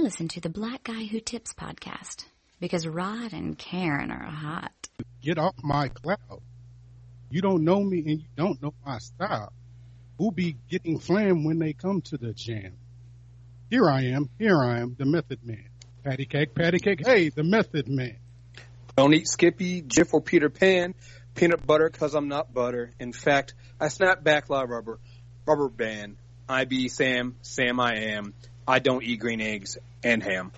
I listen to the Black Guy Who Tips podcast because Rod and Karen are hot. Get off my cloud. You don't know me and you don't know my style. Who'll be getting flam when they come to the jam? Here I am, here I am, the method man. Patty cake, patty cake, hey, the method man. Don't eat Skippy, Jif, or Peter Pan. Peanut butter, cause I'm not butter. In fact, I snap back like rubber. Rubber band. I be Sam, Sam I am. I don't eat green eggs and ham.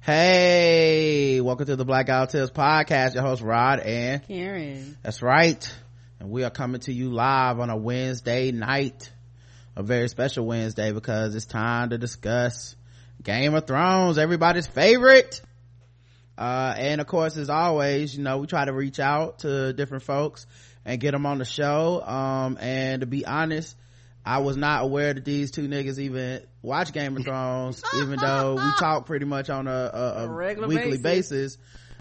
Hey, welcome to the Black Guy Who podcast. Your host Rod and Karen. That's right. And we are coming to you live on a Wednesday night. A very special Wednesday because it's time to discuss Game of Thrones, everybody's favorite. Uh, and of course, as always, you know, we try to reach out to different folks and get them on the show. Um, and to be honest, I was not aware that these two niggas even watch Game of Thrones, even though we talk pretty much on a, a, a regular weekly basis. basis.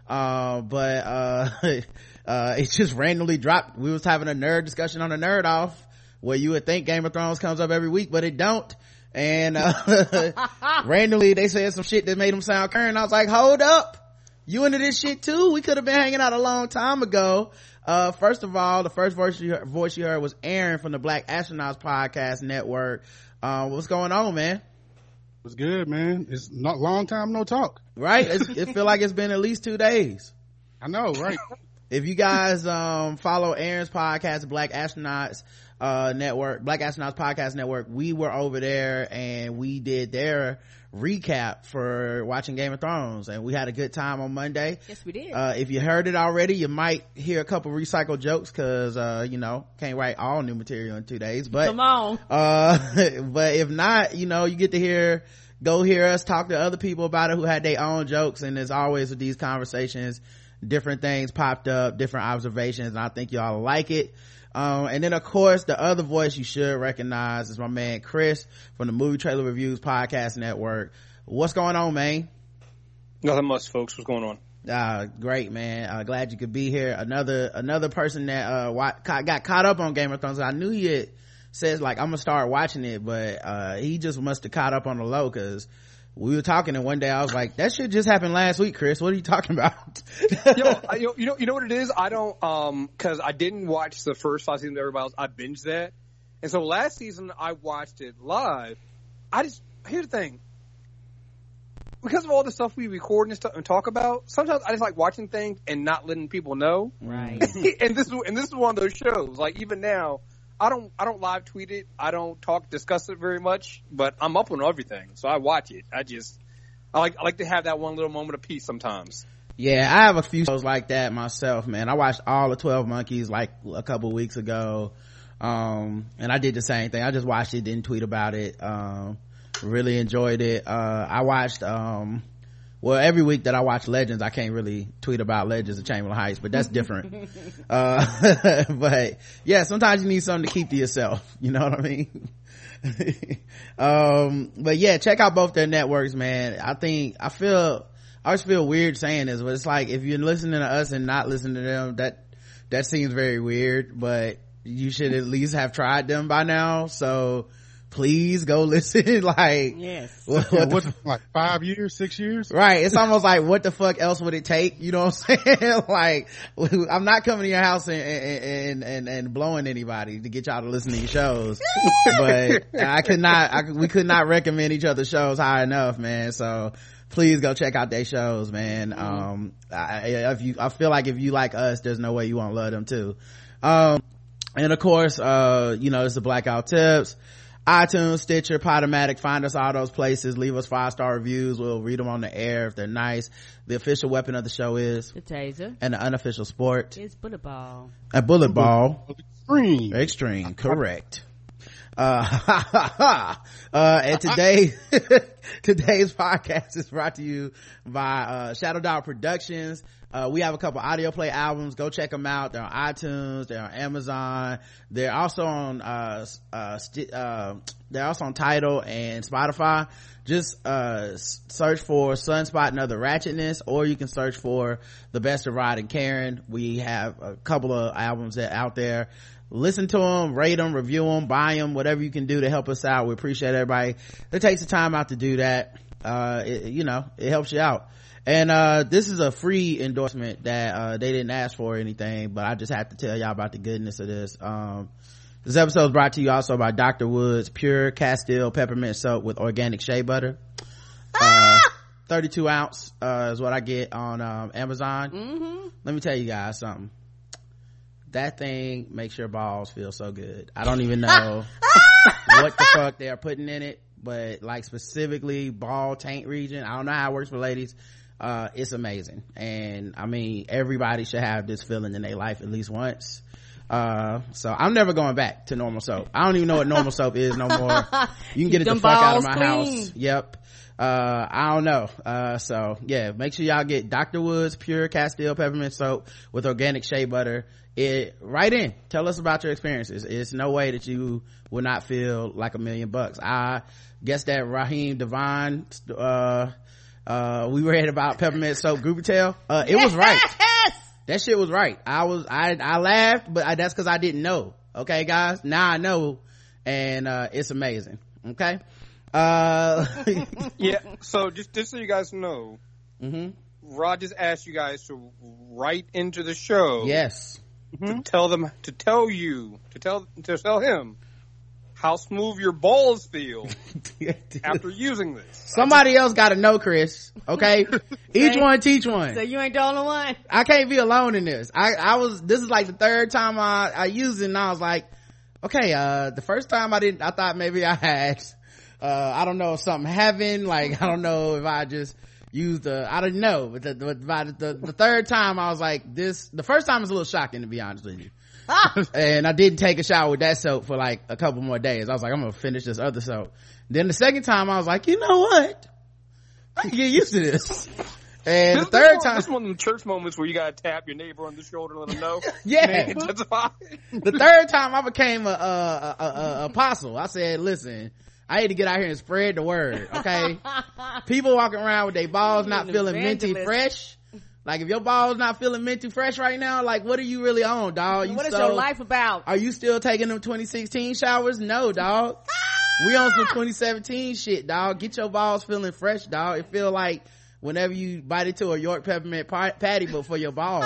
Uh, but, uh, uh, it just randomly dropped. We was having a nerd discussion on the nerd off where you would think Game of Thrones comes up every week, but it don't. And, uh, randomly they said some shit that made them sound current. I was like, hold up. You into this shit too? We could have been hanging out a long time ago. Uh, first of all, the first voice you, heard, voice you heard was Aaron from the Black Astronauts Podcast Network. Uh, what's going on, man? What's good, man? It's not long time no talk. Right? It's, it feel like it's been at least two days. I know, right? If you guys, um, follow Aaron's podcast, Black Astronauts, uh, network, Black Astronauts Podcast Network, we were over there and we did their recap for watching Game of Thrones and we had a good time on Monday. Yes, we did. Uh, if you heard it already, you might hear a couple recycled jokes cause, uh, you know, can't write all new material in two days, but, Come on. uh, but if not, you know, you get to hear, go hear us talk to other people about it who had their own jokes. And as always with these conversations, different things popped up, different observations, and I think y'all like it. Um, and then of course the other voice you should recognize is my man Kriss from the Movie Trailer Reviews Podcast Network. What's going on, man? Nothing much, folks. What's going on? Uh, great, man. Uh, glad you could be here. Another, another person that, uh, got caught up on Game of Thrones. I knew he had says like, I'm gonna start watching it, but, uh, he just must have caught up on the low cause we were talking and one day I was like, that shit just happened last week, Kriss. What are you talking about? Yo, I, you, know, you know, you know what it is? I don't, um, cause I didn't watch the first five seasons of everybody else. I binged that. And so last season I watched it live. I just, here's the thing. Because of all the stuff we record and, stuff and talk about, sometimes I just like watching things and not letting people know. Right. and this is and this is one of those shows. Like even now, I don't I don't live tweet it. I don't talk discuss it very much, but I'm up on everything, so I watch it. I just I like I like to have that one little moment of peace sometimes. Yeah, I have a few shows like that myself, man. I watched all the 12 Monkeys like a couple weeks ago. Um, and I did the same thing. I just watched it, didn't tweet about it. Um, really enjoyed it. Uh, I watched, um, well, every week that I watch Legends, I can't really tweet about Legends of Chamberlain Heights, but that's different. uh, but yeah, sometimes you need something to keep to yourself. You know what I mean? um, but yeah, check out both their networks, man. I think, I feel, I always feel weird saying this, but it's like if you're listening to us and not listening to them, that, that seems very weird, but you should at least have tried them by now. So please go listen. like, Yes. what, Yeah, what the like five years, six years? Right. It's almost like, what the fuck else would it take? You know what I'm saying? like, I'm not coming to your house and, and, and, and blowing anybody to get y'all to listen to your shows. but I could not, I, we could not recommend each other's shows high enough, man. So please go check out their shows, man. Um, I, if you, I feel like if you like us, there's no way you won't love them too. Um, and of course, uh, you know, it's the Blackout Tips iTunes, Stitcher, Podomatic. Find us all those places. Leave us five star reviews. We'll read them on the air if they're nice. The official weapon of the show is, The taser and the unofficial sport, is bullet ball. a bullet ball. Extreme. Extreme, correct. Uh, uh, and today, today's podcast is brought to you by, uh, Shadow Dog Productions. Uh, we have a couple audio play albums. Go check them out. They're on iTunes. They're on Amazon. They're also on, uh, uh, st- uh, they're also on Tidal and Spotify. Just, uh, search for Sunspot and Other Ratchetness, or you can search for The Best of Rod and Karen. We have a couple of albums that out there listen to them, rate them, review them, buy them, whatever you can do to help us out. We appreciate everybody that takes the time out to do that. uh it, you know it helps you out and uh this is a free endorsement that uh they didn't ask for or anything but i just have to tell y'all about the goodness of this. Um this episode is brought to you also by dr woods pure castile peppermint soap with organic shea butter. Uh 32 ounce uh is what i get on um amazon. Mm-hmm. let me tell you guys something. That thing makes your balls feel so good. I don't even know what the fuck they are putting in it but like specifically ball taint region. I don't know how it works for ladies uh it's amazing. And i mean everybody should have this feeling in their life at least once. Uh so i'm never going back to normal soap. I don't even know what normal soap is no more. You can get it the fuck out of my clean. house. Yep. Uh i don't know. Uh so yeah make sure y'all get dr woods pure castile peppermint soap with organic shea butter. It write in. Tell us about your experiences. It's no way that you will not feel like a million bucks. I guess that raheem devine uh uh we read about peppermint soap group tale uh it was right Yes. that shit was right i was i i laughed but I, that's because i didn't know okay guys now i know and uh it's amazing okay uh Yeah. So just just so you guys know, mhm. Rod just asked you guys to write into the show. yes To tell them to tell you to tell to tell him how smooth your balls feel after using this. somebody else gotta know Kriss okay each one teach one So you ain't the only one. I can't be alone in this. I, I was, this is like the third time I, I used it and I was like, okay, uh, the first time I didn't, I thought maybe I had, uh, I don't know if something happened. Like, I don't know if I just used the, I don't know. But the, but by the, the third time I was like, this, the first time was a little shocking to be honest with you. and I didn't take a shower with that soap for like a couple more days. I was like, I'm gonna finish this other soap. Then the second time I was like, you know what? I can get used to this. And the third this, time, This is one of the church moments where you gotta tap your neighbor on the shoulder and let them know. Yeah. Man, intensify. the third time I became a, a, a, a, a apostle. I said, listen, I need to get out here and spread the word. Okay. People walking around with their balls not feeling minty fresh. Like if your balls not feeling minty fresh right now, like what are you really on, dog? You What is so- your life about? Are you still taking them 2016 showers? No, dog. we on some 2017 shit, dog. Get your balls feeling fresh, dog. It feel like whenever you bite into a York peppermint pa- patty, but for your balls.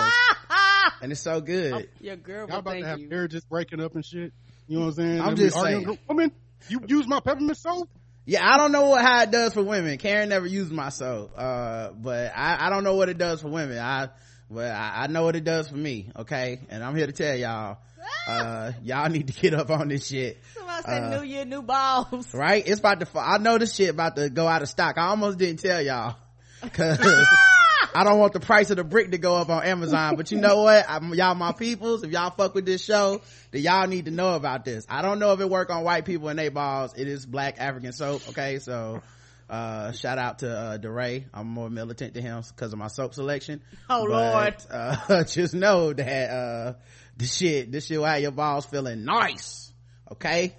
and it's so good. Oh, your girl Y'all will about to have you. marriages breaking up and shit. You know what I'm saying? I'm They just saying. Woman, you use my peppermint soap? Yeah, I don't know what, how it does for women. Karen never used my soap, uh, but I, I don't know what it does for women. I, but I, I know what it does for me. Okay, and I'm here to tell y'all, uh, y'all need to get up on this shit. Somebody said Uh, New Year, new balls. Right? It's about to. I know this shit about to go out of stock. I almost didn't tell y'all because I don't want the price of the brick to go up on Amazon. But you know what? I'm, y'all my peoples. If y'all fuck with this show, then y'all need to know about this. I don't know if it work on white people and they balls. It is black African soap. Okay, so. Uh, shout out to, uh, DeRay. I'm more militant to him because of my soap selection. Oh, But, Uh, just know that, uh, the shit, this shit will have your balls feeling nice. Okay?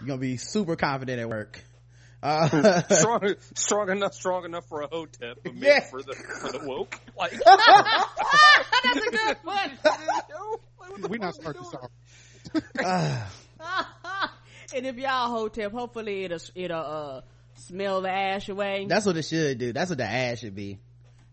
You're gonna be super confident at work. Uh, strong, strong enough, strong enough for a hotep, but maybe Yeah. for the for the woke. Like, That's a good one. We not start this off. and if y'all hotep, hopefully it'll it'll uh smell the ash away. that's what it should do. That's what the ass should be.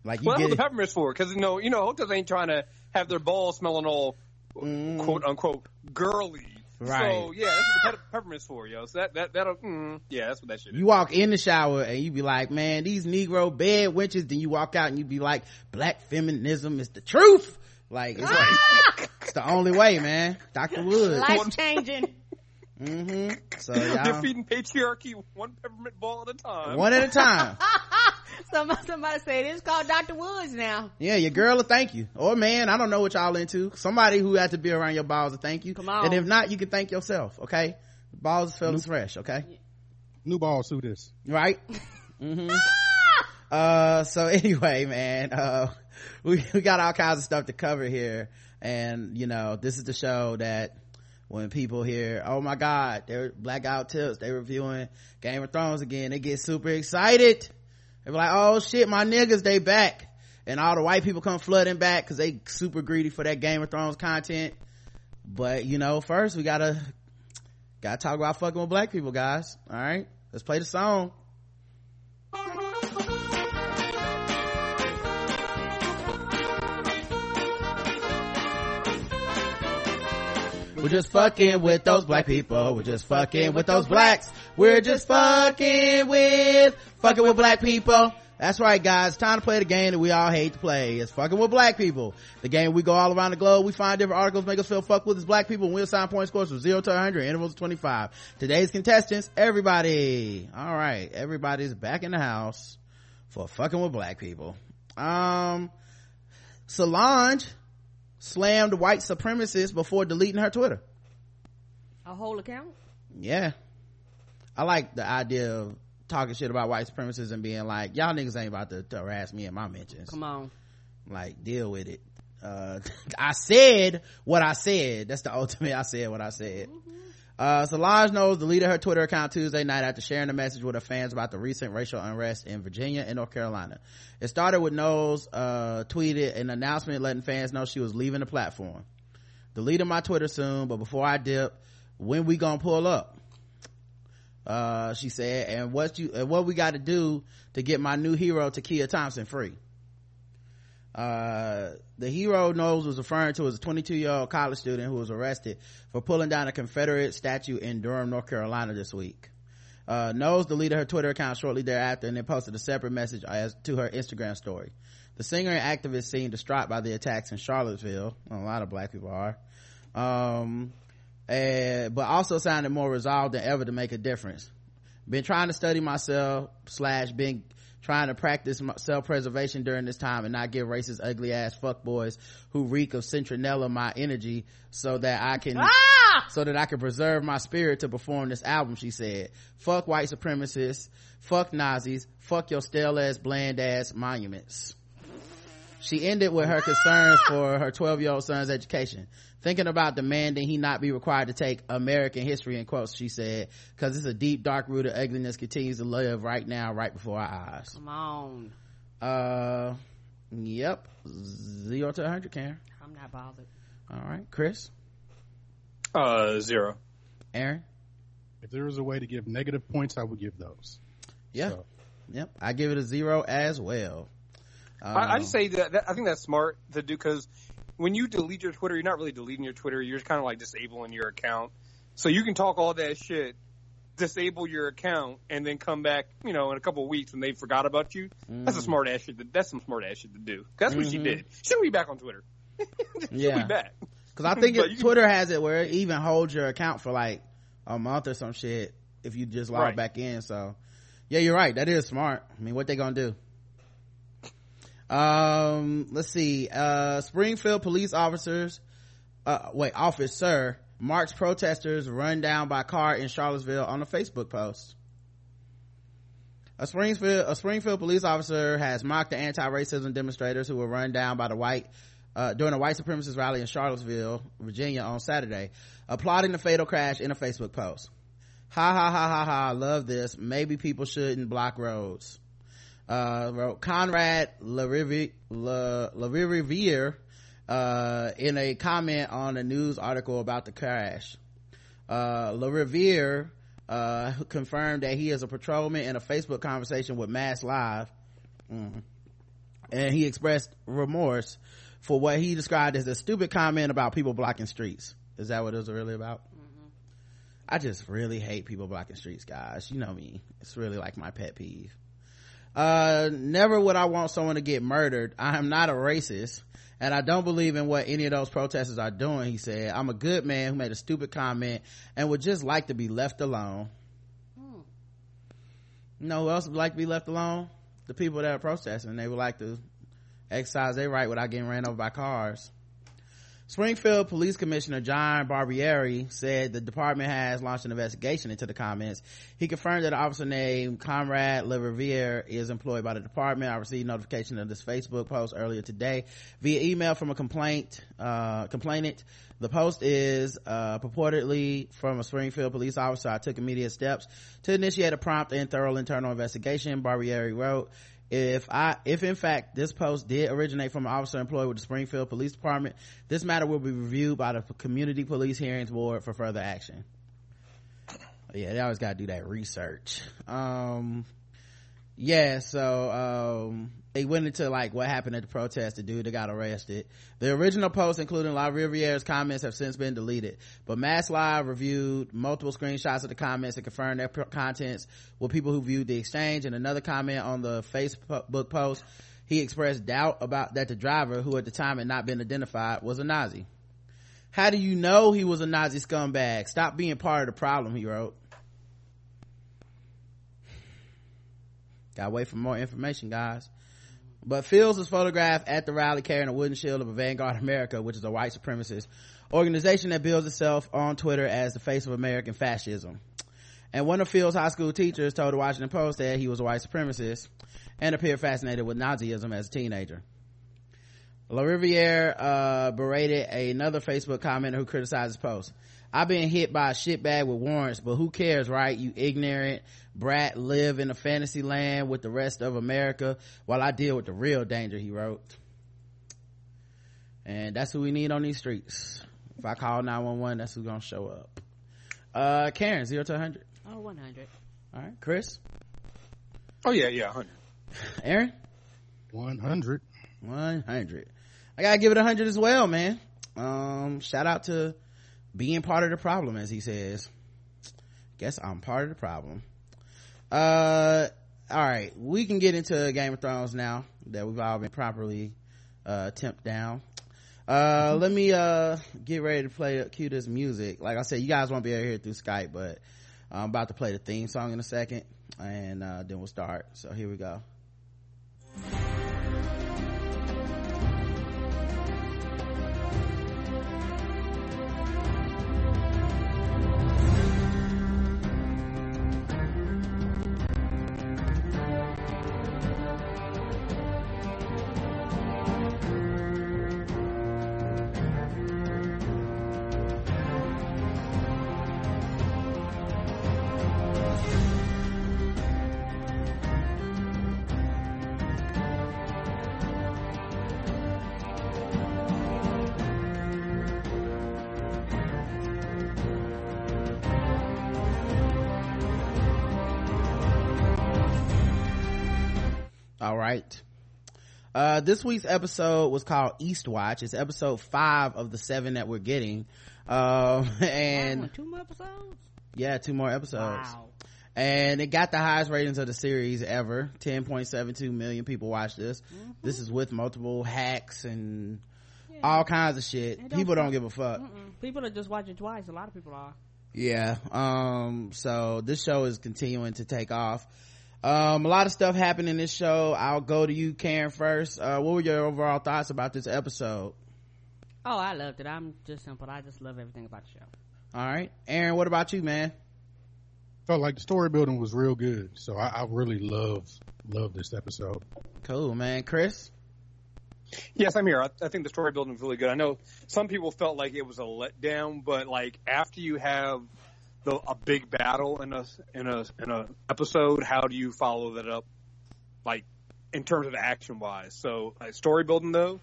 Like you well, that's what get the peppermint's for, because you know, you know, hoteps ain't trying to have their balls smelling all Mm. quote unquote girly. Right. So yeah, that's what the pep- peppermint's for, yo. So that that that'll mm, yeah, that's what that shit is. You walk in the shower and you be like, man, these Negro bed wenches. Then you walk out and you be like, black feminism is the truth. Like, it's, like, it's the only way, man. Dr. Woods. Life changing. Hmm So y'all, Defeating patriarchy one peppermint ball at a time. one at a time. somebody, somebody said it's called Dr. Woods now. Yeah, your girl will thank you. Or man, I don't know what y'all into. Somebody who had to be around your balls will thank you. Come on. And if not, you can thank yourself, okay? Balls is feeling fresh, okay? New balls, who this? Right? mm-hmm. Uh, so anyway, man, uh, we, we got all kinds of stuff to cover here. And, you know, this is the show that when people hear, oh my God, they're blackout tips, they're reviewing Game of Thrones again, they get super excited. They're like, oh shit, my niggas, they back. And all the white people come flooding back cause they super greedy for that Game of Thrones content. But, you know, first we gotta, gotta talk about fucking with black people, guys. Alright? Let's play the song. We're just fucking with those black people. We're just fucking with those blacks. We're just fucking with, fucking with black people. That's right, guys. Time to play the game that we all hate to play. It's fucking with black people. The game we go all around the globe. We find different articles, make us feel fucked with as black people, and we'll assign point scores from zero to 100, intervals of 25. Today's contestants, everybody. All right. Everybody's back in the house for fucking with black people. Um, Solange slammed white supremacists before deleting her Twitter. A whole account? Yeah. I like the idea of talking shit about white supremacists and being like, y'all niggas ain't about to, to harass me in my mentions. Come on. Like, deal with it. Uh, I said what I said. That's the ultimate. I said what I said. Uh, Solange Knowles deleted her Twitter account Tuesday night after sharing a message with her fans about the recent racial unrest in Virginia and North Carolina. It started with Knowles, uh, tweeted an announcement letting fans know she was leaving the platform. Deleting my Twitter soon, but before I dip, when we gonna pull up? Uh, she said, and what you, and what we gotta do to get my new hero, Takiyah Thompson, free. Uh, the hero Knowles was referring to as a 22 year old college student who was arrested for pulling down a Confederate statue in Durham, North Carolina this week. Uh, Knowles deleted her Twitter account shortly thereafter and then posted a separate message as to her Instagram story. The singer and activist seemed distraught by the attacks in Charlottesville. A lot of black people are. Um, and, but also sounded more resolved than ever to make a difference. Been trying to study myself slash been trying to practice self-preservation during this time and not give racist ugly ass fuckboys who reek of citronella my energy so that I can Ah! so that I can preserve my spirit to perform this album, she said. Fuck white supremacists, fuck Nazis, fuck your stale ass bland ass monuments. She ended with her concerns for her 12 year old son's education. Thinking about demanding he not be required to take American history in quotes, she said, cause it's a deep, dark rooted ugliness continues to live right now, right before our eyes. Come on. Uh, yep. Zero to 100, Karen. I'm not bothered. All right. Kriss? Uh, zero. Aaron? If there was a way to give negative points, I would give those. Yeah. So, Yep. I give it a zero as well. I, I Um, just say that, that I think that's smart to do because when you delete your Twitter, you're not really deleting your Twitter. You're just kind of like disabling your account, so you can talk all that shit, disable your account, and then come back, you know, in a couple of weeks and they forgot about you. That's a smart ass shit. To, that's some smart ass shit to do. That's what she Mhm. did. She'll be back on Twitter. She'll Yeah. be back. Cause I think it, you can- Twitter has it where it even holds your account for like a month or some shit if you just log Right. back in. So yeah, you're right. That is smart. I mean, what they gonna do? Um, let's see. Uh, Springfield police officers, uh, wait, officer marched protesters run down by car in Charlottesville on a Facebook post. A Springfield, a Springfield police officer has mocked the anti-racism demonstrators who were run down by the white, uh, during a white supremacist rally in Charlottesville, Virginia on Saturday, applauding the fatal crash in a Facebook post. Ha ha ha ha ha, I love this. Maybe people shouldn't block roads. Uh, wrote Conrad LaRiviere, La, LaRiviere, uh, in a comment on a news article about the crash. Uh, LaRiviere, uh, confirmed that he is a patrolman in a Facebook conversation with Mass Live. Mm. And he expressed remorse for what he described as a stupid comment about people blocking streets. Is that what it was really about? I just really hate people blocking streets, guys. You know me. It's really like my pet peeve. Uh, never would I want someone to get murdered. I am not a racist and I don't believe in what any of those protesters are doing, he said. I'm a good man who made a stupid comment and would just like to be left alone. You know who else would like to be left alone? The people that are protesting. They would like to exercise their right without getting ran over by cars. Springfield Police Commissioner John Barbieri said the department has launched an investigation into the comments. He confirmed that an officer named Conrad LaRiviere is employed by the department. I received notification of this Facebook post earlier today via email from a complaint, uh, complainant. The post is, uh, purportedly from a Springfield police officer. I took immediate steps to initiate a prompt and thorough internal investigation, Barbieri wrote if I, if in fact this post did originate from an officer employed with the Springfield Police Department, this matter will be reviewed by the Community Police Hearings Board for further action. Yeah, they always gotta do that research. Um, Yeah, so um they went into like what happened at the protest, the dude that got arrested. The original post, including LaRiviere's comments, have since been deleted. But Mass Live reviewed multiple screenshots of the comments and confirmed their contents with people who viewed the exchange. And another comment on the Facebook post, he expressed doubt about that the driver, who at the time had not been identified, was a Nazi. How do you know he was a Nazi scumbag? Stop being part of the problem, he wrote. Gotta wait for more information, guys. But Fields was photographed at the rally carrying a wooden shield of a Vanguard America, which is a white supremacist organization that bills itself on Twitter as the face of American fascism. And one of Fields' high school teachers told the Washington Post that he was a white supremacist and appeared fascinated with Nazism as a teenager. LaRiviere uh, berated another Facebook commenter who criticized his post. I've been hit by a shitbag with warrants, but who cares, right? You ignorant brat live in a fantasy land with the rest of America while I deal with the real danger, he wrote. And that's who we need on these streets. If I call 911, that's who's gonna show up. Uh, Karen, 0 to 100. Oh, 100. Alright, Kriss? Oh yeah, yeah, hundred. Aaron? 100. 100. I gotta give it a 100 as well, man. Um, shout out to being part of the problem, as he says. Guess I'm part of the problem. Uh, all right, we can get into Game of Thrones now that we've all been properly uh temped down. Uh, let me uh get ready to play cue this music. Like I said, you guys won't be able to hear it through Skype, but I'm about to play the theme song in a second, and uh, then we'll start. So here we go. This week's episode was called Eastwatch. It's episode five of the seven that we're getting. Um, and Oh, two more episodes? yeah, two more episodes. Wow. And it got the highest ratings of the series ever. 10.72 million people watched this. Mm-hmm. This is with multiple hacks and all kinds of shit. Don't People don't give a fuck. Mm-mm. People are just watching twice. A lot of people are. Yeah. Um, so this show is continuing to take off. Um, a lot of stuff happened in this show. I'll go to you, Karen, first. Uh, what were your overall thoughts about this episode? Oh, I loved it. I'm just simple. I just love everything about the show. All right. Aaron, what about you, man? Felt like the story building was real good. So I, I really love, love this episode. Cool, man. Kriss? Yes, I'm here. I, I think the story building is really good. I know some people felt like it was a letdown, but like after you have the, a big battle in a in a in a episode, how do you follow that up? Like in terms of action wise. So like, story building though,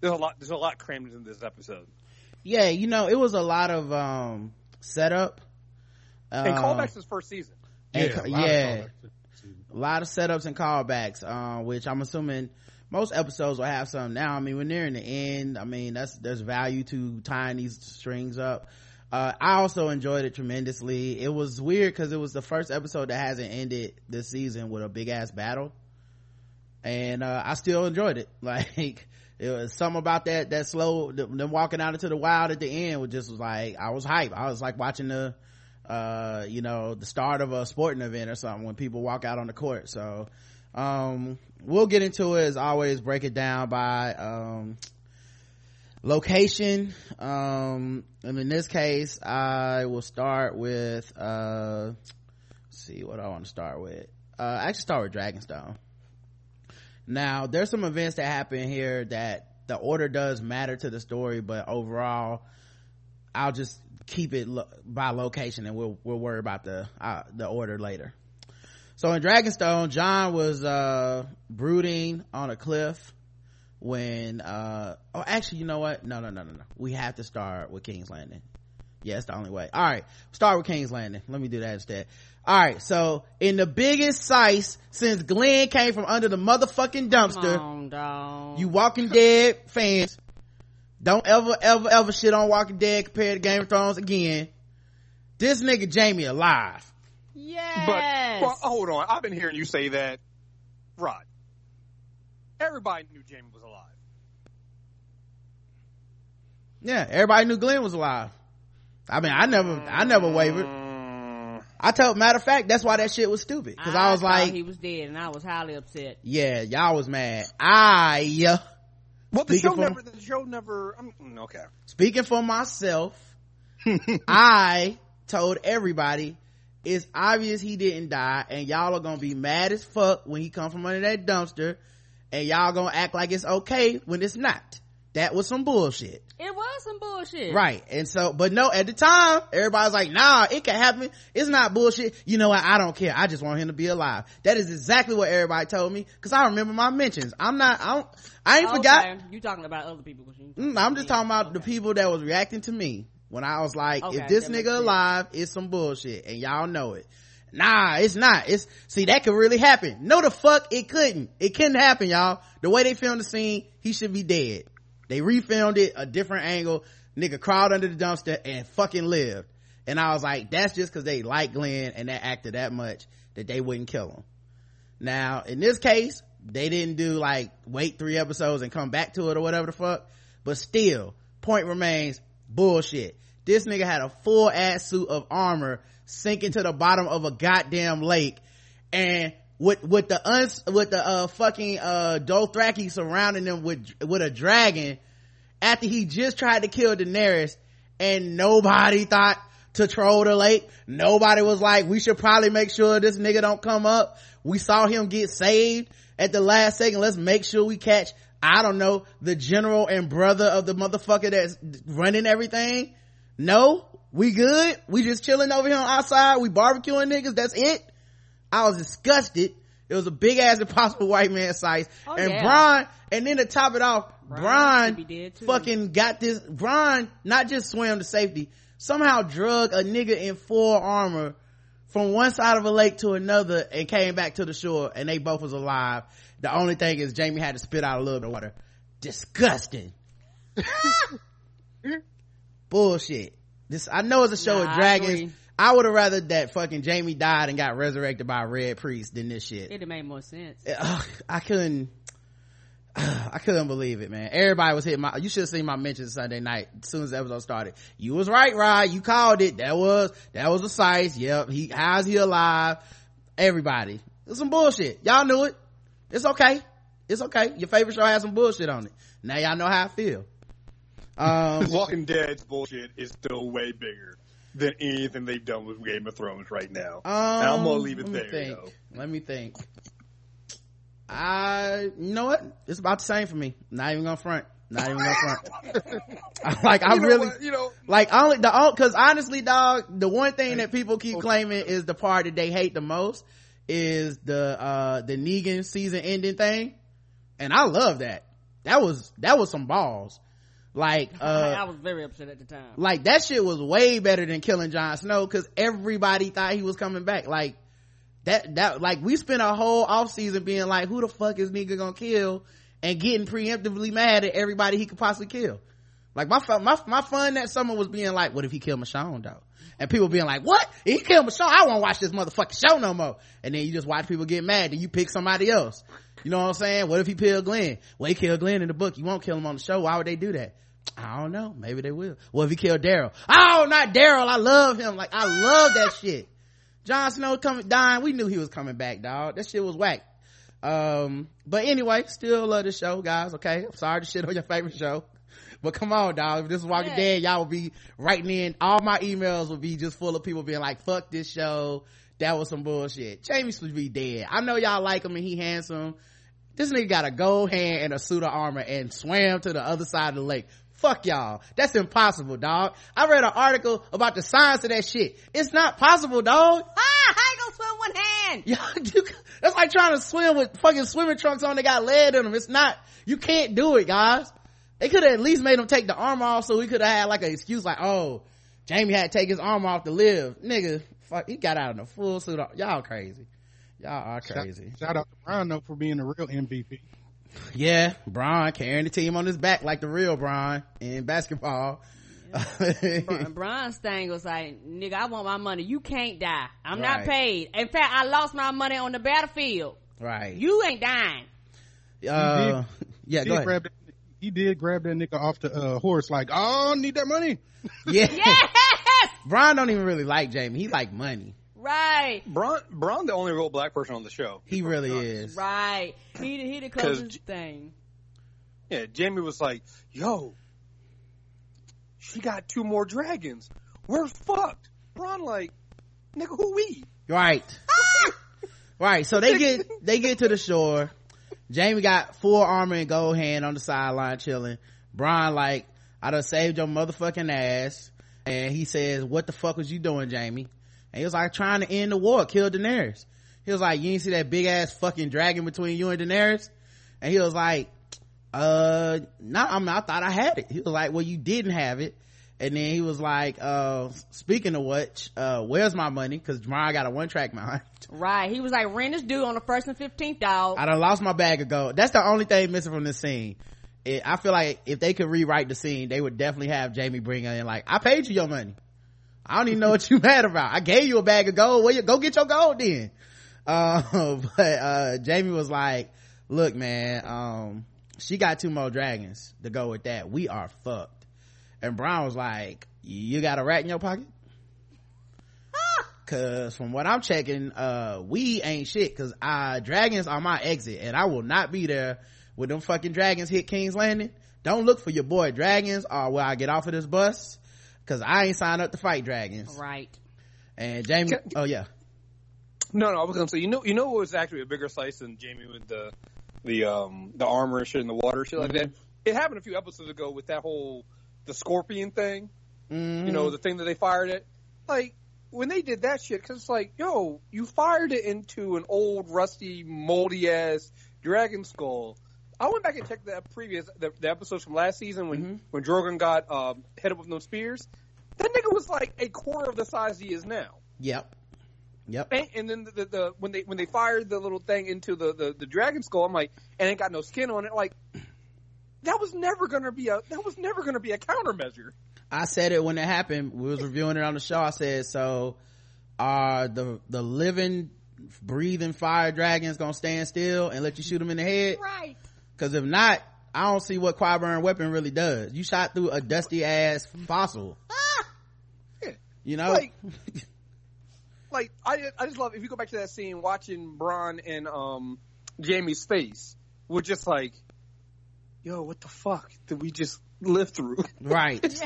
there's a lot there's a lot crammed into this episode. Yeah, you know, it was a lot of, um, setup. And Um, callbacks to this first season. and yeah, a lot of yeah. callbacks to the season. a lot of setups and callbacks, uh, which I'm assuming most episodes will have some now. I mean, when they're in the end, I mean, that's, there's value to tying these strings up. Uh, I also enjoyed it tremendously. It was weird because it was the first episode that hasn't ended this season with a big ass battle. And, uh, I still enjoyed it. Like, it was something about that, that slow, them walking out into the wild at the end was just was like, I was hype. I was like watching the, uh, you know, the start of a sporting event or something when people walk out on the court. So, um, we'll get into it as always, break it down by, um, location. Um, and in this case, I will start with, uh, see what I want to start with. Uh, I actually start with Dragonstone. Now, there's some events that happen here that the order does matter to the story, but overall, I'll just keep it lo- by location and we'll, we'll worry about the, uh, the order later. So in Dragonstone, Jon was, uh, brooding on a cliff when, uh, oh, actually, you know what? No, no, no, no, no. We have to start with King's Landing. Yeah, it's the only way. All right. Start with King's Landing. Let me do that instead. All right. So in the biggest size since Glenn came from under the motherfucking dumpster, on, you Walking Dead fans, don't ever, ever, ever shit on Walking Dead compared to Game of Thrones again. This nigga Jaime alive. yes. But well, hold on, I've been hearing you say that, Rod. Everybody knew Jaime was alive. Yeah, everybody knew Glenn was alive. I mean, I never, I never wavered. I told, matter of fact, that's why that shit was stupid. Cause I, was like, he was dead, and I was highly upset. yeah, y'all was mad. I, well, the show for- never. The show never. I'm, mm, okay. speaking for myself, I told everybody it's obvious he didn't die and y'all are gonna be mad as fuck when he come from under that dumpster and y'all gonna act like it's okay when it's not. That was some bullshit. It was some bullshit. Right. And so, but no, at the time, everybody's like, nah, it can happen. It's not bullshit. You know what? I don't care. I just want him to be alive. That is exactly what everybody told me. Cause I remember my mentions. I'm not, I don't, I ain't Okay. forgot. You talking about other people. Mm, I'm just talking about the people that was reacting to me when I was like, Okay, if this nigga alive, it's some bullshit and y'all know it. Nah, it's not. It's, see, that could really happen. No, the fuck it couldn't. It couldn't happen, y'all. The way they filmed the scene, he should be dead. They refilmed it a different angle. Nigga crawled under the dumpster and fucking lived. And I was like, that's just cause they like Glenn and that actor that much that they wouldn't kill him. Now, in this case, they didn't do like wait three episodes and come back to it or whatever the fuck. But still, point remains bullshit. This nigga had a full ass suit of armor sinking to the bottom of a goddamn lake and with with the uns with the uh fucking uh Dothraki surrounding them with with a dragon after he just tried to kill Daenerys and nobody thought to troll the lake. Nobody was like, we should probably make sure this nigga don't come up. We saw him get saved at the last second. Let's make sure we catch, I don't know, the general and brother of the motherfucker that's running everything. No, we good. We just chilling over here on outside. We barbecuing niggas. That's it. I was disgusted. It was a big ass impossible white man size. Oh, and yeah. Bronn, and then to top it off, Bronn Bronn should be dead, too. fucking got this. Bronn not just swam to safety, somehow drug a nigga in full armor from one side of a lake to another and came back to the shore and they both was alive. The only thing is Jaime had to spit out a little bit of water. Disgusting. Bullshit. This, I know it's a show Nah, with dragons. agree. I would have rather that fucking Jaime died and got resurrected by a red priest than this shit. It'd have made more sense. Eh, ugh, I couldn't. I couldn't believe it, man. Everybody was hitting my. You should have seen my mentions Sunday night as soon as the episode started. You was right, Rod. You called it. That was that was a size. Yep. He how's he alive? Everybody. It's some bullshit. Y'all knew it. It's okay. It's okay. Your favorite show has some bullshit on it. Now y'all know how I feel. Um, Walking Dead's bullshit is still way bigger than anything they've done with Game of Thrones right now. Um, I'm gonna leave it let me there. think. Let me think. I, you know what? It's about the same for me. Not even gonna front. Not even gonna front. like I You know really, what? you know, like only the because honestly, dog, the one thing that people keep claiming is the part that they hate the most is the uh the Negan season ending thing, and I love that. That was that was some balls. Like uh I was very upset at the time. like that shit was way better than killing Jon Snow because everybody thought he was coming back. Like that, that, like we spent a whole off season being like, who the fuck is nigga gonna kill and getting preemptively mad at everybody he could possibly kill. Like my, my, my fun that summer was being like, what if he killed Michonne though? And people being like, what? If he killed Michonne, I won't watch this motherfucking show no more. And then you just watch people get mad and you pick somebody else. You know what I'm saying? What if he killed Glenn? Well, he killed Glenn in the book. You won't kill him on the show. Why would they do that? I don't know. Maybe they will. Well, if he killed Daryl. Oh, not Daryl. I love him. Like, I love that shit. Jon Snow coming, dying. We knew he was coming back, dog. That shit was whack. Um, but anyway, still love the show, guys. Okay. I'm sorry to shit on your favorite show. But come on, dog. If this was Walking Yeah. Dead, y'all would be writing in. All my emails would be just full of people being like, fuck this show. That was some bullshit. Jaime should be dead. I know y'all like him and he handsome. This nigga got a gold hand and a suit of armor and swam to the other side of the lake. Fuck y'all. That's impossible, dog. I read an article about the science of that shit. It's not possible, dog. Ah, I ain't gonna swim one hand. Y'all, you, that's like trying to swim with fucking swimming trunks on. They got lead in them. It's not. You can't do it, guys. They could have at least made him take the arm off, so we could have had like an excuse, like, oh, Jaime had to take his arm off to live. Nigga, fuck, he got out in a full suit. Y'all crazy. Y'all are crazy. Shout, shout out to Bronn though for being the real MVP. Yeah, Bronn carrying the team on his back like the real Bron in basketball. Bronn- Bronn's thing was like, nigga, I want my money. You can't die. I'm Right. not paid. In fact, I lost my money on the battlefield. right. You ain't dying. uh, yeah, He go did ahead. grab that, he did grab that nigga off the uh, horse like, oh, need that money. Yeah. Yes! Bronn don't even really like Jaime. He like money. Right. Bronn, Bronn, the only real black person on the show. He really is. Right. He, he the 'Cause closest thing. Yeah, Jaime was like, "Yo, she got two more dragons. We're fucked." Bronn like, "Nigga, who we?" Right. right. So they get they get to the shore. Jaime got full armor and gold hand on the sideline chilling. Bronn like, I done saved your motherfucking ass. And he says, what the fuck was you doing, Jaime? And he was like, trying to end the war, kill Daenerys. He was like, you didn't see that big ass fucking dragon between you and Daenerys? And he was like, uh, no, I mean, I thought I had it. He was like, well, you didn't have it. And then he was like, uh, speaking of which, uh, where's my money? Cause Bronn got a one track mind. Right. He was like, rent is due on the first and 15th, dog. I done lost my bag of gold. That's the only thing missing from this scene. It, I feel like if they could rewrite the scene, they would definitely have Jaime bring in like, I paid you your money. I don't even know what you mad about. I gave you a bag of gold. Where you go get your gold then? Uh, but, uh, Jaime was like, look, man, um, she got two more dragons to go with that. We are fucked. And Bronn was like, you got a rat in your pocket? Cause from what I'm checking, uh, we ain't shit. Cause uh, dragons are my exit, and I will not be there when them fucking dragons hit King's Landing. Don't look for your boy dragons or where I get off of this bus. Cause I ain't signed up to fight dragons. right. And Jaime, Can- oh yeah, No, no, I was gonna say, you know, you know, what was actually a bigger slice than Jaime with the, the, um, the armor and shit in the water, shit like that. It happened a few episodes ago with that whole the scorpion thing. Mhm. You know, the thing that they fired it. Like when they did that shit, because it's like, yo, you fired it into an old, rusty, moldy ass dragon skull. I went back and checked the previous the, the episodes from last season when Mhm. when Drogon got um, hit up with those spears. That nigga was like a quarter of the size he is now. yep, yep, And, and then the, the, the when they when they fired the little thing into the, the the dragon skull, I'm like, and it got no skin on it. Like that was never gonna be a that was never gonna be a countermeasure. I said it when it happened. We was reviewing it on the show. I said, so are the, the living, breathing fire dragons gonna stand still and let you shoot them in the head? Right. Cause if not, I don't see what Qyburn weapon really does. You shot through a dusty ass fossil. Yeah. You know? Like, like I I just love if you go back to that scene watching Bronn and um Jaime's face, we're just like, yo, what the fuck did we just live through? right.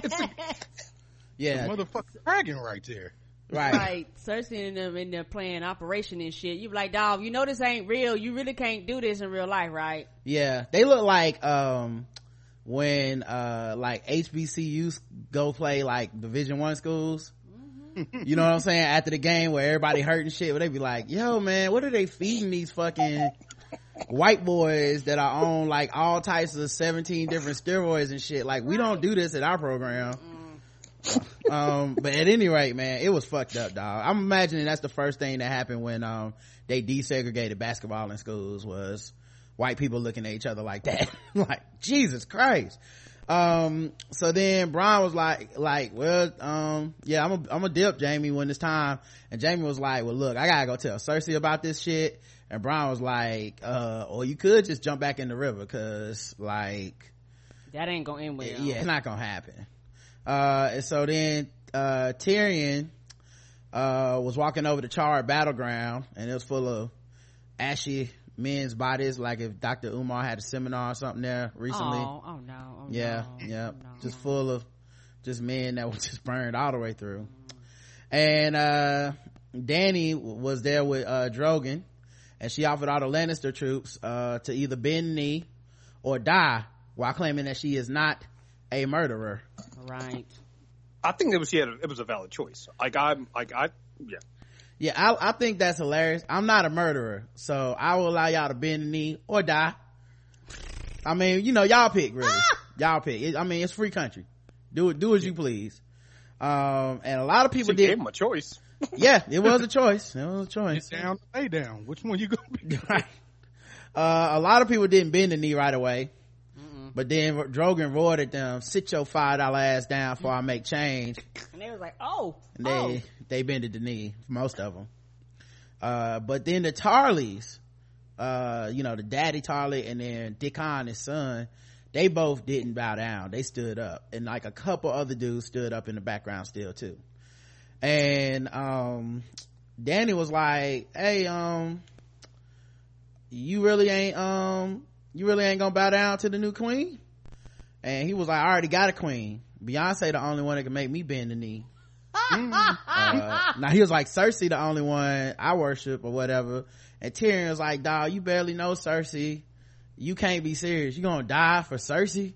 Yeah. Motherfucking dragon right there. Right. Like Cersei and them in there playing operation and shit. You be like, dog, you know this ain't real. You really can't do this in real life, right? Yeah. They look like, um, when, uh, like HBCUs go play like Division One schools. You know what I'm saying? After the game where everybody hurt and shit, where they be like, yo man, what are they feeding these fucking white boys that are on like all types of 17 different steroids and shit? Like, we don't do this at our program. um, but at any rate, man, it was fucked up, dog. I'm imagining that's the first thing that happened when, um, they desegregated basketball in schools was white people looking at each other like that. like, Jesus Christ. Um, so then Bronn was like, like, well, um, yeah, I'm a, I'm a dip Jaime when it's time. And Jaime was like, well, look, I gotta go tell Cersei about this shit. And Bronn was like, uh, or you could just jump back in the river cause like, That ain't gonna end well. yeah, it's not gonna happen. Uh, and so then, uh, Tyrion, uh, was walking over the charred battleground and it was full of ashy men's bodies, like if Dr. Umar had a seminar or something there recently. Oh, oh no. Oh, yeah, no. yeah. Oh, no. Just full of just men that was just burned all the way through. And, uh, Dany was there with, uh, Drogon and she offered all the Lannister troops, uh, to either bend knee or die while claiming that she is not a murderer. Right. I think it was she had a, it was a valid choice. Like I'm like I yeah. Yeah, I, I think that's hilarious. I'm not a murderer, so I will allow y'all to bend the knee or die. I mean, you know, y'all pick really. Y'all pick. It, I mean, it's free country. Do it, do as you please. Um, and a lot of people She gave did. him a choice. Yeah, it was a choice. It was a choice. Sit down, lay down. Which one you gonna be? Right. Uh, a lot of people didn't bend the knee right away. But then Drogon roared at them, sit your five dollar ass down before I make change. And they was like, oh, And they, oh. they bended the knee, most of them. Uh, but then the Tarlys, uh, you know, the daddy Tarly and then Dickon, his son, they both didn't bow down. They stood up. And like a couple other dudes stood up in the background still too. And, um, Dany was like, hey, um, you really ain't, um, you really ain't gonna bow down to the new queen? And he was like, I already got a queen. Beyonce the only one that can make me bend the knee. Uh, now he was like Cersei the only one I worship or whatever. And Tyrion was like, dog, you barely know Cersei. You can't be serious. You gonna die for Cersei?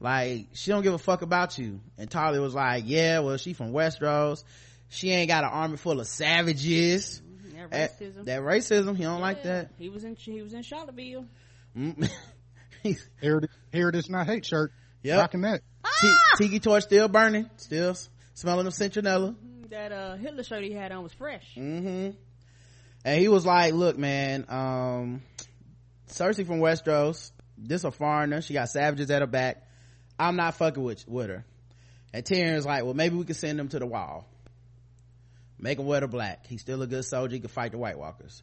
Like, she don't give a fuck about you. And Tarly was like, yeah, well, she from Westeros. She ain't got an army full of savages. That Eh, racism. That racism, he don't like that. He was in he was in Charlottesville. Mm. He's- Here, it- here it is, not hate shirt. Yep. Rocking that. T- Tiki torch still burning, still smelling of citronella. That uh Hitler shirt he had on was fresh. hmm And he was like, look, man, um, Cersei from Westeros, this a foreigner. She got savages at her back. I'm not fucking with, with her. And Tyrion's like, well, maybe we can send him to the wall. Make him wear the black. He's still a good soldier. He can fight the White Walkers.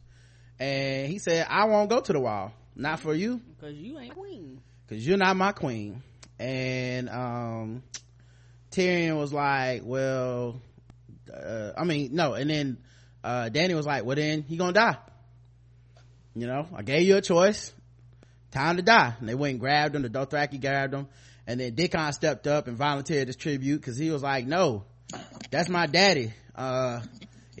And he said, I won't go to the wall. Not for you Cause you ain't queen. because you're not my queen. And um Tyrion was like, well, uh, I mean, no. And then uh Dany was like, well, then he gonna die. You know, I gave you a choice. Time to die. And they went and grabbed him. The Dothraki grabbed him. And then Dickon stepped up and volunteered his tribute because he was like, no, that's my daddy. Uh,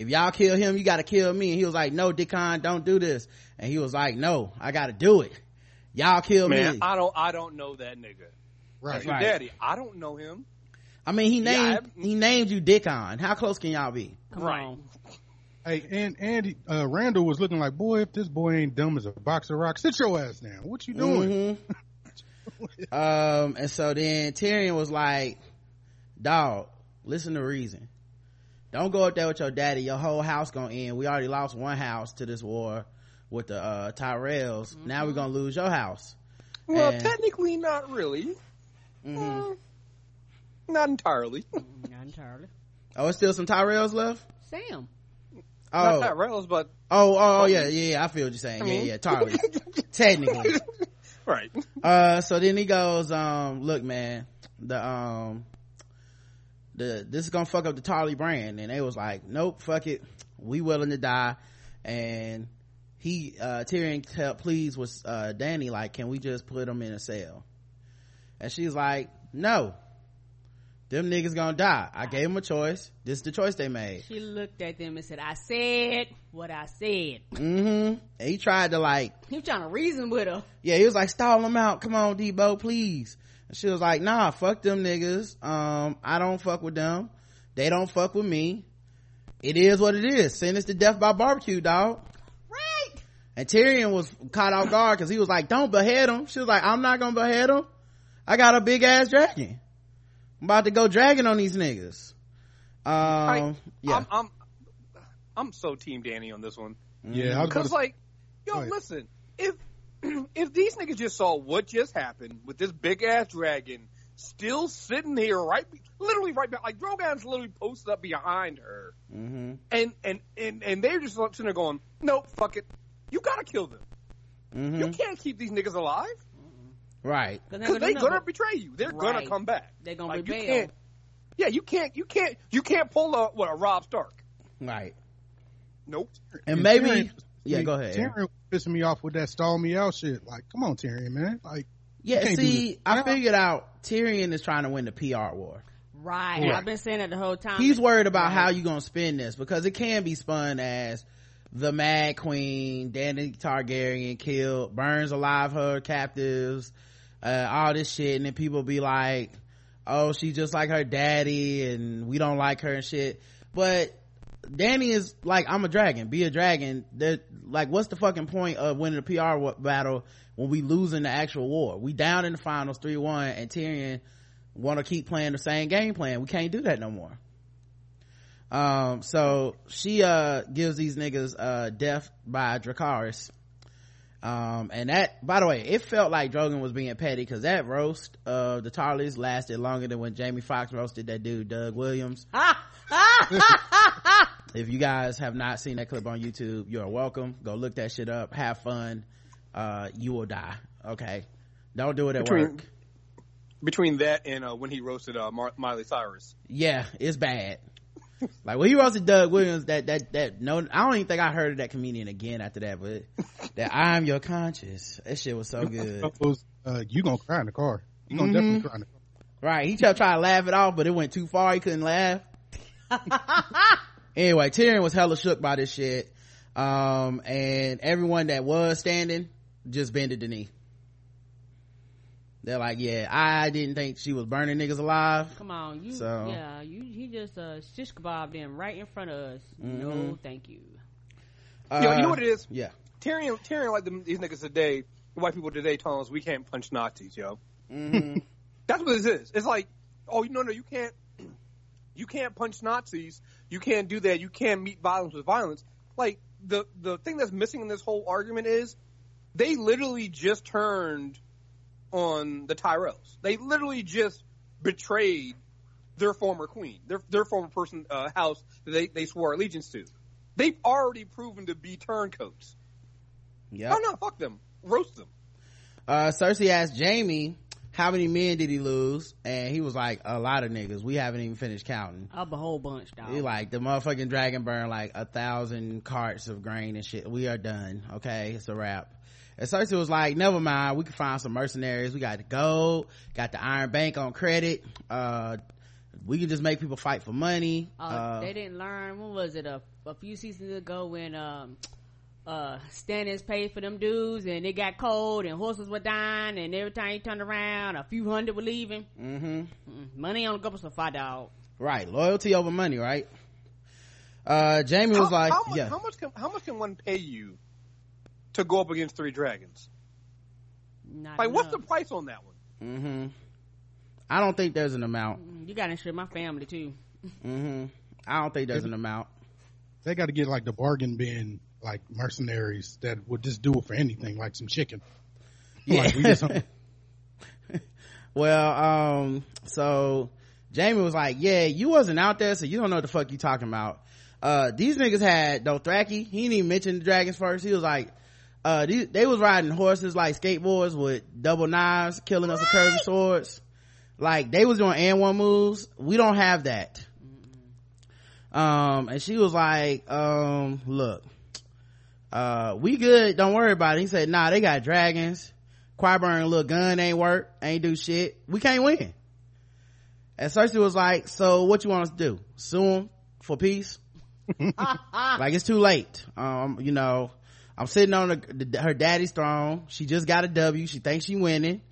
if y'all kill him, you gotta kill me. And he was like, no, Dickon, don't do this. And he was like, no, I gotta do it. Y'all kill Man, me. I don't I don't know that nigga. Right. That's your Right. daddy. I don't know him. I mean, he Yeah, named I- he named you Dickon. How close can y'all be? Come Right. on. Hey, and Andy uh, Randyll was looking like, boy, if this boy ain't dumb as a box of rocks, sit your ass down. What you doing? Mhm. um, and so then Tyrion was like, "Dog, listen to reason. Don't go up there with your daddy. Your whole house gonna end. We already lost one house to this war with the uh, Tyrells. Now we're gonna lose your house." Well, And- technically not really. Mhm. Uh, not entirely. Not entirely. Oh, it's still some Tyrells left. Sam. Oh, Not Oh, Tyrells, but oh, oh, yeah, yeah, yeah. I feel what you're saying. I Yeah, mean- yeah, Tarly. Technically. right. uh so then he goes um look man the um the this is gonna fuck up the tarly brand. And they was like nope fuck it. We willing to die. And he uh tyrion tell please was uh dany like can we just put him in a cell? And she's like no. Them niggas gonna die. I gave him a choice. This is the choice they made. She looked at them and said, I said what I said. mm-hmm. And he tried to like He was trying to reason with her. yeah, he was like, stall them out. Come on, Debo, please. And she was like, nah, fuck them niggas. Um, I don't fuck with them. They don't fuck with me. It is what it is. Sentence to death by barbecue, dog. Right. And Tyrion was caught off guard because he was like, don't behead him. She was like, I'm not gonna behead him. I got a big ass dragon. I'm about to go dragging on these niggas. Um, I, yeah. I'm, I'm I'm so team Dany on this one. Yeah, Because like, Go yo, ahead. listen, if if these niggas just saw what just happened with this big ass dragon still sitting here, right, be- literally right back, like Drogon's literally posted up behind her, hmm and and and and they're just sitting there going, nope, fuck it, you gotta kill them. hmm You can't keep these niggas alive Right. Cause they're they're gonna, gonna betray you. They're gonna come back. They're gonna Like, you can't. Yeah, you can't. You can't. You can't pull a what a Rob Stark. Right. Nope. And maybe, Tyrion- yeah, go ahead. Tyrion was pissing me off with that stall me out shit. Like, come on, Tyrion, man. Like, Yeah, see. I figured out Tyrion is trying to win the PR war. Right. Right. I've been saying that the whole time. He's worried about Right. how you gonna spin this because it can be spun as the Mad Queen, Dany Targaryen killed, burns alive her captives, uh, all this shit, and then people be like, "Oh, she's just like her daddy, and we don't like her and shit." But Dany is like, "I'm a dragon. Be a dragon." That like, what's the fucking point of winning a PR battle when we losing the actual war? We down in the finals three one, and Tyrion want to keep playing the same game plan. We can't do that no more. Um, so she, uh, gives these niggas, uh, death by Dracarys. Um, and that, by the way, it felt like Drogon was being petty because that roast of the Tarlys lasted longer than when Jamie Foxx roasted that dude, Doug Williams. If you guys have not seen that clip on YouTube, you're welcome. Go look that shit up. Have fun. Uh, you will die. Okay. Don't do it at Between- work. Between that and uh, when he roasted uh, Mar- Miley Cyrus. Yeah, it's bad. like when he roasted Doug Williams, that that that no, I don't even think I heard of that comedian again after that. But that I'm your conscience, that shit was so good. Those, uh, you gonna cry in the car. You gonna Mhm. definitely cry in the car. Right? He kept trying to laugh it off, but it went too far. He couldn't laugh. anyway, Tyrion was hella shook by this shit, um, and everyone that was standing just bended the knee. They're like, "Yeah, I didn't think she was burning niggas alive." Come on, you. So- Yeah, you. He just uh, shish kebab them right in front of us. Mhm. No, thank you. you, know, you know Uh, what it is? Yeah. Tyrion, Tyrion like them, these niggas today, white people today telling us we can't punch Nazis, yo. hmm That's what this is. It's like, oh, no, no, you can't, you can't punch Nazis. You can't do that. You can't meet violence with violence. Like the the thing that's missing in this whole argument is they literally just turned on the Tyrells. They literally just betrayed their former queen, their their former person uh, house that they they swore allegiance to. They've already proven to be turncoats. Yeah. Oh no, fuck them, roast them. Uh, Cersei asked Jaime how many men did he lose, and he was like, "A lot of niggas. We haven't even finished counting." Up a whole bunch, dog. He like the motherfucking dragon burned like a thousand carts of grain and shit. We are done. Okay, it's a wrap. And Cersei was like, never mind, we can find some mercenaries. We got the gold, got the Iron Bank on credit. Uh, we can just make people fight for money. Uh, Uh, they didn't learn. What was it? A, a few seasons ago when um, uh, Stannis paid for them dudes and it got cold and horses were dying and every time he turned around, a few hundred were leaving. hmm Mm, Money on the go for five dog. Right, loyalty over money, right? Uh, Jaime was how, like, how much, yeah, how much can how much can one pay you to go up against three dragons? Not Like, what's the price on that one? hmm I don't think there's an amount. You got to insure my family too. hmm I don't think there's an amount. They got to get like the bargain bin, like mercenaries that would just do it for anything, like some chicken. Like, we just- well, um, so Jaime was like, yeah, you wasn't out there, so you don't know what the fuck you talking about. Uh, these niggas had Dothraki. He didn't even mention the dragons first. He was like, uh, these, they was riding horses like skateboards with double knives, killing us with curvy swords. Like, they was doing and one moves. We don't have that. Um, and she was like, um, look, uh, we good. Don't worry about it. He said, nah, they got dragons. Qyburn little gun ain't work, ain't do shit. We can't win. And Cersei was like, so what you want us to do? Sue him for peace? like it's too late. Um, you know, I'm sitting on the, her daddy's throne. She just got a W. She thinks she winning.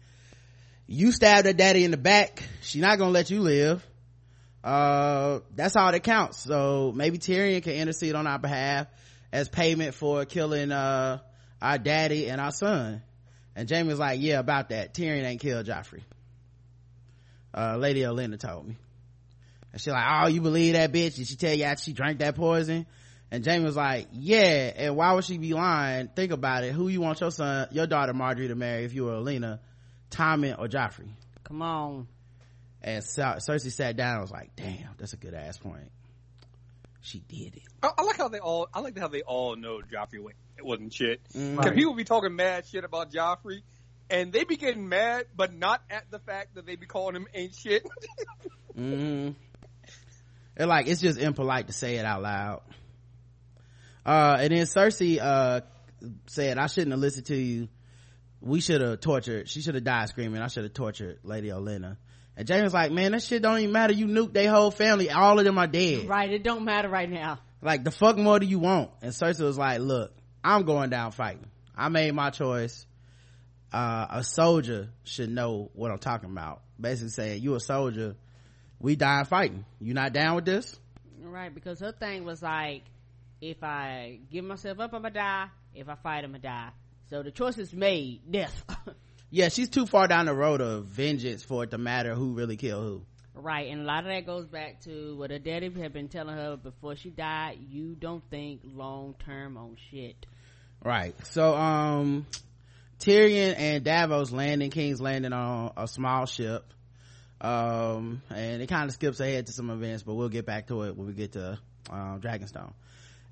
You stabbed her daddy in the back. She not gonna let you live. Uh, that's all that counts. So maybe Tyrion can intercede on our behalf as payment for killing, uh, our daddy and our son. And Jaime was like, yeah, about that. Tyrion ain't killed Joffrey. Uh, Lady Olenna told me. And she like, oh, you believe that bitch? Did she tell you she drank that poison? And Jaime was like, yeah, and why would she be lying? Think about it. Who you want your son, your daughter Margaery to marry if you were Olenna, Tommen or Joffrey? Come on. And Cer- Cersei sat down and was like, damn, that's a good ass point. She did it. I, I like how they all. I like how they all know Joffrey wa- it wasn't shit. Because people be talking mad shit about Joffrey, and they be getting mad, but not at the fact that they be calling him ain't shit. hmm And like, it's just impolite to say it out loud. Uh, and then Cersei, uh, said, I shouldn't have listened to you. We should have tortured, she should have died screaming. I should have tortured Lady Olenna. And James was like, man, that shit don't even matter. You nuke their whole family. All of them are dead. Right. It don't matter right now. Like, the fuck more do you want? And Cersei was like, look, I'm going down fighting. I made my choice. Uh, a soldier should know what I'm talking about. Basically saying, you a soldier. We dying fighting. You not down with this? Right. Because her thing was like, if I give myself up, I'm gonna die. If I fight, I'm gonna die. So the choice is made. Death. Yeah she's too far down the road of vengeance for it to matter who really killed who Right, and a lot of that goes back to what her daddy had been telling her before she died. You don't think long term on shit. right so um tyrion and davos land in king's landing on a small ship um and it kind of skips ahead to some events but we'll get back to it when we get to um dragonstone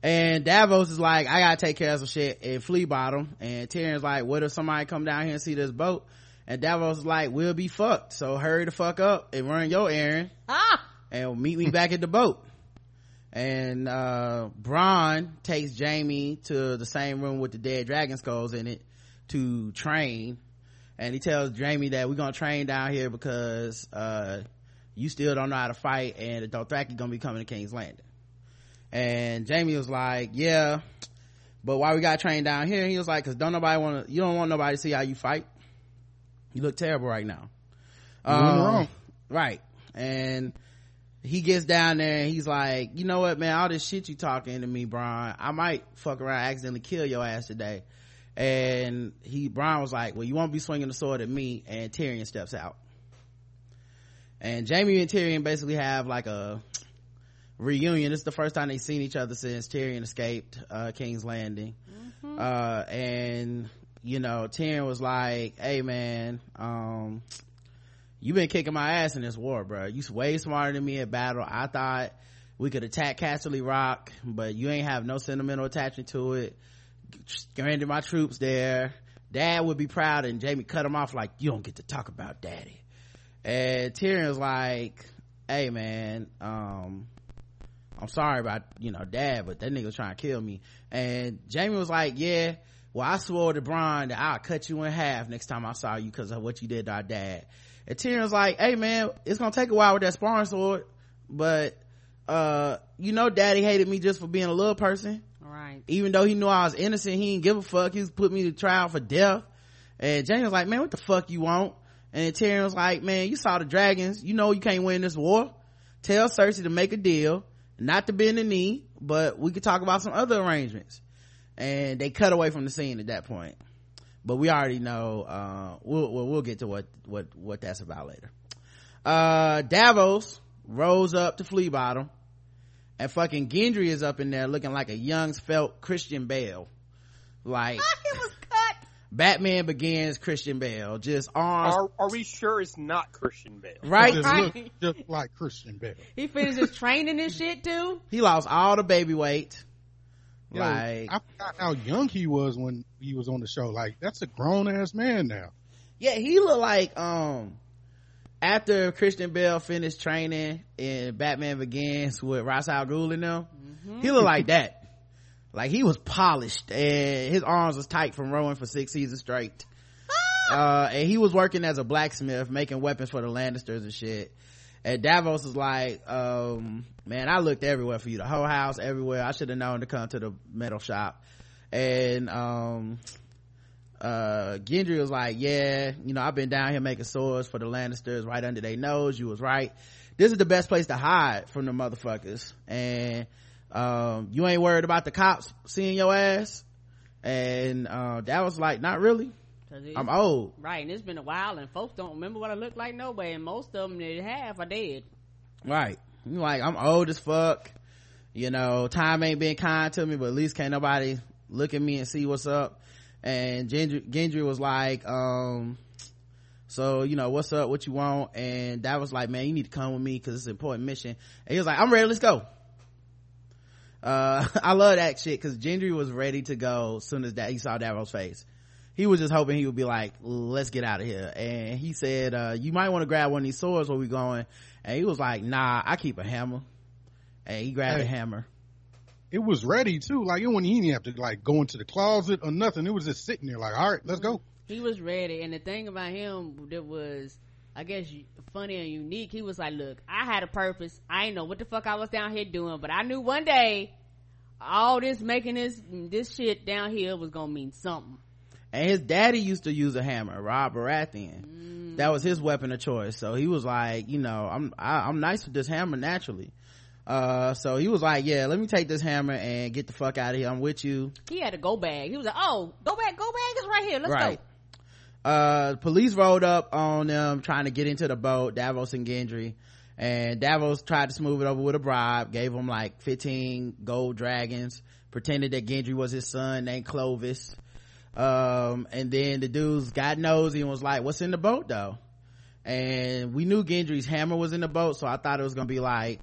and davos is like i gotta take care of some shit in flea bottom and tyrion's like what if somebody come down here and see this boat and davos is like we'll be fucked so hurry the fuck up and run your errand Ah! and meet me back at the boat. And uh Bronn takes Jaime to the same room with the dead dragon skulls in it to train. And he tells Jaime that we're gonna train down here because uh you still don't know how to fight and the Dothraki gonna be coming to King's Landing. And Jaime was like, Yeah, but why we got trained down here? He was like, Cause don't nobody wanna you don't want nobody to see how you fight. You look terrible right now. Um, wrong. Right. And he gets down there and he's like, you know what, man, all this shit you talking to me, Brian, I might fuck around accidentally kill your ass today. And he, Brian was like, well, you won't be swinging the sword at me. And Tyrion steps out. And Jaime and Tyrion basically have like a reunion. It's the first time they've seen each other since Tyrion escaped, uh, King's Landing. Uh, and, you know, Tyrion was like, hey man, um, you been kicking my ass in this war, bro. You way smarter than me at battle. I thought we could attack Casterly Rock, but you ain't have no sentimental attachment to it. Surrendered my troops there. Dad would be proud, and Jaime cut him off like, you don't get to talk about daddy. And Tyrion was like, hey man, um, I'm sorry about, you know, dad, but that nigga was trying to kill me. And Jaime was like, yeah, well, I swore to Brian that I'll cut you in half next time I saw you because of what you did to our dad. And Tyrion's like, hey man, it's gonna take a while with that sparring sword, but, uh, you know daddy hated me just for being a little person. Right. Even though he knew I was innocent, he didn't give a fuck. He put me to trial for death. And Jaime was like, man, what the fuck you want? And Tyrion was like, man, you saw the dragons. You know you can't win this war. Tell Cersei to make a deal, not to bend the knee, but we could talk about some other arrangements. And they cut away from the scene at that point. But we already know, uh, we'll, we'll, we'll get to what, what, what that's about later. Uh, Davos rose up to Flea Bottom and fucking Gendry is up in there looking like a young felt Christian Bale. Like. Batman Begins Christian Bale, just arms, Are, are we sure it's not Christian Bale? right? Just Right. look just like Christian Bale. He finished his training and shit too. He lost all the baby weight. Yo, Like, I forgot how young he was when he was on the show. Like that's a grown ass man now. yeah, he looked like, um, after Christian Bale finished training in Batman Begins with Ra's al Ghul and them, he looked like that. Like he was polished and his arms was tight from rowing for six seasons straight. uh, and he was working as a blacksmith, making weapons for the Lannisters and shit. And Davos was like, um, man, I looked everywhere for you. The whole house, everywhere. I should have known to come to the metal shop. And, um, uh, Gendry was like, yeah, you know, I've been down here making swords for the Lannisters right under their nose. You was right. This is the best place to hide from the motherfuckers. And, um, you ain't worried about the cops seeing your ass. And, uh, that was like, not really I'm old. right, and it's been a while, and folks don't remember what I look like no way, and most of them that have are dead. Right. Like, I'm old as fuck. You know, time ain't been kind to me, but at least can't nobody look at me and see what's up. And Gendry, Gendry was like, um, so, you know, what's up? What you want? And that was like, man, you need to come with me because it's an important mission. And he was like, I'm ready. Let's go. Uh, I love that shit because Gendry was ready to go as soon as that he saw Davos face. He was just hoping he would be like, let's get out of here. And he said, uh, you might want to grab one of these swords where we going. And he was like, nah, I keep a hammer. And he grabbed Hey. a hammer. It was ready too. Like it wasn't even have to like go into the closet or nothing. It was just sitting there. Like, all right, let's go. He was ready, and the thing about him that was, I guess, funny and unique. He was like, "Look, I had a purpose. I ain't know what the fuck I was down here doing, but I knew one day, all this making this this shit down here was gonna mean something." And his daddy used to use a hammer, Rob Baratheon. That was his weapon of choice. So he was like, you know, I'm, I, I'm nice with this hammer naturally. Uh, so he was like, yeah, let me take this hammer and get the fuck out of here. I'm with you. He had a go bag. He was like, "Oh, go bag, go bag is right here. Let's right. go." Uh police rolled up on them trying to get into the boat davos and gendry. And davos tried to smooth it over with a bribe gave him like 15 gold dragons pretended that gendry was his son named clovis. Um and then the dudes got nosy and was like what's in the boat though? And we knew gendry's hammer was in the boat so i thought it was gonna be like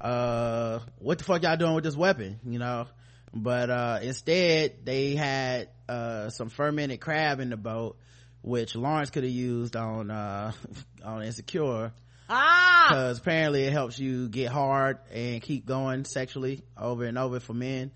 uh what the fuck y'all doing with this weapon? You know? But uh instead they had uh some fermented crab in the boat which lawrence could have used on uh on insecure. Ah! because apparently it helps you get hard and keep going sexually over and over for men.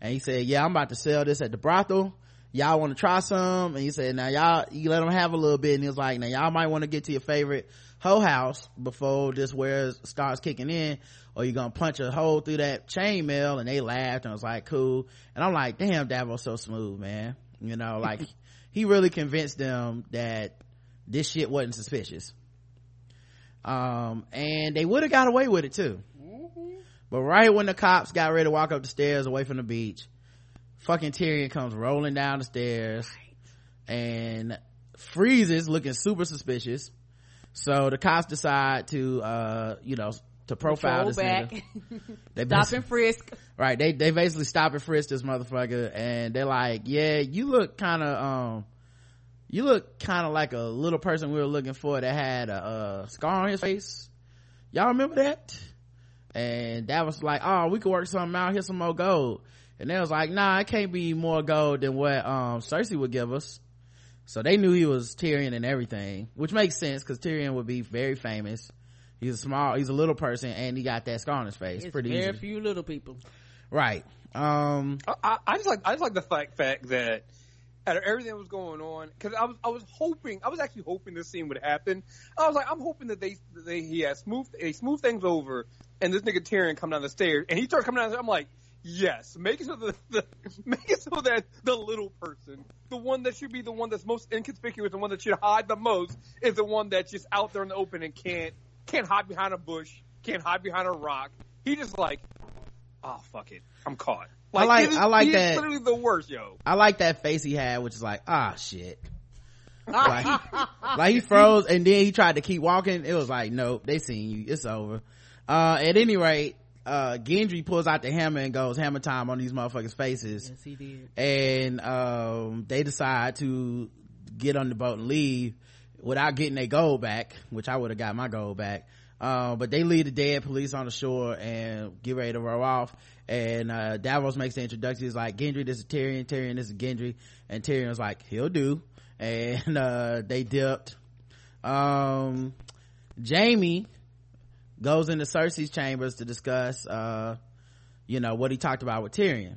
And he said yeah i'm about to sell this at the brothel. Y'all want to try some? And he said now y'all you let them have a little bit. And he was like now y'all might want to get to your favorite hoe house before this wears starts kicking in or you're gonna punch a hole through that chainmail. And they laughed and I was like cool. And i'm like damn davos so smooth man. You know like he really convinced them that this shit wasn't suspicious. Um and they would have got away with it too. But right when the cops got ready to walk up the stairs away from the beach fucking tyrion comes rolling down the stairs and freezes looking super suspicious. So the cops decide to uh you know to profile this back. nigga. They Stop and frisk. right they they basically stop and frisk this motherfucker and they're like yeah you look kind of um you look kind of like a little person we were looking for that had a, a scar on his face y'all remember that and that was like oh we could work something out here's some more gold and they was like nah it can't be more gold than what um cersei would give us so they knew he was tyrion and everything which makes sense because tyrion would be very famous he's a small he's a little person and he got that scar on his face It's pretty very easy few little people. right um I, I, I just like I just like the fact fact that out of everything that was going on, because I was I was hoping I was actually hoping this scene would happen. I was like I'm hoping that they that they he has smooth they smooth things over, and this nigga Tyrion come down the stairs, and he starts coming down. The, stairs, I'm like. Yes, make it so that the, make it so that the little person, the one that should be the one that's most inconspicuous, the one that should hide the most, is the one that's just out there in the open and can't can't hide behind a bush, can't hide behind a rock. He just like, oh fuck it, I'm caught. I like- it is- I like he is that- literally the worst, yo. I like that face he had, which is like, ah, shit. like, like he froze and then he tried to keep walking. It was like, nope, they seen you. It's over. Uh, at any rate, uh, Gendry pulls out the hammer and goes hammer time on these motherfuckers' faces. Yes, he did. And, um, they decide to get on the boat and leave without getting their gold back, which I would have got my gold back. Uh, but they leave the dead police on the shore and get ready to row off. And, uh, Davos makes the introduction. He's like, Gendry, this is Tyrion. Tyrion, this is Gendry. And Tyrion was like, he'll do. And, uh, they dipped. Um, Jaime goes into Cersei's chambers to discuss, uh, you know, what he talked about with Tyrion.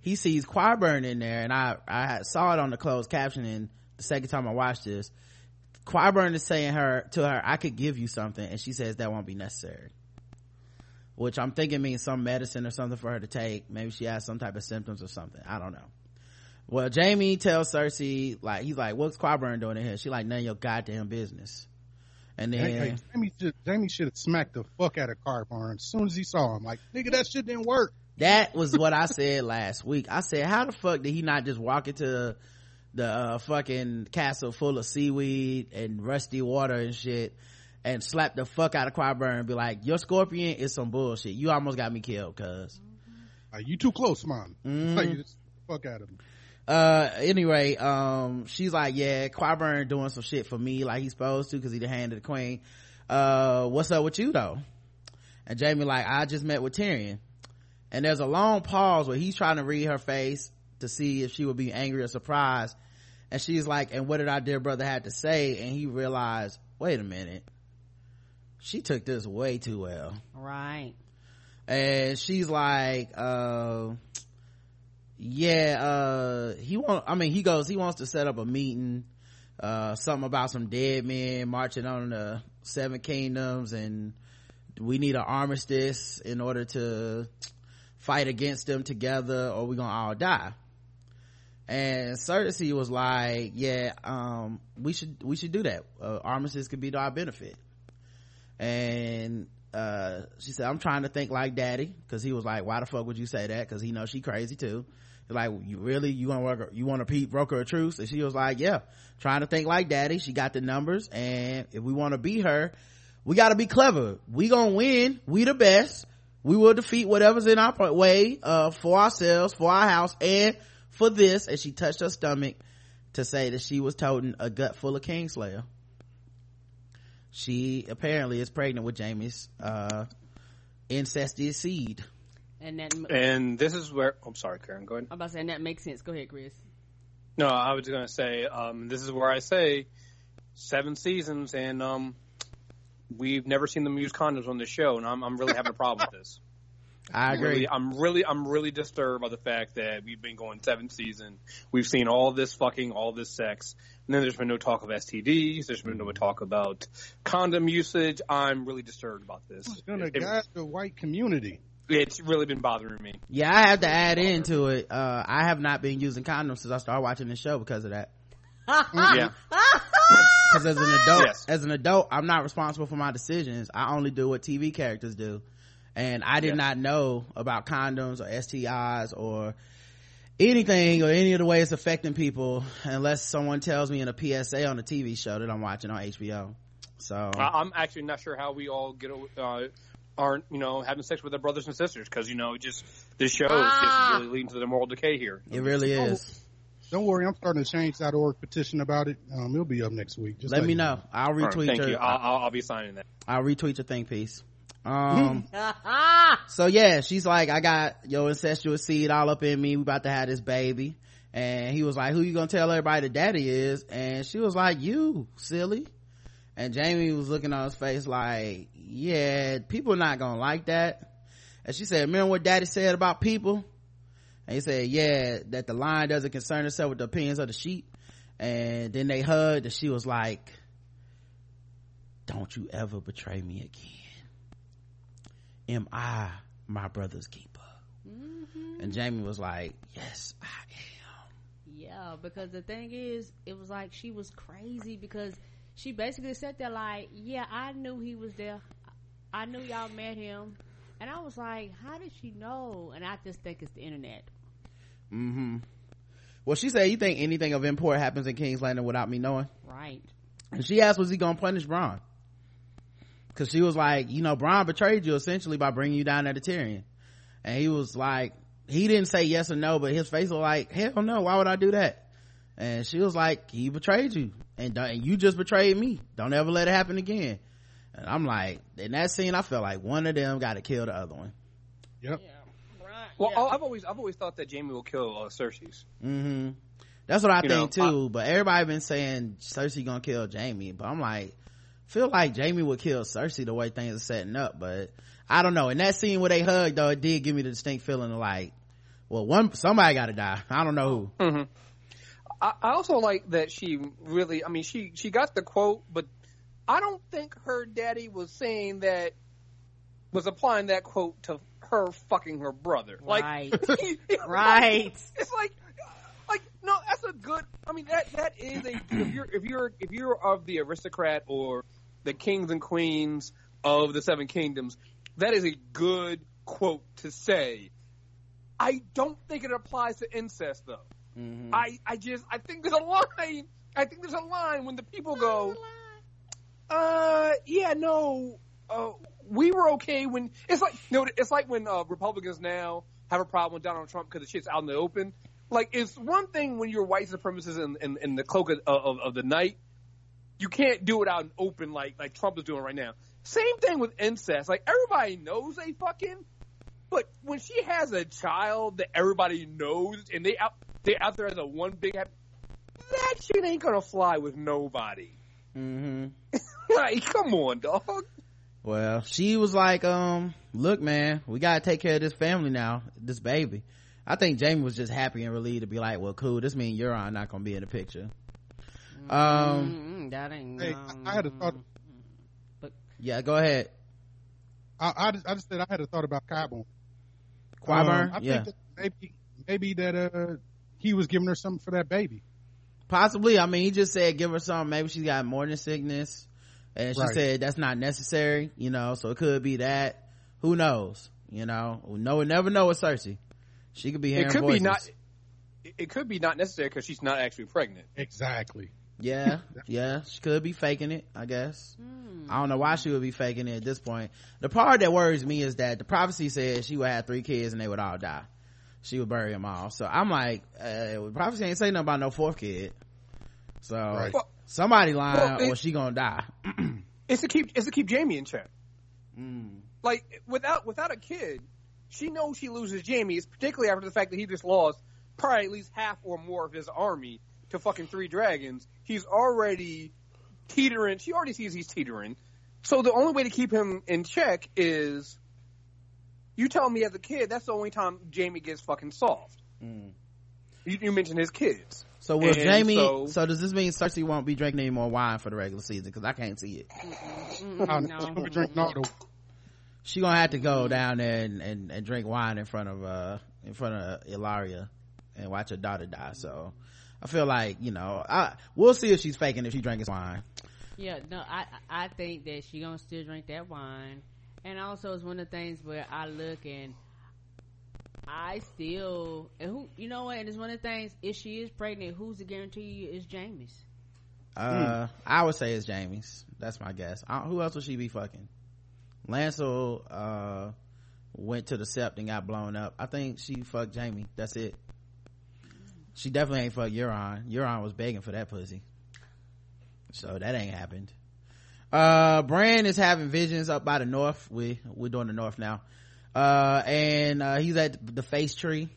He sees Qyburn in there, and I, I saw it on the closed captioning the second time I watched this. Qyburn is saying her to her, I could give you something, and she says that won't be necessary. Which I'm thinking means some medicine or something for her to take. Maybe she has some type of symptoms or something. I don't know. Well, Jaime tells Cersei, like, he's like, what's Qyburn doing in here? She like, none of your goddamn business. And then, Hey, hey, Jaime should, Jaime should have smacked the fuck out of Carbarn as soon as he saw him. Like, nigga, that shit didn't work. That was what I said last week. I said, how the fuck did he not just walk into the uh, fucking castle full of seaweed and rusty water and shit and slap the fuck out of Qyburn and be like, your scorpion is some bullshit. You almost got me killed, cuz. Like, you too close, man. Mhm. Like, just fuck out of him. Uh, anyway, um, she's like, yeah, Qyburn doing some shit for me like he's supposed to cause he the hand of the queen. Uh, what's up with you though? And Jaime like, I just met with Tyrion. And there's a long pause where he's trying to read her face to see if she would be angry or surprised. And she's like, and what did our dear brother have to say? And he realized, wait a minute. She took this way too well Right. and she's like uh yeah uh he want i mean he goes he wants to set up a meeting uh something about some dead men marching on the seven kingdoms and we need an armistice in order to fight against them together or we're gonna all die and Cersei was like yeah um we should we should do that. Uh, armistice could be to our benefit. And uh she said i'm trying to think like daddy because he was like why the fuck would you say that? Because he knows she crazy too. Like you really you want to work you want to be broker a truce? And she was like yeah trying to think like daddy. She got the numbers and if we want to beat her we got to be clever. We gonna win. We the best. We will defeat whatever's in our way uh, for ourselves for our house and for this and she touched her stomach to say that she was toting a gut full of kingslayer. She apparently is pregnant with jaime's uh incestuous seed. And that and this is where i'm sorry karen go ahead. I'm about to say and that makes sense. Go ahead chris. No i was going to say um, this is where i say seven seasons and um, we've never seen them use condoms on the show and i'm, I'm really having a problem with this I agree. Really, I'm really, I'm really disturbed by the fact that we've been going seven season. We've seen all this fucking, all this sex, and then there's been no talk of STDs. There's been no talk about condom usage. I'm really disturbed about this. It's gonna guide the white community. It's really been bothering me. Yeah, I have to add into it. Uh, I have not been using condoms since I started watching the show because of that. yeah. Because as an adult, yes. as an adult, I'm not responsible for my decisions. I only do what TV characters do and I did yes. not know about condoms or STIs or anything or any of the ways affecting people unless someone tells me in a PSA on a TV show that I'm watching on HBO. So I'm actually not sure how we all get uh, aren't you know having sex with their brothers and sisters because you know just this show ah. is really leading to the moral decay here. It really is. Don't worry, I'm starting to change.org petition about it. Um, it'll be up next week. Just let, me know. know. I'll retweet right, thank your. You. I'll, I'll, be signing that. I'll retweet your thing piece. Um, so yeah, she's like, I got your incestuous seed all up in me. We about to have this baby. And he was like, who you gonna tell everybody the daddy is? And she was like, you, silly. And Jaime was looking on his face like, yeah, people are not gonna like that. And she said, remember what daddy said about people? And he said, yeah, that the lion doesn't concern itself with the opinions of the sheep. And then they hugged and she was like, don't you ever betray me again am I my brother's keeper? Mm-hmm. And Jaime was like, yes, I am. Yeah, because the thing is, it was like she was crazy because she basically sat there like, yeah, I knew he was there. I knew y'all met him. And I was like, how did she know? And I just think it's the internet. Mm-hmm. Well, she said, you think anything of import happens in King's Landing without me knowing? Right. And she asked, was he going to punish Bronn? Cause she was like, you know, Bronn betrayed you essentially by bringing you down to the Tyrion. And he was like, he didn't say yes or no, but his face was like, hell no, why would I do that? And she was like, he betrayed you and, and you just betrayed me. Don't ever let it happen again. And I'm like, in that scene, I felt like one of them got to kill the other one. Yep. Yeah. Right. Well, yeah. I've always, I've always thought that Jaime will kill uh, Cersei's. Mm-hmm. That's what I you think know, too. I, but everybody been saying Cersei gonna kill Jaime, but I'm like, feel like Jaime would kill Cersei the way things are setting up, but I don't know. In that scene where they hugged, though, it did give me the distinct feeling of like, well, one somebody got to die. I don't know who. Mm-hmm. I, I also like that she really. I mean, she she got the quote, but I don't think her daddy was saying that was applying that quote to her fucking her brother. Right. Like, right. It's like, like no, that's a good. I mean, that that is a if you're if you're if you're of the aristocrat or the kings and queens of the seven kingdoms. That is a good quote to say. I don't think it applies to incest though. Mm-hmm. I, I just, I think there's a line, I think there's a line when the people go, uh, yeah, no, uh, we were okay when, it's like, you know, it's like when, uh, Republicans now have a problem with Donald Trump because the shit's out in the open. Like, it's one thing when you're white supremacists in, in, in the cloak of, of, of the night, you can't do it out in open like like Trump is doing right now. Same thing with incest. Like everybody knows they fucking, but when she has a child that everybody knows and they out they out there as a one big that shit ain't gonna fly with nobody. Mm-hmm. like, come on, dog. Well, she was like, um, look, man, we gotta take care of this family now, this baby. I think Jaime was just happy and relieved to be like, well, cool, this means Euron not gonna be in the picture. Um, mm, that ain't. Hey, I had a thought. But yeah, go ahead. I, I, just, I just said I had a thought about Qyburn. Qyburn, um, I yeah. think maybe maybe that uh he was giving her something for that baby. Possibly. I mean, he just said give her something. Maybe she's got morning sickness, and she right. said that's not necessary. You know, so it could be that. Who knows? You know, no one never know with Cersei. She could be hearing It could voices. be not it, it could be not necessary because she's not actually pregnant. Exactly. Yeah, yeah, she could be faking it, I guess. I don't know why she would be faking it at this point. The part that worries me is that the prophecy says she would have three kids and they would all die. She would bury them all. So I'm like, uh, prophecy ain't say nothing about no fourth kid. So Right. Well- somebody lying Well, it- or she gonna die. It's to keep it's to keep Jaime in check. Like without without a kid, she knows she loses Jaime. It's particularly after the fact that he just lost probably at least half or more of his army to fucking three dragons. He's already teetering. She already sees he's teetering. So the only way to keep him in check is you tell me as a kid that's the only time Jaime gets fucking soft. You, you mentioned his kids. So will And Jaime? So, so- does this mean Cersei won't be drinking any more wine for the regular season? Because I can't see it. Oh, no. She's gonna be drinking all the She gonna have to go down there and, and, and drink wine in front of uh in front of Ellaria and watch her daughter die. So I feel like you know I we'll see if she's faking if she drinks wine. Yeah, no, I I think that she gonna still drink that wine, and also it's one of the things where I look and I still and who you know what, and it's one of the things if she is pregnant, who's to guarantee you is Jaime's? Uh, I would say it's Jaime's. That's my guess. I, who else would she be fucking? Lancel uh went to the sept and got blown up. I think she fucked Jaime. That's it. She definitely ain't fucked Euron. Euron was begging for that pussy. So that ain't happened. Uh, Bran is having visions up by the north. We, we're doing the north now. Uh, and, uh, he's at the face tree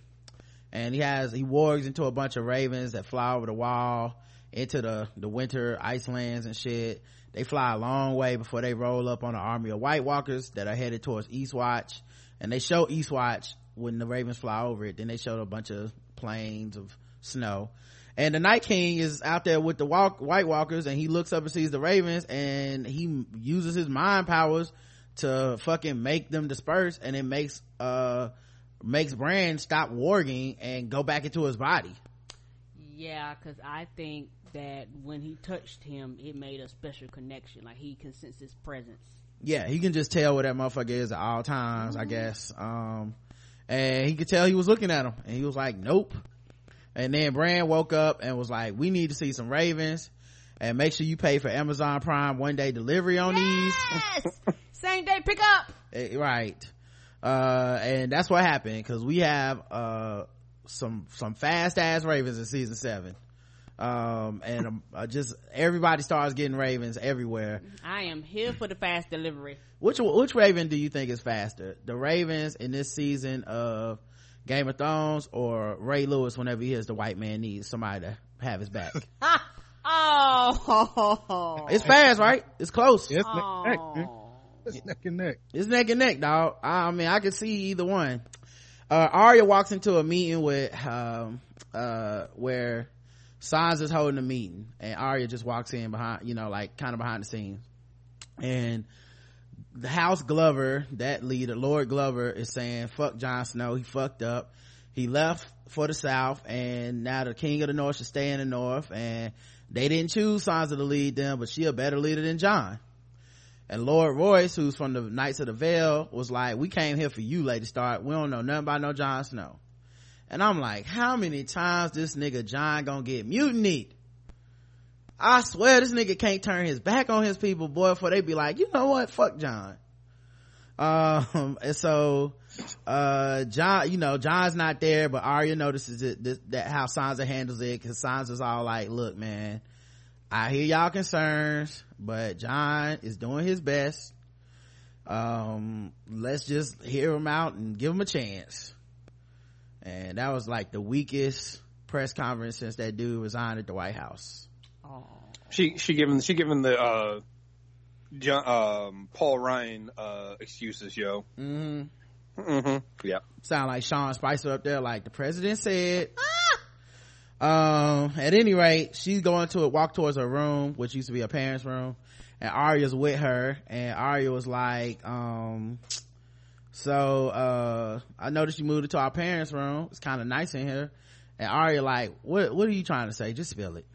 and he has, he wargs into a bunch of ravens that fly over the wall into the, the winter icelands and shit. They fly a long way before they roll up on an army of White Walkers that are headed towards Eastwatch. And they show Eastwatch when the ravens fly over it. Then they show a bunch of planes of snow. And the Night King is out there with the walk, White Walkers and he looks up and sees the ravens and he uses his mind powers to fucking make them disperse and it makes, uh, makes Bran stop warging and go back into his body. Yeah, because I think that when he touched him, it made a special connection. Like he can sense his presence. yeah he can just tell where that motherfucker is at all times i guess um and he could tell he was looking at him and he was like nope and then Bran woke up and was like we need to see some ravens and make sure you pay for amazon prime one day delivery on Yes, same day pick up. these Eh, right uh and that's what happened because we have uh some some fast ass ravens in season seven um and um, uh, just everybody starts getting ravens everywhere I am here for the fast delivery. Which which Raven do you think is faster? The Ravens in this season of Game of Thrones or Ray Lewis whenever he hears the white man needs somebody to have his back? Oh, it's fast, right? It's close. It's neck and neck. Oh. It's neck and neck. It's neck and neck, dog. I mean, I can see either one. Uh, Arya walks into a meeting with, um, uh, where Sansa's holding a meeting and Arya just walks in behind, you know, like kind of behind the scenes. And the House Glover, that leader, Lord Glover is saying, fuck Jon Snow. He fucked up. He left for the South and now the King of the North should stay in the North and they didn't choose Sansa to lead them, but she a better leader than Jon. And Lord Royce, who's from the Knights of the Vale, was like, we came here for you, Lady Stark. We don't know nothing about no Jon Snow. And I'm like, how many times this nigga Jon gonna get mutinied? I swear this nigga can't turn his back on his people, boy, before they be like, you know what? Fuck Jon. Um, and so, uh, Jon, you know, Jon's not there, but Arya notices it, this, that how Sansa handles it, cause Sansa's all like, look, man, I hear y'all concerns, but Jon is doing his best. Um, let's just hear him out and give him a chance. And that was like the weakest press conference since that dude resigned at the White House. She she given she given the uh, John, um, Paul Ryan uh, excuses, yo. Mm-hmm. Mm-hmm. Yeah. Sound like Sean Spicer up there, like the president said. Um, at any rate, she's going to walk towards her room, which used to be her parents' room, and Arya's with her, and Arya was like, um, so, uh, I noticed you moved into our parents' room. It's kind of nice in here. And Arya like, what, what are you trying to say? Just spill it.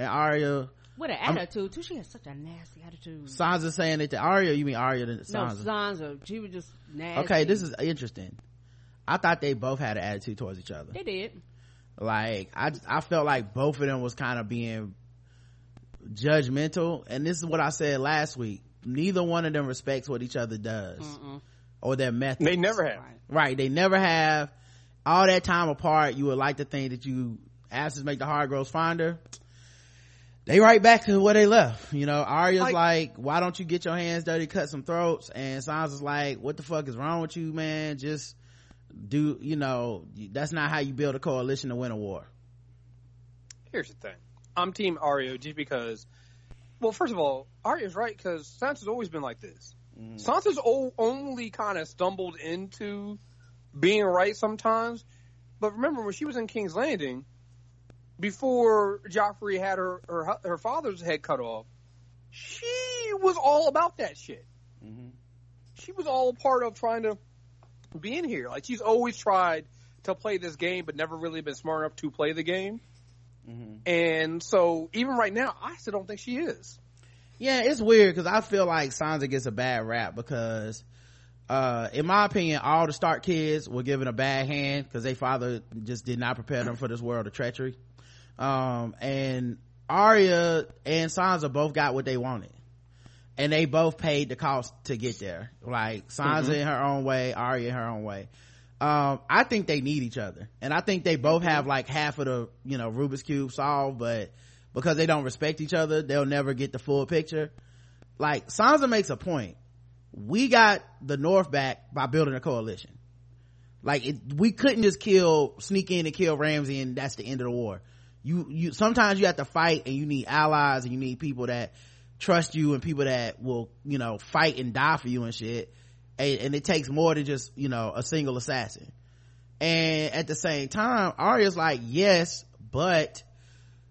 And Arya, What an attitude too. She has such a nasty attitude. Sansa saying it to Arya, you mean Arya to no, Sansa? Sansa. She was just nasty. okay, this is interesting. I thought they both had an attitude towards each other. They did. like i i felt like both of them was kind of being judgmental and this is what i said last week neither one of them respects what each other does Mm-mm. or their method They never have. Right. right they never have all that time apart you would like to think that you asses make the heart grows fonder they right back to where they left you know arya's Like- like why don't you get your hands dirty cut some throats and sansa's like what the fuck is wrong with you man just do you know that's not how you build a coalition to win a war Here's the thing. I'm Team Arya just because. Well, first of all, Arya's right because Sansa's always been like this. Mm. Sansa's o- only kind of stumbled into being right sometimes. But remember when she was in King's Landing, before Joffrey had her her her father's head cut off, she was all about that shit. She was all part of trying to be in here. Like she's always tried to play this game, but never really been smart enough to play the game. And so even right now, I still don't think she is. yeah it's weird because i feel like sansa gets a bad rap because uh in my opinion all the stark kids were given a bad hand because their father just did not prepare them for this world of treachery um and Arya and Sansa both got what they wanted. And they both paid the cost to get there. Like Sansa in her own way Arya in her own way. Um I think they need each other. And I think they both have like half of the you know Rubik's cube solved but because they don't respect each other they'll never get the full picture. Like Sansa makes a point. We got the north back by building a coalition. Like it, we couldn't just kill sneak in and kill Ramsay and that's the end of the war you you sometimes you have to fight and you need allies and you need people that trust you and people that will you know fight and die for you and shit. And, and it takes more than just you know a single assassin. And at the same time arya's like yes but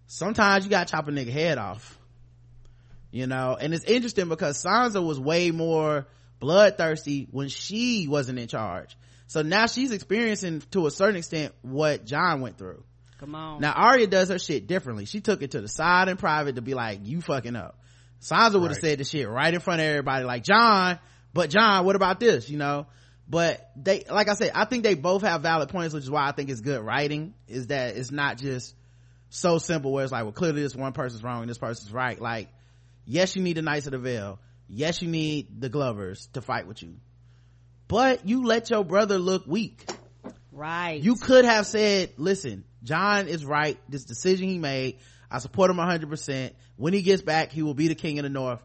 sometimes you gotta chop a nigga head off. You know and it's interesting because sansa was way more bloodthirsty when she wasn't in charge. So now she's experiencing to a certain extent what Jon went through Come on. now Arya does her shit differently. She took it to the side in private to be like, "You fucking up." Sansa would have Right. said the shit right in front of everybody, like Jon. But Jon, what about this? You know. But they, like I said, I think they both have valid points, which is why I think it's good writing. Is that it's not just so simple where it's like, well, clearly this one person's wrong and this person's right. Like, yes, you need the Knights of the Vale. Yes, you need the Glovers to fight with you. But you let your brother look weak right. you could have said listen Jon is right this decision he made i support him 100% when he gets back he will be the king of the north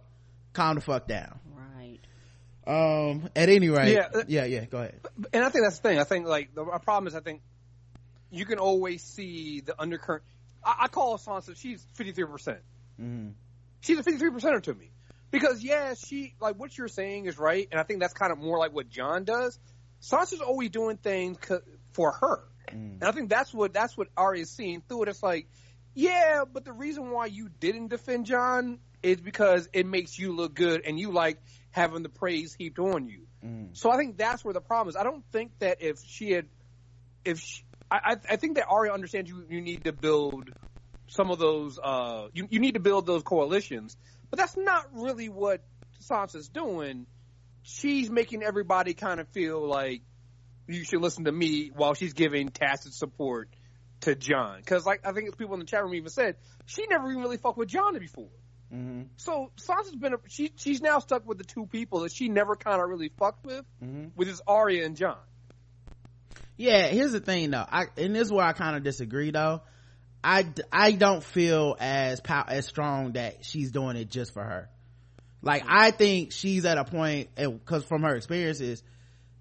calm the fuck down Right. um at any rate Yeah, uh, yeah yeah go ahead And I think that's the thing. I think like the our problem is I think you can always see the undercurrent. I, I call Sansa. She's fifty three percent. Mhm. She's a fifty three percenter to me because yeah, she like what you're saying is right, and I think that's kind of more like what Jon does. Sansa's always doing things c- for her, and I think that's what that's what Arya's seeing through it. It's like, yeah, but the reason why you didn't defend Jon is because it makes you look good, and you like having the praise heaped on you. So I think that's where the problem is. I don't think that if she had, if she, I, I, I think that Arya understands you, you need to build some of those, uh, you, you need to build those coalitions, but that's not really what Sansa's doing. She's making everybody kind of feel like you should listen to me while she's giving tacit support to Jon. Cause like, I think it's people in the chat room even said, she never even really fucked with Jon before. Mhm. So Sansa's been a, she she's now stuck with the two people that she never kind of really fucked with, Mhm. with is Arya and Jon. yeah here's the thing though i and this is where i kind of disagree though I I don't feel as pow- as strong that she's doing it just for her like i think she's at a point because from her experiences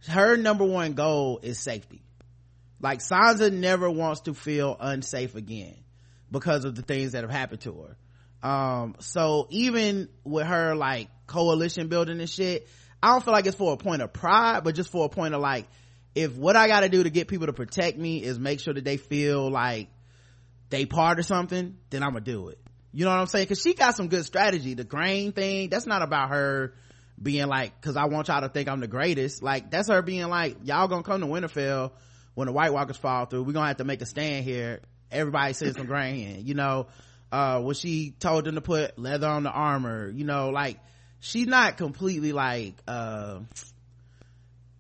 her number one goal is safety. Like sansa never wants to feel unsafe again because of the things that have happened to her. Um so even with her like coalition building and shit i don't feel like it's for a point of pride but just for a point of like if what i gotta do to get people to protect me is make sure that they feel like they part of something then i'm gonna do it you know what i'm saying? Because she got some good strategy. The grain thing that's not about her being like because i want y'all to think i'm the greatest like that's her being like y'all gonna come to winterfell when the white walkers fall through. We're gonna have to make a stand here. Everybody sends some grain in you know? Uh when she told them to put leather on the armor you know? Like she's not completely like uh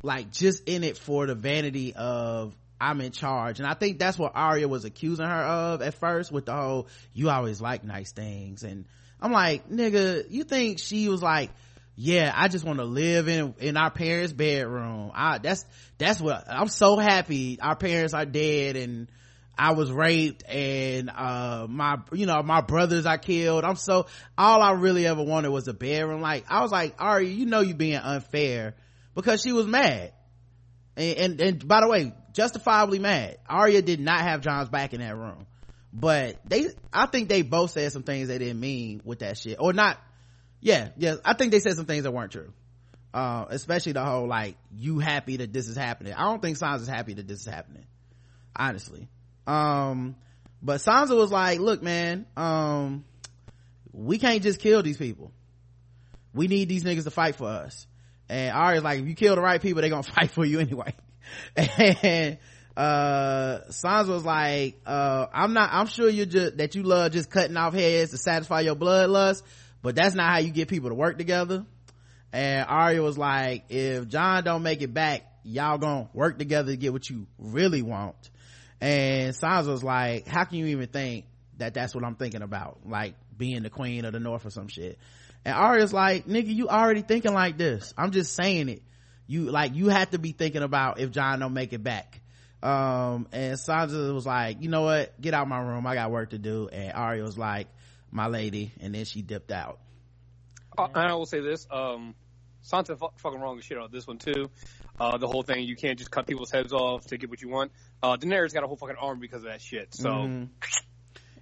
like just in it for the vanity of I'm in charge. And I think that's what Arya was accusing her of at first with the whole, you always like nice things. And I'm like, nigga, you think she was like, yeah, I just want to live in, in our parents' bedroom. I, that's, that's what, I'm so happy our parents are dead and I was raped and, uh, my, you know, my brothers I killed. I'm so, all I really ever wanted was a bedroom. Like, I was like, Arya, you know you being unfair because she was mad. And, and, and by the way, justifiably mad. Arya did not have Jon's back in that room. But they, I think they both said some things they didn't mean with that shit. Or not, yeah, yeah, I think they said some things that weren't true. Uh, especially the whole like, you happy that this is happening. I don't think Sansa's happy that this is happening. Honestly. Um, but Sansa was like, look man, um, we can't just kill these people. We need these niggas to fight for us. And Arya's like, if you kill the right people, they're gonna fight for you anyway. and, uh, Sansa was like, uh, I'm not, I'm sure you just, that you love just cutting off heads to satisfy your bloodlust, but that's not how you get people to work together. And Arya was like, if Jon don't make it back, y'all gonna work together to get what you really want. And Sansa was like, how can you even think that that's what I'm thinking about? Like being the queen of the north or some shit. And Arya's like, nigga, you already thinking like this. I'm just saying it. You, like, you have to be thinking about if Jon don't make it back. Um, and Sansa was like, you know what? Get out my room. I got work to do. And Arya was like, my lady. And then she dipped out. Uh, and I will say this, um, Sansa fu- fucking wrong as shit on this one too. Uh, the whole thing, you can't just cut people's heads off to get what you want. Uh, Daenerys got a whole fucking arm because of that shit. So, Mhm.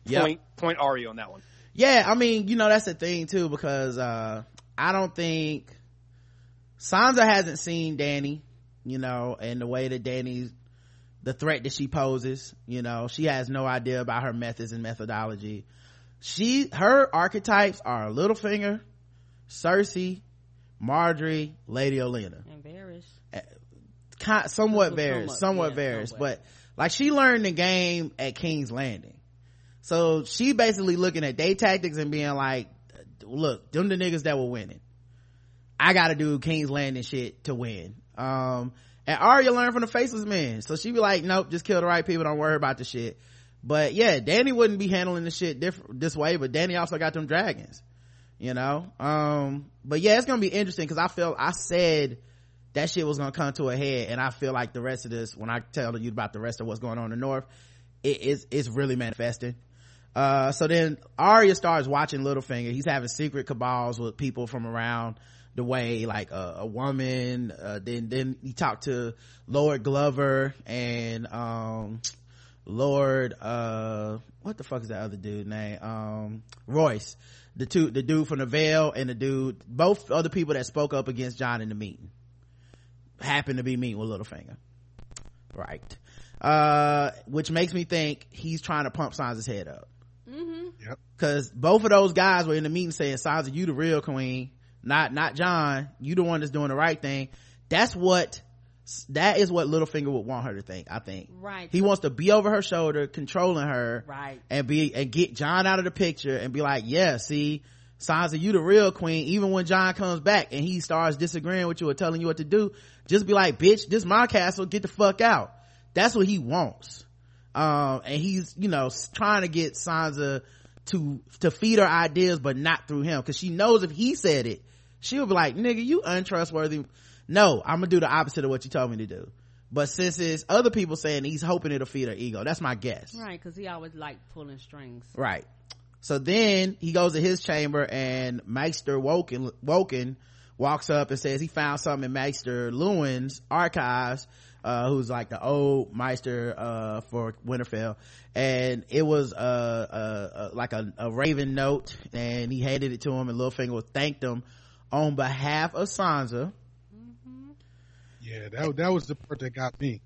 Yep. point, point Arya on that one. yeah i mean you know that's the thing too because uh i don't think sansa hasn't seen Dany you know and the way that Dany's the threat that she poses you know she has no idea about her methods and methodology. She her archetypes are littlefinger cersei Margaery lady olenna. And Varys. Eh, ki- somewhat Somewhat, Varys somewhat yeah, somewhat. but like she learned the game at king's landing. So she basically looking at day tactics and being like look them the niggas that were winning i gotta do king's landing shit to win. Um and Arya learned from the faceless Man. so she be like nope just kill the right people. Don't worry about the shit. But yeah Dany wouldn't be handling the shit different this way but Dany also got them dragons you know? Um but yeah it's gonna be interesting because i felt i said that shit was gonna come to a head and i feel like the rest of this when i tell you about the rest of what's going on in the north it is it's really manifesting. Uh so then Arya starts watching Littlefinger. He's having secret cabals with people from around the way like a, a woman uh, then then he talked to Lord Glover and um Lord uh what the fuck is that other dude name? Um Royce. The two the dude from the Vale and the dude both other people that spoke up against Jon in the meeting. Happened to be meeting with Littlefinger. Right. Uh which makes me think he's trying to pump Sansa's head up. Yep. because both of those guys were in the meeting saying Sansa you the real queen not not Jon. You the one that's doing the right thing. That's what that is what Littlefinger would want her to think I think. Right. he wants to be over her shoulder controlling her. Right. and be and get Jon out of the picture and be like yeah see Sansa you the real queen. Even when Jon comes back and he starts disagreeing with you or telling you what to do just be like bitch this my castle. Get the fuck out. That's what he wants. Um and he's you know trying to get Sansa to to feed her ideas but not through him. Because she knows if he said it she'll be like nigga you untrustworthy. No i'm gonna do the opposite of what you told me to do. But since it's other people saying he's hoping it'll feed her ego that's my guess. Right, because he always like pulling strings. right. So then he goes to his chamber and maester Wolkan Wolkan walks up and says he found something in maester Luwin's archives uh, who's like the old Maester uh, for Winterfell. And it was uh, uh, uh, like a, a raven note and he handed it to him and Littlefinger thanked him on behalf of Sansa Yeah, that that was the part that got me.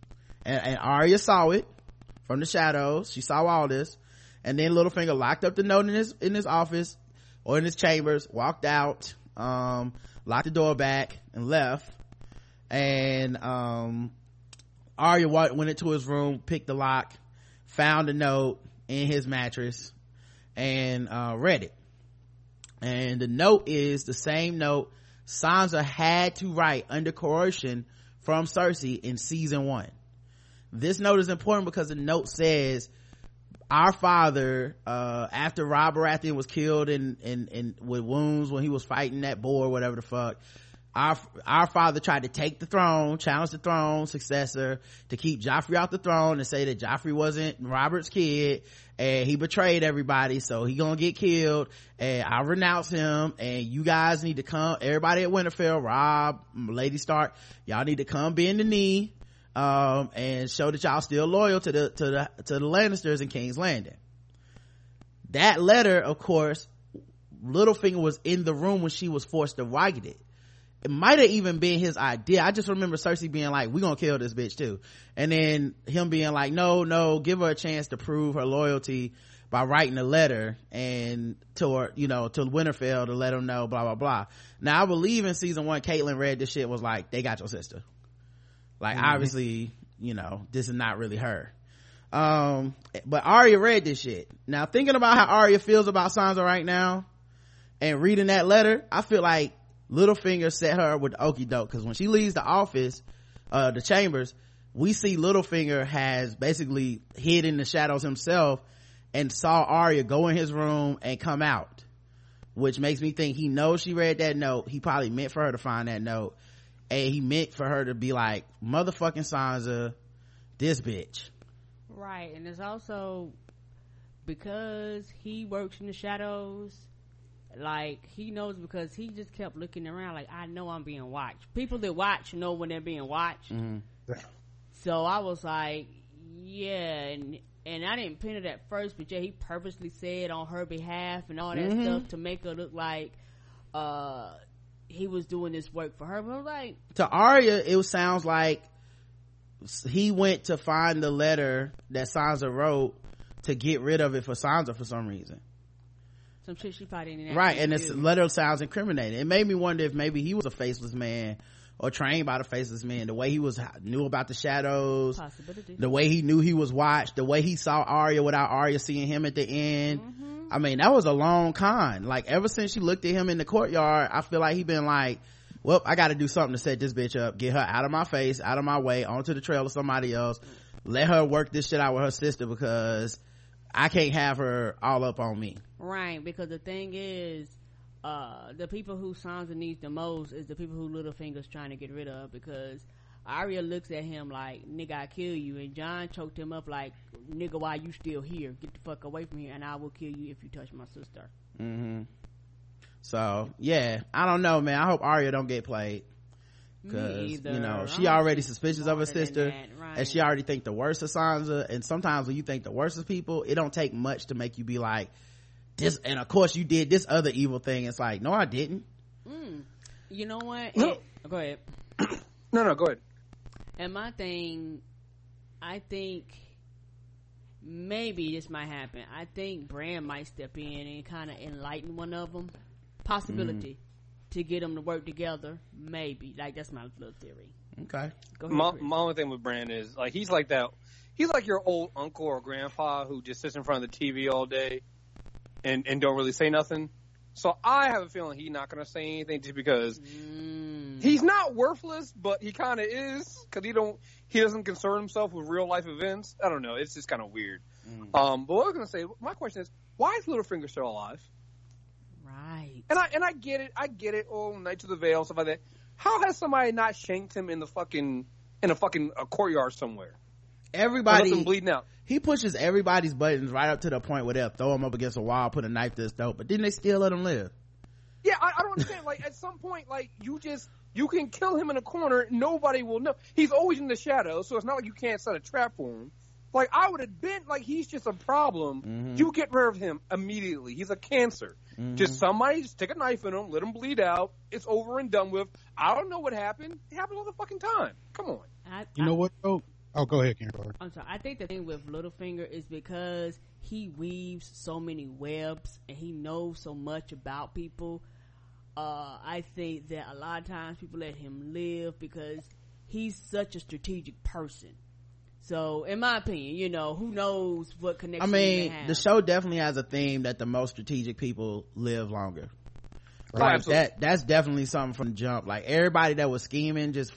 and, and Arya saw it from the shadows. She saw all this, and then Littlefinger locked up the note in his in his office or in his chambers, walked out, um, locked the door back, and left. And um, Arya went into his room, picked the lock, found the note in his mattress, and uh, read it. And the note is the same note Sansa had to write under coercion from Cersei in season one. This note is important because the note says our father uh, after rob baratheon was killed and, in in with wounds when he was fighting that boar whatever the fuck our our father tried to take the throne challenge the throne successor to keep joffrey off the throne and say that joffrey wasn't robert's kid and he betrayed everybody so he gonna get killed. And i renounce him and you guys need to come everybody at winterfell Robb lady stark y'all need to come bend the knee um, and show that y'all still loyal to the to the to the lannisters in king's landing. That letter of course littlefinger was in the room when she was forced to write it it might have even been his idea. I just remember Cersei being like, we gonna kill this bitch too. And then him being like, no, no, give her a chance to prove her loyalty by writing a letter and to, you know, to Winterfell to let him know, blah, blah, blah. Now I believe in season one, Catelyn read this shit was like, they got your sister. Like mm-hmm. obviously, you know, this is not really her. Um, but Arya read this shit. Now thinking about how Arya feels about Sansa right now and reading that letter, I feel like Littlefinger set her with okey doke because when she leaves the office, uh, the chambers, we see Littlefinger has basically hid in the shadows himself and saw Arya go in his room and come out, which makes me think he knows she read that note. He probably meant for her to find that note and he meant for her to be like, motherfucking Sansa, this bitch. Right. And it's also because he works in the shadows like he knows because he just kept looking around like I know I'm being watched. People that watch know when they're being watched. Mm-hmm. So I was like, yeah, and and I didn't pin it at first, but yeah, he purposely said on her behalf and all that mm-hmm. stuff to make her look like uh he was doing this work for her. But I was like to Arya, it sounds like he went to find the letter that Sansa wrote to get rid of it for Sansa for some reason some shit she probably didn't right and this letter sounds incriminating. It made me wonder if maybe he was a faceless man or trained by the faceless man the way he was knew about the shadows the way he knew he was watched the way he saw Arya without Arya seeing him at the end. Mm-hmm. I mean that was a long con. Like ever since she looked at him in the courtyard I feel like he been like well I got to do something to set this bitch up. Get her out of my face out of my way onto the trail of somebody else. Let her work this shit out with her sister because I can't have her all up on me. Right, because the thing is, uh, the people who Sansa needs the most is the people who Littlefinger's trying to get rid of because Arya looks at him like, nigga, I kill you. And Jon choked him up like, nigga, why you still here? Get the fuck away from here and I will kill you if you touch my sister. Mm-hmm. So, yeah, I don't know, man. I hope Arya don't get played because you know she already suspicious of her sister right. and she already think the worst of sansa and sometimes when you think the worst of people it don't take much to make you be like this and of course you did this other evil thing. It's like no i didn't. Mm. you know what? No. It, go ahead. No no go ahead. And my thing i think maybe this might happen. I think bran might step in and kind of enlighten one of them possibility. Mm to get them to work together. Maybe like that's my little theory. Okay. Go ahead, my, my only thing with Bran is like he's like that. He's like your old uncle or grandpa who just sits in front of the TV all day and and don't really say nothing. So I have a feeling he's not going to say anything just because mm. he's not worthless, but he kind of is because he don't he doesn't concern himself with real life events. I don't know. It's just kind of weird. Mm. Um, but what I was going to say, my question is, why is Littlefinger still alive? Right. And I and I get it. I get it. Oh, Knights of the Vale, stuff like that. How has somebody not shanked him in the fucking in a fucking a courtyard somewhere? Everybody bleeding out. He pushes everybody's buttons right up to the point where they'll throw him up against a wall, put a knife to his throat, but then they still let him live. Yeah, I, I don't understand. like at some point, like you just you can kill him in a corner, nobody will know. He's always in the shadows, so it's not like you can't set a trap for him. Like I would have been like he's just a problem. Mm-hmm. You get rid of him immediately. He's a cancer. Mm-hmm. Just somebody just take a knife in him, let him bleed out. It's over and done with. I don't know what happened. It happens all the fucking time. Come on. I, you I, know what? Oh, oh, go ahead, Karen. I'm sorry. I think the thing with Littlefinger is because he weaves so many webs and he knows so much about people. Uh, I think that a lot of times people let him live because he's such a strategic person. So, in my opinion, you know, who knows what connection? I mean, the show definitely has a theme that the most strategic people live longer. Right. Like that, that's definitely something from the jump. Like everybody that was scheming, just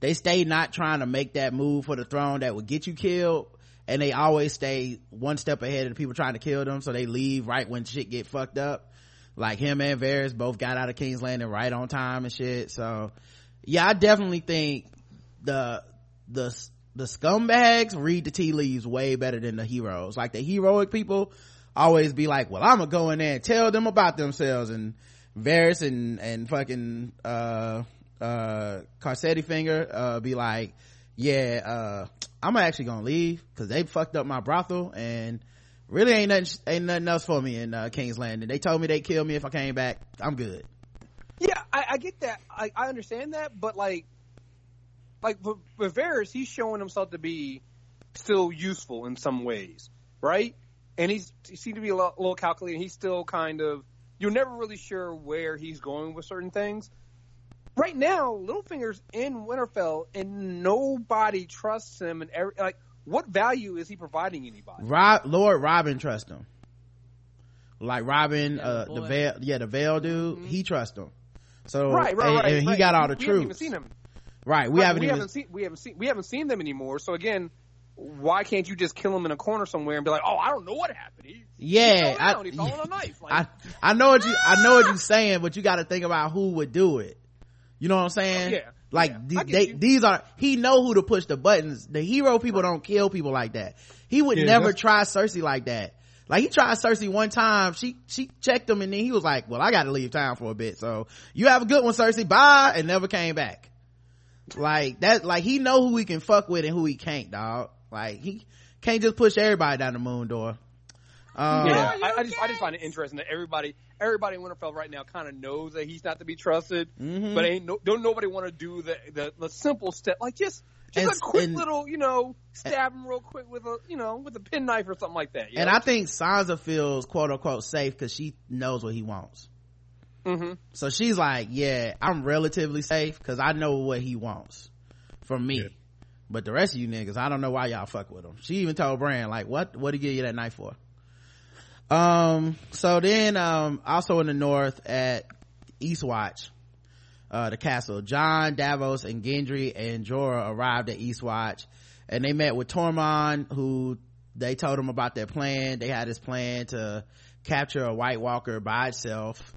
they stay not trying to make that move for the throne that would get you killed and they always stay one step ahead of the people trying to kill them so they leave right when shit get fucked up like him and Varys both got out of King's Landing right on time and shit so yeah I definitely think the the the scumbags read the tea leaves way better than the heroes. Like the heroic people always be like well I'm gonna go in there and tell them about themselves and Varys and and fucking uh uh Carcetti finger uh be like yeah uh i'm actually gonna leave because they fucked up my brothel and really ain't nothing ain't nothing else for me in uh, king's landing. They told me they'd kill me if i came back. I'm good. Yeah, I, I get that. I, I understand that, but like, like with, with Varys, he's showing himself to be still useful in some ways, right? And he's he seemed to be a little, a little calculated. He's still kind of you're never really sure where he's going with certain things. Right now, Littlefinger's in Winterfell, and nobody trusts him. And every, like, what value is he providing anybody? Rob, lord robin trusts him like robin Yeah, uh the the boy. Vale yeah the Vale dude he trusts him so Right, right, and, right. and he right. got all the we, we haven't even truth seen him. Right we Right, haven't we even haven't seen we haven't seen we haven't seen them anymore. So again, why can't you just kill him in a corner somewhere and be like, oh, I don't know what happened. He, yeah he fell I, down. he fell on a knife. Like, I I know what you I know what you're saying, but you got to think about who would do it. You know what I'm saying? Oh, yeah, Like yeah, th- they, these are he know who to push the buttons. The hero people don't kill people like that. He would Yeah, never that's- try Cersei like that. Like he tried Cersei one time. She she checked him and then he was like, "Well, I got to leave town for a bit. So you have a good one, Cersei. Bye." And never came back. Like that. Like he know who he can fuck with and who he can't, dog. Like he can't just push everybody down the moon door. Um, yeah, you I, I just I just find it interesting that everybody everybody in Winterfell right now kind of knows that he's not to be trusted, Mhm. but ain't no, don't nobody want to do the, the the simple step like just just And- a quick and- little you know stab him real quick with a you know with a penknife or something like that. You And know? I think Sansa feels quote unquote safe because she knows what he wants. Mhm. So she's like, yeah, I'm relatively safe because I know what he wants from me. Yeah. But the rest of you niggas, I don't know why y'all fuck with him. She even told Bran, like, what, what did he give you that knife for? Um, so then, um, also in the north at Eastwatch, uh, the castle, Jon, Davos, and Gendry and Jorah arrived at Eastwatch and they met with Tormund, who they told him about their plan. They had this plan to capture a White Walker by itself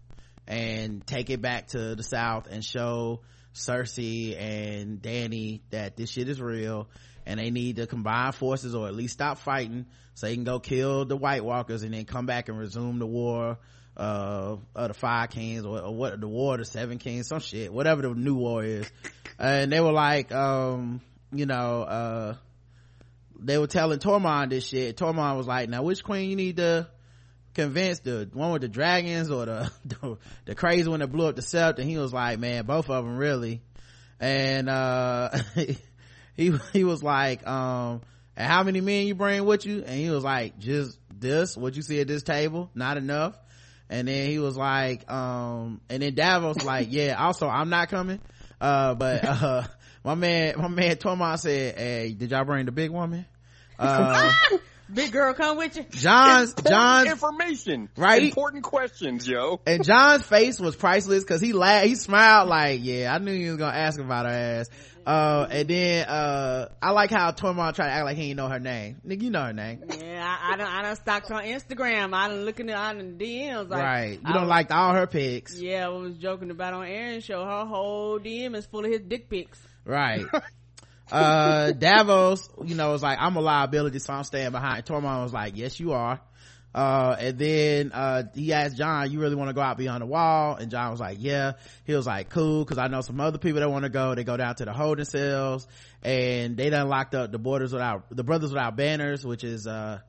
and take it back to the south and show Cersei and Dany that this shit is real and they need to combine forces or at least stop fighting so they can go kill the White Walkers and then come back and resume the war uh of the five kings or, or what the war of the seven kings some shit whatever the new war is. And they were like um you know uh they were telling Tormund this shit. Tormund was like now which queen you need to convince the one with the dragons or the the, the crazy one that blew up the sept and he was like man both of them really. And uh he he was like um and how many men you bring with you? And he was like just this what you see at this table not enough. And then he was like um and then davos like yeah also i'm not coming. Uh but uh my man my man Tormund said hey did y'all bring the big woman? Uh Big girl, come with you. Jon's Important Jon's information, Right. Important questions, yo. and Jon's face was priceless because he laughed, he smiled like, yeah, I knew you was gonna ask about her ass. Uh, and then, uh, I like how Tormund tried to act like he didn't know her name. Nigga, you know her name. Yeah, I, I done, I done stalked her on Instagram. I done looking at on the DMs. Like, right. You I don't like all her pics. Yeah, I was joking about on Aaron's show. Her whole DM is full of his dick pics. Right. uh, Davos, you know, was like, I'm a liability, so I'm staying behind. Tormund was like, yes, you are. Uh, and then, uh, he asked Jon, you really want to go out beyond the wall? And Jon was like, yeah. He was like, cool, cause I know some other people that want to go. They go down to the holding cells and they done locked up the borders without, the brothers without banners, which is, uh,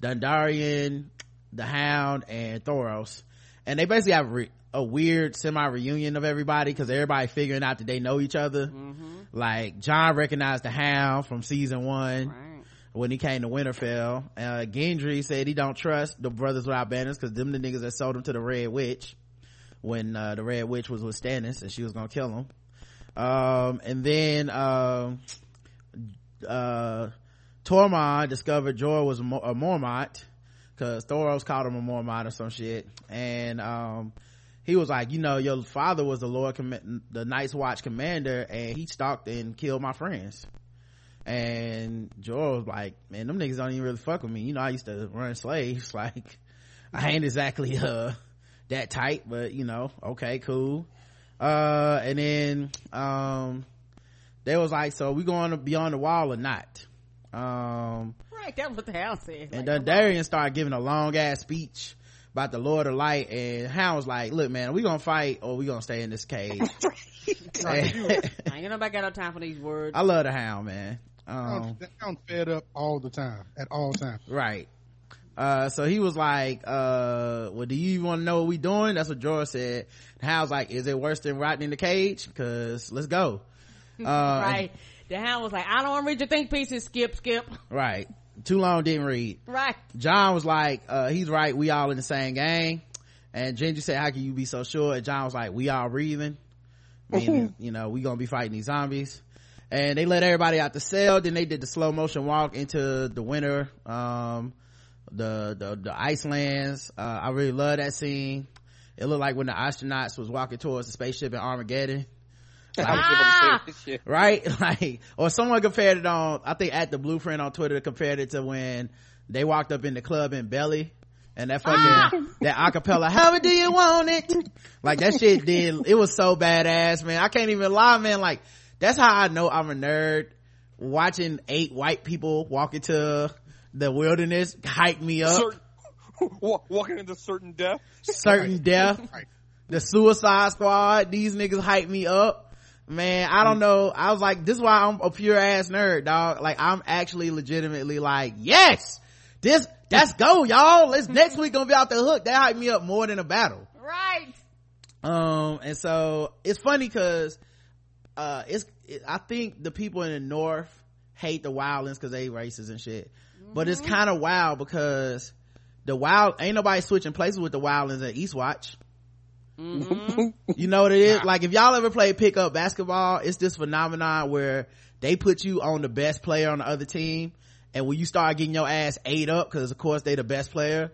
Dondarrion, the Hound, and Thoros. And they basically have re- a weird semi-reunion of everybody because everybody figuring out that they know each other. Like, Jon recognized the Hound from season one Right. when he came to Winterfell. Uh, Gendry said he don't trust the Brothers Without Banners because them the niggas that sold him to the Red Witch when, uh, the Red Witch was with Stannis and she was gonna kill him. Um, and then, um, uh, Tormund discovered Jorah was a Mormont because Thoros called him a Mormont or some shit. And, um, he was like, you know, your father was the Lord, comm- the Night's Watch commander, and he stalked and killed my friends. And Jorah was like, man, them niggas don't even really fuck with me. You know, I used to run slaves. Like, I ain't exactly, uh, that tight, but you know, okay, cool. Uh, and then, um, they was like, so we going to beyond the wall or not? Um, Right, that's what the house said. and Like, Darian started giving a long ass speech about the Lord of Light, and Hound was like, "Look, man, we gonna fight or we gonna stay in this cage." I ain't nobody got no time for these words. I love the Hound, man. Um, I'm, I'm fed up all the time, at all times. right. Uh, so he was like, uh, well, do you want to know what we doing? That's what George said. And Hound's like, is it worse than rotting in the cage? Cause let's go. Uh, right. The hound was like, I don't want to read your think pieces. Skip, skip. Right. Too long didn't read. Right. Jon was like, uh, he's right. We all in the same gang. And Gendry said, how can you be so sure? And Jon was like, we all breathing. Meaning, you know, we gonna be fighting these zombies. And they let everybody out the cell. Then they did the slow motion walk into the winter, um, the, the, the Icelands. Uh, I really love that scene. It looked like when the astronauts was walking towards the spaceship in Armageddon. I was able to say this shit. right? Like, or someone compared it on, I think at the blueprint on Twitter compared it to when they walked up in the club in Belly and that fucking, ah! that acapella, how do you want it? Like that shit did, it was so badass, man. I can't even lie, man. Like, that's how I know I'm a nerd. Watching eight white people walk into the wilderness hype me up. Certain, walking into certain death. Certain death. Right. the suicide squad these niggas hype me up man i don't know. I was like this is why i'm a pure ass nerd dog. Like i'm actually legitimately like yes this let's go y'all. Let's next week gonna be out the hook. That hyped me up more than a battle. Right. um and so it's funny because uh it's it, i think the people in the north hate the wildlings because they racist and shit. But it's kind of wild because the wild ain't nobody switching places with the wildlings at eastwatch you know what it is? Like if y'all ever play pickup basketball, it's this phenomenon where they put you on the best player on the other team. And when you start getting your ass ate up, cause of course they the best player,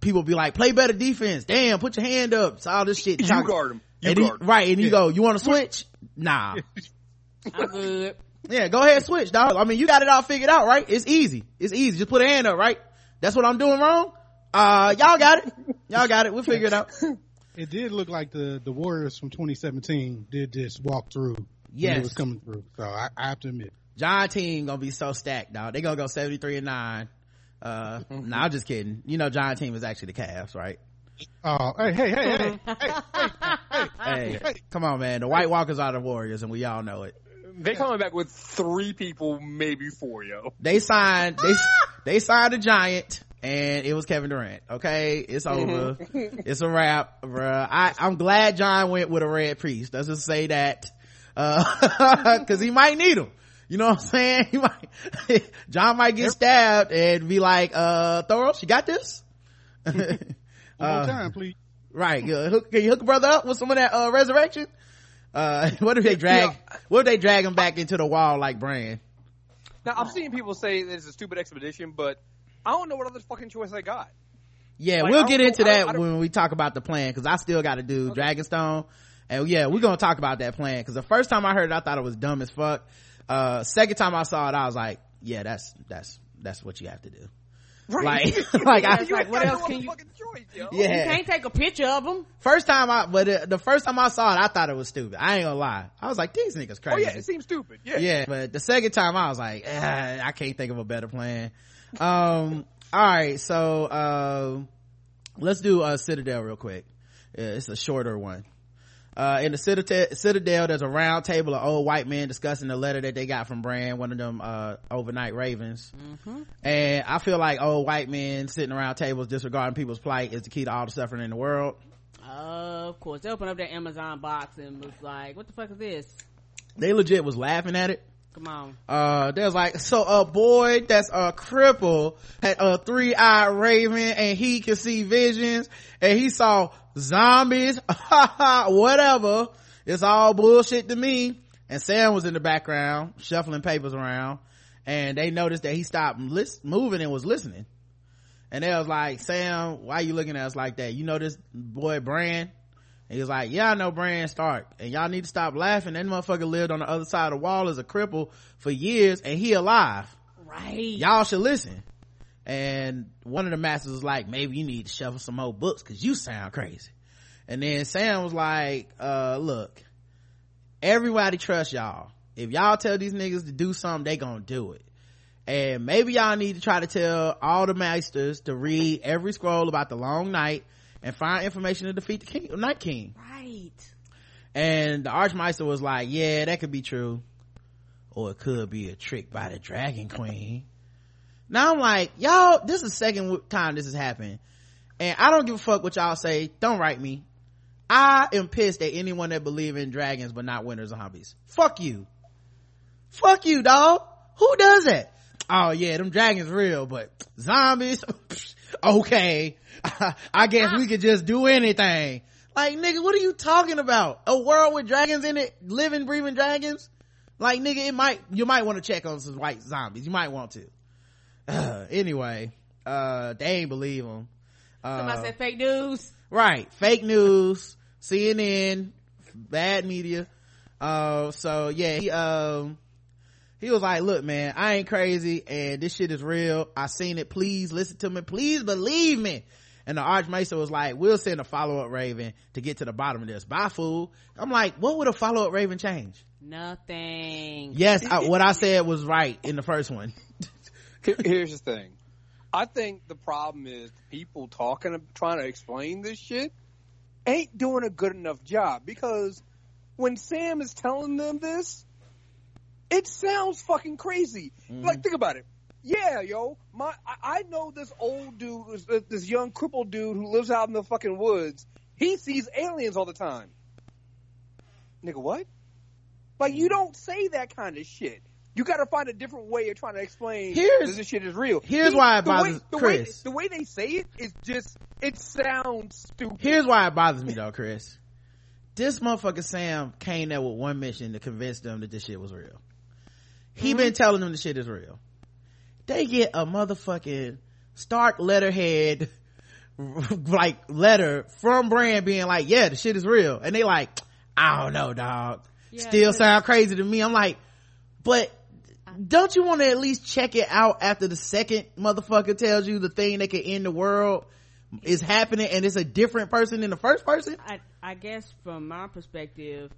people be like, play better defense. Damn, put your hand up. It's all this shit. You Talk- guard him. You and guard him. right. And you go, you want to switch? Nah. I'm good. Yeah, go ahead, switch, dog. I mean, you got it all figured out, right? It's easy. It's easy. Just put a hand up, right? That's what I'm doing wrong? Uh, y'all got it. Y'all got it. We'll figure it out. It did look like the, the Warriors from 2017 did this walk through. when Yes. It was coming through. So I, I have to admit. Jon team gonna be so stacked, dog. They gonna go 73 and 9. Uh, nah, I'm just kidding. You know, Jon team is actually the Cavs, right? Oh, hey, hey, hey, hey, hey, hey, Hey, hey. come on, man. The White Walkers are the Warriors, and we all know it. They coming back with three people, maybe four, yo. They signed, they, they signed a giant, and it was Kevin Durant. Okay, it's over. it's a wrap, bruh. I, I'm glad Jon went with a red priest. Let's just say that, uh, cause he might need him. You know what I'm saying? He might, Jon might get stabbed and be like, uh, Thoros, you got this? One Uh, time, please. Right. Good. Hook, can you hook a brother up with some of that, uh, resurrection? Uh, what if they drag, what if they drag him back into the wall like Bran? Now, I'm seeing people say this is a stupid expedition, but I don't know what other fucking choice they got. Yeah, Like, we'll get into know- that don't- I when we talk about the plan because I still got to do Dragonstone, and yeah, we're gonna talk about that plan because the first time I heard it, I thought it was dumb as fuck. Uh, second time I saw it, I was like, yeah, that's that's that's what you have to do. Right. Like, like I, It's like, what else can you- fucking choice, yo. You can't take a picture of them. First time I, but uh, the first time I saw it, I thought it was stupid. I ain't gonna lie. I was like, these niggas Oh crazy. yeah, it seems stupid. Yeah. yeah but the second time i was like ah, i can't think of a better plan um all right so uh, let's do uh citadel real quick Uh, it's a shorter one uh, in the Citadel, Citadel, there's a round table of old white men discussing the letter that they got from Bran one of them, uh, overnight ravens. And I feel like old white men sitting around tables disregarding people's plight is the key to all the suffering in the world. of course, they opened up their Amazon box and was like, "What the fuck is this? They legit was laughing at it. Come on." uh there's like so a boy that's a cripple had a three-eyed raven and he can see visions and he saw zombies whatever. It's all bullshit to me. And sam was in the background shuffling papers around and they noticed that he stopped moving and was listening. And they was like sam why you looking at us like that? You know this boy Bran he was like yeah i know bran stark. And y'all need to stop laughing. That motherfucker lived on the other side of the wall as a cripple for years and he alive. Right. Y'all should listen. And one of the masters was like maybe you need to shuffle some old books because you sound crazy. And then sam was like uh look everybody trust y'all. If y'all tell these niggas to do something they gonna do it. And maybe y'all need to try to tell all the masters to read every scroll about the long night and find information to defeat the king night king. Right. And the archmaester was like yeah that could be true. Or it could be a trick by the dragon queen. Now i'm like y'all this is the second time this has happened. And i don't give a fuck what y'all say. Don't write me. I am pissed at anyone that believe in dragons but not winners winter zombies. Fuck you. Fuck you dog. Who does that? Oh yeah them dragons real but zombies okay. I guess we could just do anything. Like nigga what are you talking about? A world with dragons in it? Living breathing dragons? Like nigga it might you might want to check on some white zombies. You might want to. Uh, anyway uh they ain't believe them somebody said fake news. right fake news cnn bad media. Uh so yeah he um he was like look man i ain't crazy and this shit is real. I seen it. Please listen to me. Please believe me. And the archmaester was like we'll send a follow-up raven to get to the bottom of this. Bye fool. I'm like what would a follow-up raven change? Nothing. Yes I, what i said was right in the first one. Here's the thing. I think the problem is people talking, trying to explain this shit, ain't doing a good enough job because when Sam is telling them this, it sounds fucking crazy. Mm-hmm. Like, think about it. Yeah, yo, my I, I know this old dude, this- this young crippled dude who lives out in the fucking woods. He sees aliens all the time. Nigga, what? Like, you don't say that kind of shit. You got to find a different way of trying to explain Here's- that this shit is real. here's why it the way, bothers the Kriss. Way, the way they say it is just it sounds stupid. Here's why it bothers me though, Kriss. This motherfucker Sam came there with one mission to convince them that this shit was real. He been mm-hmm. telling them the shit is real. They get a motherfucking Stark letterhead, like letter from Bran being like, yeah, the shit is real. And they like, I don't know, dog. Yeah, Still sound crazy to me. I'm like, but don't you want to at least check it out after the second motherfucker tells you the thing that could end the world is happening and it's a different person than the first person? I, I guess from my perspective,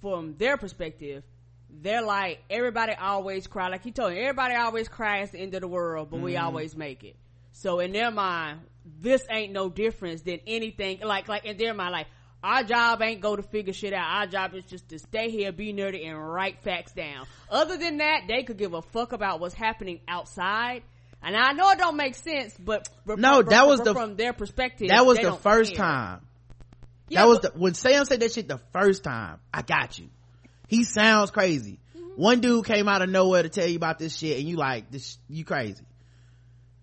from their perspective, they're like everybody always cry. Like he told me, everybody always cry at the end of the world, but we mm. always make it. So in their mind, this ain't no difference than anything. Like like in their mind, like our job ain't go to figure shit out. Our job is just to stay here, be nerdy, and write facts down. Other than that, they could give a fuck about what's happening outside. And I know it don't make sense, but, but No, from- that was from- the- from their perspective. That was the first care. time. Yeah, that was but- the, when Sam said that shit the first time. I got you. He sounds crazy. Mm-hmm. One dude came out of nowhere to tell you about this shit and you like, this, you crazy.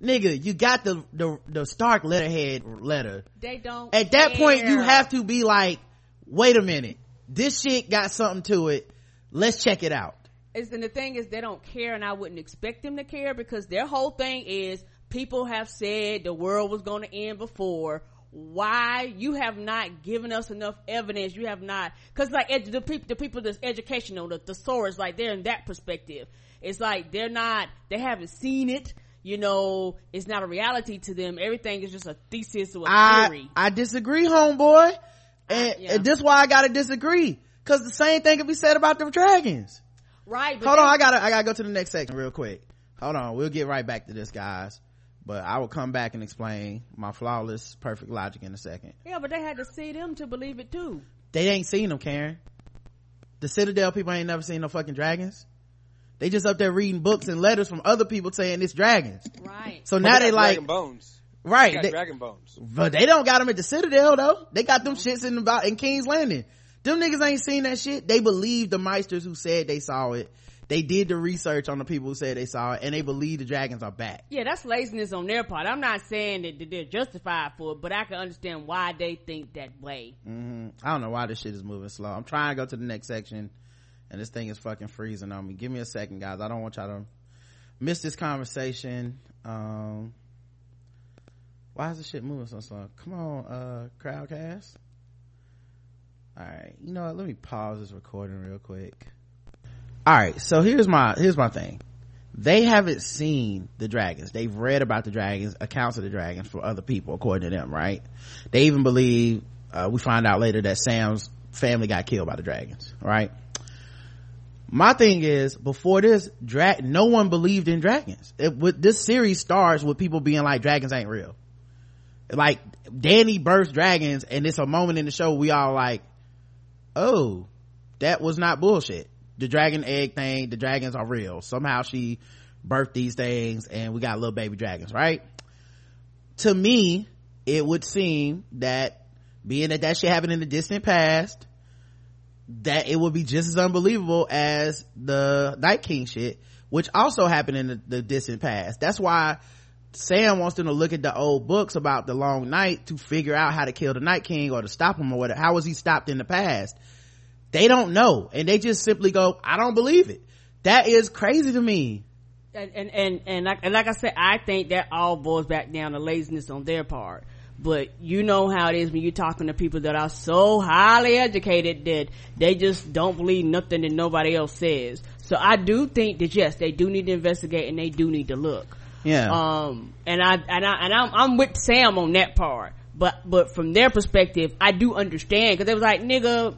Nigga, you got the, the, the Stark letterhead letter. They don't. At that point, you have to be like, wait a minute. This shit got something to it. Let's check it out. Is and the thing is, they don't care, and I wouldn't expect them to care because their whole thing is people have said the world was going to end before. Why you have not given us enough evidence? You have not because like ed- the people, the people that's educational, the thesaurus, like they're in that perspective. It's like they're not, they haven't seen it. You know, it's not a reality to them. Everything is just a thesis or a I, theory. I disagree, homeboy. And, yeah. and this why I gotta disagree. Cause the same thing can be said about the dragons. right? But Hold they- on, I gotta, I gotta go to the next section real quick. Hold on, we'll get right back to this, guys. But I will come back and explain my flawless, perfect logic in a second. Yeah, but they had to see them to believe it too. They ain't seen them, Karen. The Citadel people ain't never seen no fucking dragons. They just up there reading books and letters from other people saying it's dragons. Right. So But now they they got like, dragon bones. right? They got they- dragon bones. But they don't got them at the Citadel though. They got them shits in about in King's Landing. Them niggas ain't seen that shit. They believe the Maesters who said they saw it. They did the research on the people who said they saw it, and they believe the dragons are back. Yeah, that's laziness on their part. I'm not saying that they're justified for it, but I can understand why they think that way. hmm I don't know why this shit is moving slow. I'm trying to go to the next section, and this thing is fucking freezing on me. Give me a second, guys. I don't want y'all to miss this conversation. Um, Why is this shit moving so slow? Come on, uh, Crowdcast. All right, you know what? Let me pause this recording real quick. All right, so here's my here's my thing. They haven't seen the dragons. They've read about the dragons, accounts of the dragons from other people, according to them, right? They even believe. Uh, we find out later that Sam's family got killed by the dragons, right? My thing is, before this, no one believed in dragons. It, with, this series starts with people being like, dragons ain't real. Like, Dany births dragons, and it's a moment in the show we all like, oh, that was not bullshit. The dragon egg thing, the dragons are real. Somehow she birthed these things, and we got little baby dragons, right? To me, it would seem that being that that shit happened in the distant past, that it would be just as unbelievable as the Night King shit, which also happened in the, the distant past. That's why Sam wants them to look at the old books about the long night to figure out how to kill the Night King or to stop him or whatever. How was he stopped in the past? They don't know. And they just simply go, I don't believe it. That is crazy to me. And, and, and, and like, and like I said, I think that all boils back down to laziness on their part but you know how it is when you're talking to people that are so highly educated that they just don't believe nothing that nobody else says. So I do think that yes, they do need to investigate and they do need to look. Yeah. Um, and I, and I, and I'm, I'm with Sam on that part. But, but from their perspective, I do understand. Because they was like, nigga,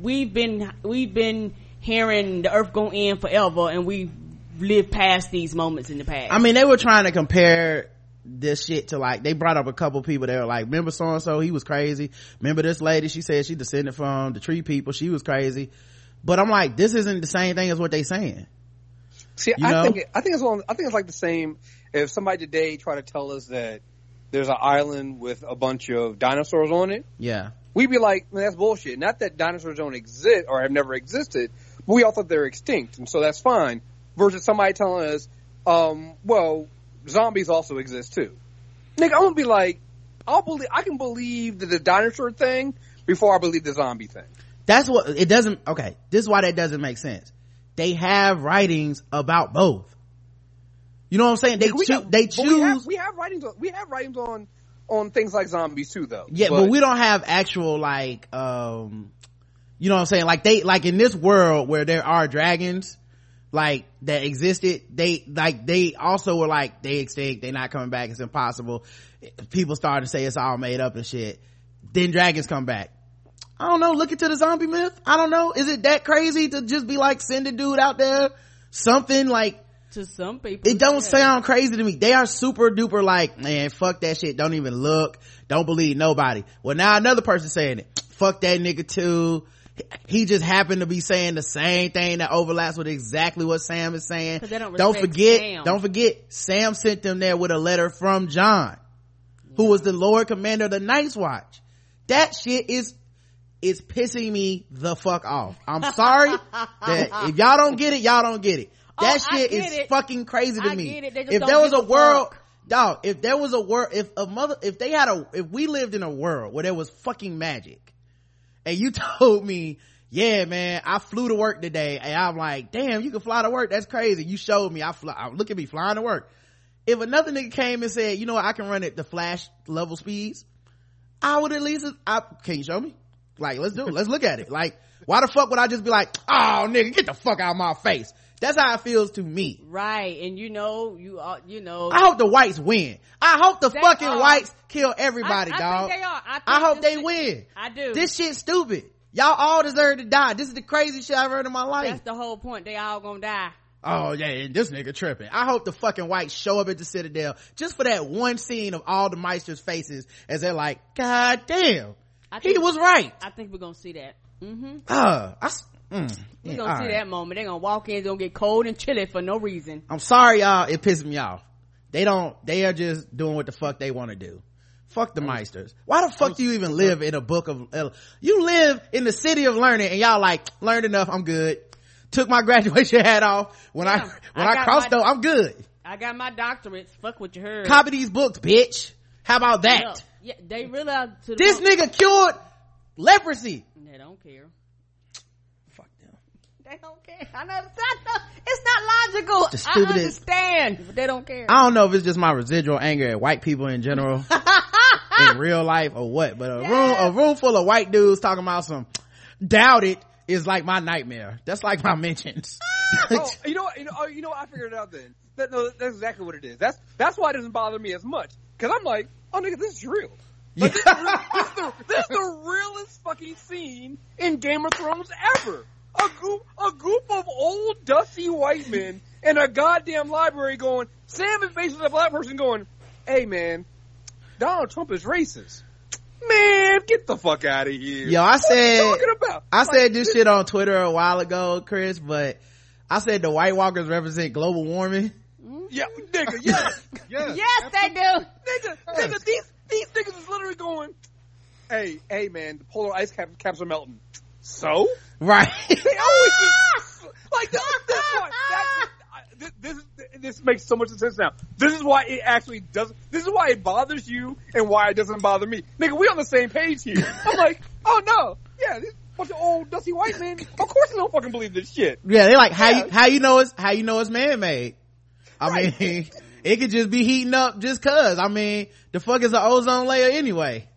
we've been, we've been hearing the earth going in forever and we lived past these moments in the past. I mean, they were trying to compare this shit to like they brought up a couple people that were like remember so and so he was crazy. Remember this lady? She said she descended from the tree people. She was crazy. But i'm like this isn't the same thing as what they saying. See You i know? think it, i think it's one, i think it's like the same if somebody today tried to tell us that there's an island with a bunch of dinosaurs on it yeah we'd be like, Man, that's bullshit. Not that dinosaurs don't exist or have never existed, but we all thought they're extinct, and so that's fine. Versus somebody telling us, um, well, zombies also exist too. Nick, I'm gonna be like, I'll believe, I can believe the, the dinosaur thing before I believe the zombie thing. that's what it doesn't okay this is why that doesn't make sense they have writings about both you know what i'm saying? They Nick, we choo- got- they but We have, choose we have writings. On, we have writings on on things like zombies too, though. yeah but, we don't have actual like um you know what i'm saying? Like they like in this world where there are dragons like that existed they like they also were like they extinct they not coming back it's impossible. People started to say it's all made up and shit. Then dragons come back. I don't know look into the zombie myth. I don't know. Is it that crazy to just be like send a dude out there? Something like to some people, it don't yeah. sound crazy to me. They are super duper like man fuck that shit. Don't even look. Don't believe nobody. Well now another person saying it. Fuck that nigga too. He just happened to be saying the same thing that overlaps with exactly what sam is saying. They don't don't forget Sam. don't forget sam sent them there with a letter from jon who was the lord commander of the night's watch. That shit is is pissing me the fuck off. I'm sorry that if y'all don't get it y'all don't get it Oh, that Oh, shit is it. fucking crazy to I me. get it. If there was a world fuck. dog if there was a world if a mother if they had a if we lived in a world where there was fucking magic and you told me yeah man i flew to work today and i'm like damn you can fly to work? That's crazy. You showed me i fly look at me flying to work. If another nigga came and said you know what, i can run at the flash level speeds i would at least I, can you show me? Like let's do it. Let's look at it. Like why the fuck would i just be like oh nigga get the fuck out of my face that's how it feels to me right? And you know, you are, you know, I hope the whites win. I hope the fucking are. whites kill everybody, I, I dog. think they are. I, think I hope they shit- win. I do. This shit's stupid. Y'all all deserve to die. This is the craziest shit I've heard in my life. That's the whole point. They all gonna die. Oh yeah, and this nigga tripping. I hope the fucking whites show up at the Citadel just for that one scene of all the Maesters' faces as they're like, God damn, I he was right. I think we're gonna see that. Mm-hmm. Uh, I, mm, We're gonna see right. that moment. They're gonna walk in. It's gonna get cold and chilly for no reason. I'm sorry, y'all. It pisses me off. They don't. They are just doing what the fuck they want to do. Fuck the Maesters. Why the fuck do you even live in a book of? uh, You live in the city of learning, and y'all like learned enough. I'm good. Took my graduation hat off when I when I I, crossed my- though. I'm good. I got my doctorates. Fuck what you heard. Copy these books, bitch. How about that? Yeah, yeah, they to the This point- nigga cured leprosy. They don't care. Fuck them. They don't care. I know, it's not, it's not logical. The I stupidest- understand, but they don't care. I don't know if it's just my residual anger at white people in general in real life or what, but a room, a room full of white dudes talking about some doubt it is like my nightmare. That's like my mentions. oh, you know what? You know, oh, you know what? I figured it out then. That, no, that's exactly what it is. That's that's why it doesn't bother me as much. Because I'm like, oh nigga, this is real. Like, this, is real. This, is the, this is the realest fucking scene in Game of Thrones ever. A group, a group of old dusty white men in a goddamn library going. Sam is facing a black person going, "Hey man, Donald Trump is racist." Man, get the fuck out of here. Yo, I What said- about? I Like, said this shit on Twitter a while ago, Kriss, but I said the White Walkers represent global warming. Mm-hmm. Yeah, nigga, yes. Yes. yes, they do. nigga, nigga, these these niggas is literally going, hey, hey, man, the polar ice cap, caps are melting. So Right. they always just, like this. This, why, that, this, this this makes so much sense now. This is why it actually doesn't. This is why it bothers you and why it doesn't bother me. Nigga, we on the same page here. I'm like, oh no, yeah, this bunch of old dusty white men. Of course they don't fucking believe this shit. yeah, they like how Yeah. you how you know it's how you know it's man made. I Right. mean, it could just be heating up just cause. I mean, the fuck is an ozone layer anyway?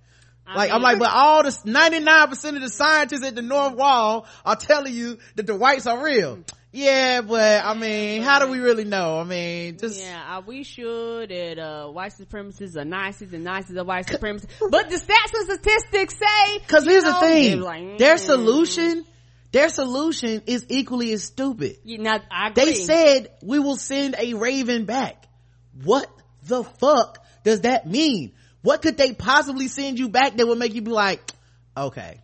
I Like I'm like, but all the 99 percent of the scientists at the North Wall are telling you that the whites are real. Yeah, but I mean, how do we really know? I mean, just Yeah, are we sure that uh, white supremacists are Nazis and Nazis are white supremacists? But the stats and statistics say. Cause here's know, the thing, like, their mm. solution, their solution is equally as stupid. I agree. They said we will send a raven back. What the fuck does that mean? What could they possibly send you back that would make you be like, okay,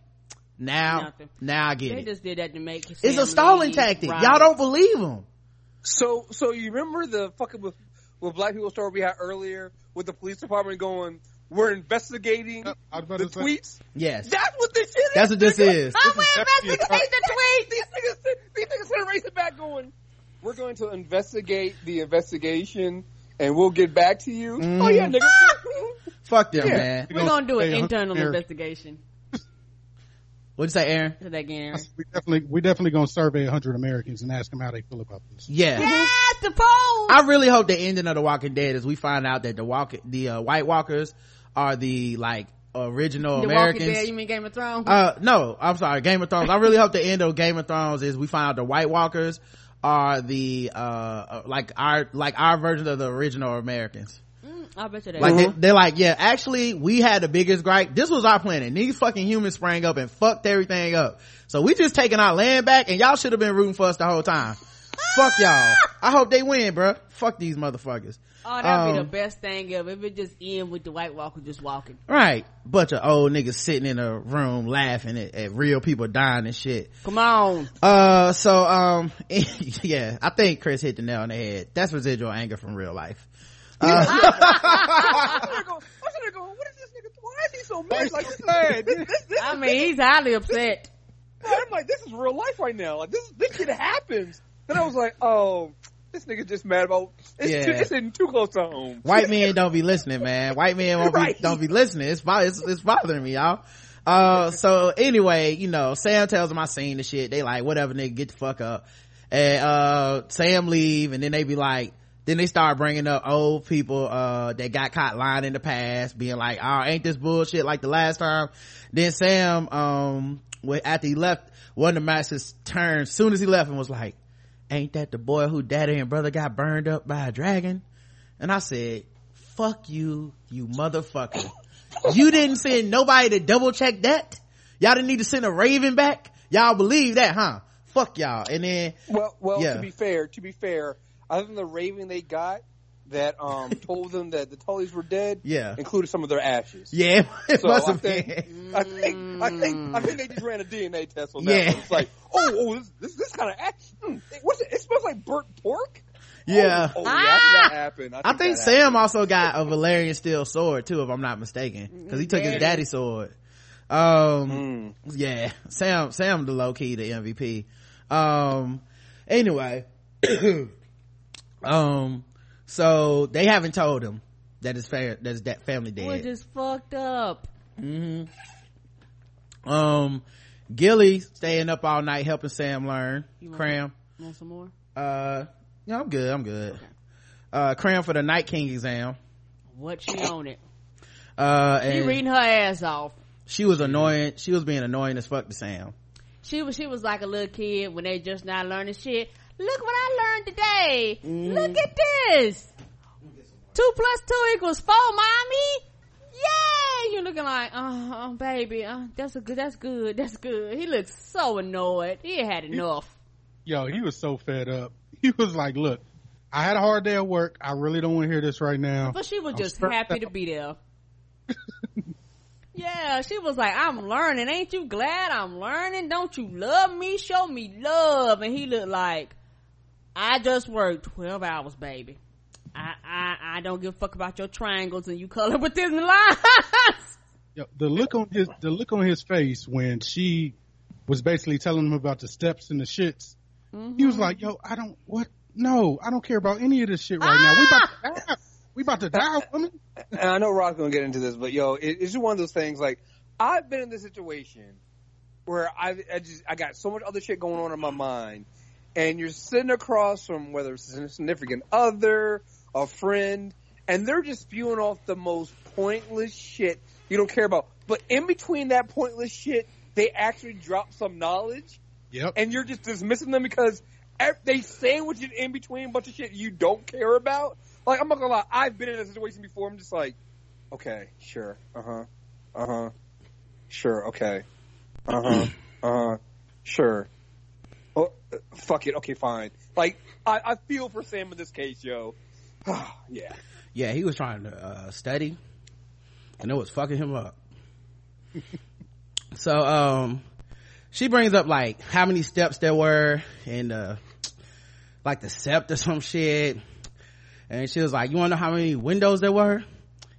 now, Nothing. now I get They it. just did that to make It's a Sam stalling leave. tactic. Right. Y'all don't believe them. So, so you remember the fucking with, with black people story we had earlier with the police department going, "We're investigating Uh, I was about the to say- tweets." Yes. That's what this shit is. That's what this nigga. is. Oh, we definitely a investigate the tweet. These niggas, these niggas sitting racing back going, "We're going to investigate the investigation, and we'll get back to you." Mhm. Oh yeah, nigga. Fuck them, Yeah. man. We're gonna do an Hey, internal here. investigation. What'd you say, Aaron? Say that again. We definitely, we definitely gonna survey hundred Americans and ask them how they feel about this. Yeah. Yes, the polls. I really hope the ending of The Walking Dead is we find out that the walk, the uh, White Walkers are the like original the Americans. Walking Dead, you mean Game of Thrones? Uh, no, I'm sorry, Game of Thrones. I really hope the end of Game of Thrones is we find out the White Walkers are the, uh, like our, like our version of the original Americans. I bet you they Like, are. they, they're like, yeah, actually, we had the biggest gripe. This was our planet. These fucking humans sprang up and fucked everything up. So we just taking our land back and y'all should have been rooting for us the whole time. Fuck y'all. I hope they win, bro. Fuck these motherfuckers. Oh, that'd be Um, the best thing ever. If it just end with the White Walker just walking. Right. Bunch of old niggas sitting in a room laughing at, at real people dying and shit. Come on. Uh, so, um, yeah, I think Kriss hit the nail on the head. That's residual anger from real life. I'm sitting there going, I'm there going, "What is this nigga? Why is he so mad? Like this, man, this, this, this, I mean, he's highly upset. I'm like, this is real life right now. Like this, this shit happens. Then I was like, oh, this nigga just mad about. It's, Yeah. too, it's hitting too close to home. White men don't be listening, man. White men won't be, don't be listening. It's, it's, it's bothering me, y'all. Uh, so anyway, you know, Sam tells them I seen the shit. They like, whatever, nigga, get the fuck up. And, uh, Sam leave and then they be like, then they start bringing up old people, uh, that got caught lying in the past, being like, oh, ain't this bullshit like the last time? Then Sam, um, after he left, one of the masters turned, soon as he left and was like, ain't that the boy who daddy and brother got burned up by a dragon? And I said, fuck you, you motherfucker. You didn't send nobody to double check that? Y'all didn't need to send a raven back? Y'all believe that, huh? Fuck y'all. And then, Well, well, Yeah. to be fair, to be fair, other than the raving they got that um told them that the Tullys were dead, Yeah. included some of their ashes. yeah, it So must I have think, been. I think, I think, I think they just ran a DNA test on Yeah. that. One. It's like, oh, oh, this, this, this kind of ash. Hmm, what's it? It smells like burnt pork. Yeah. Oh, oh yeah, that happened. I think that Sam also got a Valyrian steel sword too, if I'm not mistaken. Cause he took his Daddy. daddy sword. Um, happened. yeah, Sam, Sam the low key, the MVP. Um, anyway, um, so they haven't told him that his fair, that his that family We're dead. just fucked up. hmm Um, Gilly staying up all night helping Sam learn. You Cram. Want some more? Uh, yeah, I'm good. I'm good. Uh, cram for the Night King exam. What she on it? Uh, She reading her ass off. she was annoying. She was being annoying as fuck to Sam. She was she was like a little kid when they just not learning shit. Look what I learned today. Mm. Look at this. Two plus two equals four, mommy. Yay! You're looking like, oh, oh baby, uh, that's a good, that's good, that's good. He looks so annoyed. He had enough. Yo, he was so fed up. He was like, look, I had a hard day at work. I really don't want to hear this right now. But she was I'm just happy out. to be there. yeah, she was like, I'm learning. Ain't you glad I'm learning? Don't you love me? Show me love. And he looked like, I just worked 12 hours, baby. I, I, I don't give a fuck about your triangles and you color within the lines. Yo, the look on his the look on his face when she was basically telling him about the steps and the shits. He was mm-hmm. like, "Yo, I don't what? No, I don't care about any of this shit right now. We about to ah! die. We about to die, woman." and I know Rod's gonna get into this, but yo, it, it's just one of those things. Like I've been in this situation where I, I just I got so much other shit going on in my mind, and you're sitting across from whether it's a significant other, a friend, and they're just spewing off the most pointless shit you don't care about. But in between that pointless shit, they actually drop some knowledge, Yep. and you're just dismissing them because they sandwich it in between a bunch of shit you don't care about. Like I'm not gonna lie, I've been in a situation before. I'm just like, okay, sure, uh huh, uh huh, sure, okay, uh huh, uh huh, sure. Oh, uh, fuck it, okay, fine. Like I, I feel for Sam in this case, yo. yeah. Yeah, he was trying to uh, study, and it was fucking him up. so, um, she brings up like how many steps there were and the like the sept or some shit, and she was like, "You want to know how many windows there were?"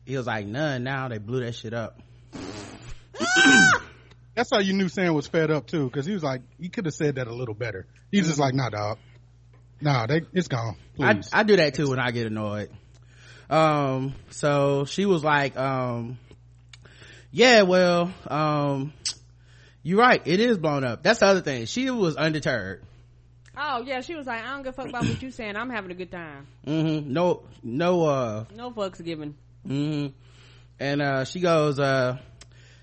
He was like, "None." Now they blew that shit up. That's how you knew Sam was fed up too, because he was like, he could have said that a little better. He's just like, "Nah, dog. Nah, they it's gone. I, Please." I do that too when I get annoyed. Um, so she was like, um, yeah, well, um, you're right. It is blown up. That's the other thing. She was undeterred. oh yeah, she was like, I don't give a fuck about what you saying. I'm having a good time. hmm No, no, uh, No fucks given. hmm And, uh, she goes, uh,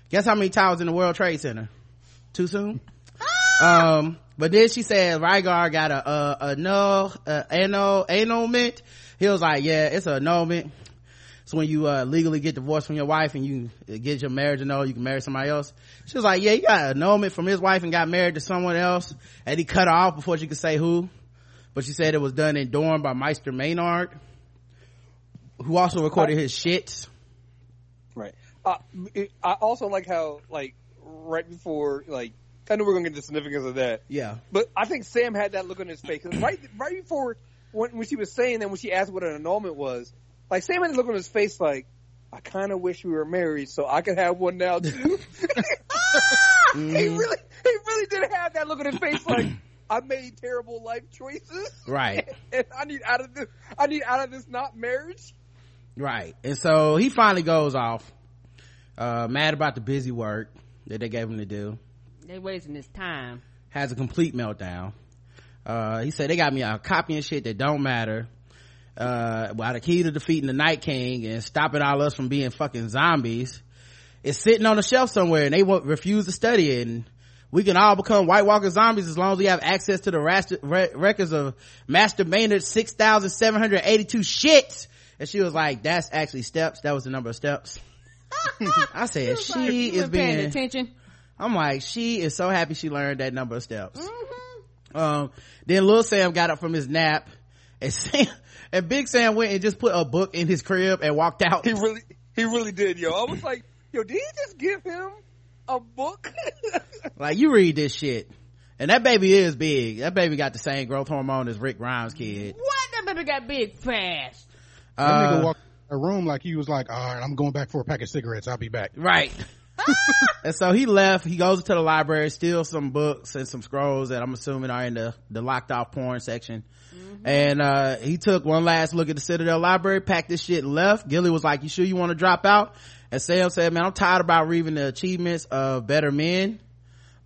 guess how many towers in the World Trade Center? Too soon? um, but then she said Rhaegar got a, a, a no, uh, annulment. He was like, yeah, it's an annulment. It's when you, uh, legally get divorced from your wife and you get your marriage annulled, you can marry somebody else. She was like, yeah, you got an annulment from his wife and got married to someone else and he cut her off before she could say who. But she said it was done in Dorne by Maester Maynard, who also recorded his shits. Right. Uh, it, I also like how, like, right before, like, I know we're gonna get the significance of that, Yeah. but I think Sam had that look on his face right, right before when, when she was saying that, when she asked what an annulment was, like Sam had a look on his face, like, I kind of wish we were married so I could have one now too. He really, he really did have that look on his face, like I made terrible life choices, Right. and I need out of this, I need out of this not marriage. Right. And so he finally goes off, uh, mad about the busy work that they gave him to do. They wasting his time. Has a complete meltdown. Uh, he said they got me out copying shit that don't matter. Uh, while the key to defeating the Night King and stopping all us from being fucking zombies is sitting on a shelf somewhere and they won't refuse to study it. And we can all become White Walker zombies as long as we have access to the rast- re- records of Master Maynard's 6,782 shits. And she was like, that's actually steps. That was the number of steps. I said, It's like, she you is weren't paying being, attention. I'm like, she is so happy she learned that number of steps. Mm-hmm. Um, then little Sam got up from his nap and Sam, and Big Sam went and just put a book in his crib and walked out. He really, he really did, yo. I was like, yo, did he just give him a book? Like, you read this shit. And that baby is big. That baby got the same growth hormone as Rick Grimes' kid. What? That baby got big fast. that Uh, nigga a room like he was like, "All right, I'm going back for a pack of cigarettes. I'll be back." Right. and so he left. He goes to the library, steals some books and some scrolls that I'm assuming are in the, the locked off porn section. And, uh, he took one last look at the Citadel library, packed this shit and left. Gilly was like, you sure you want to drop out? And Sam said, man, I'm tired about reading the achievements of better men.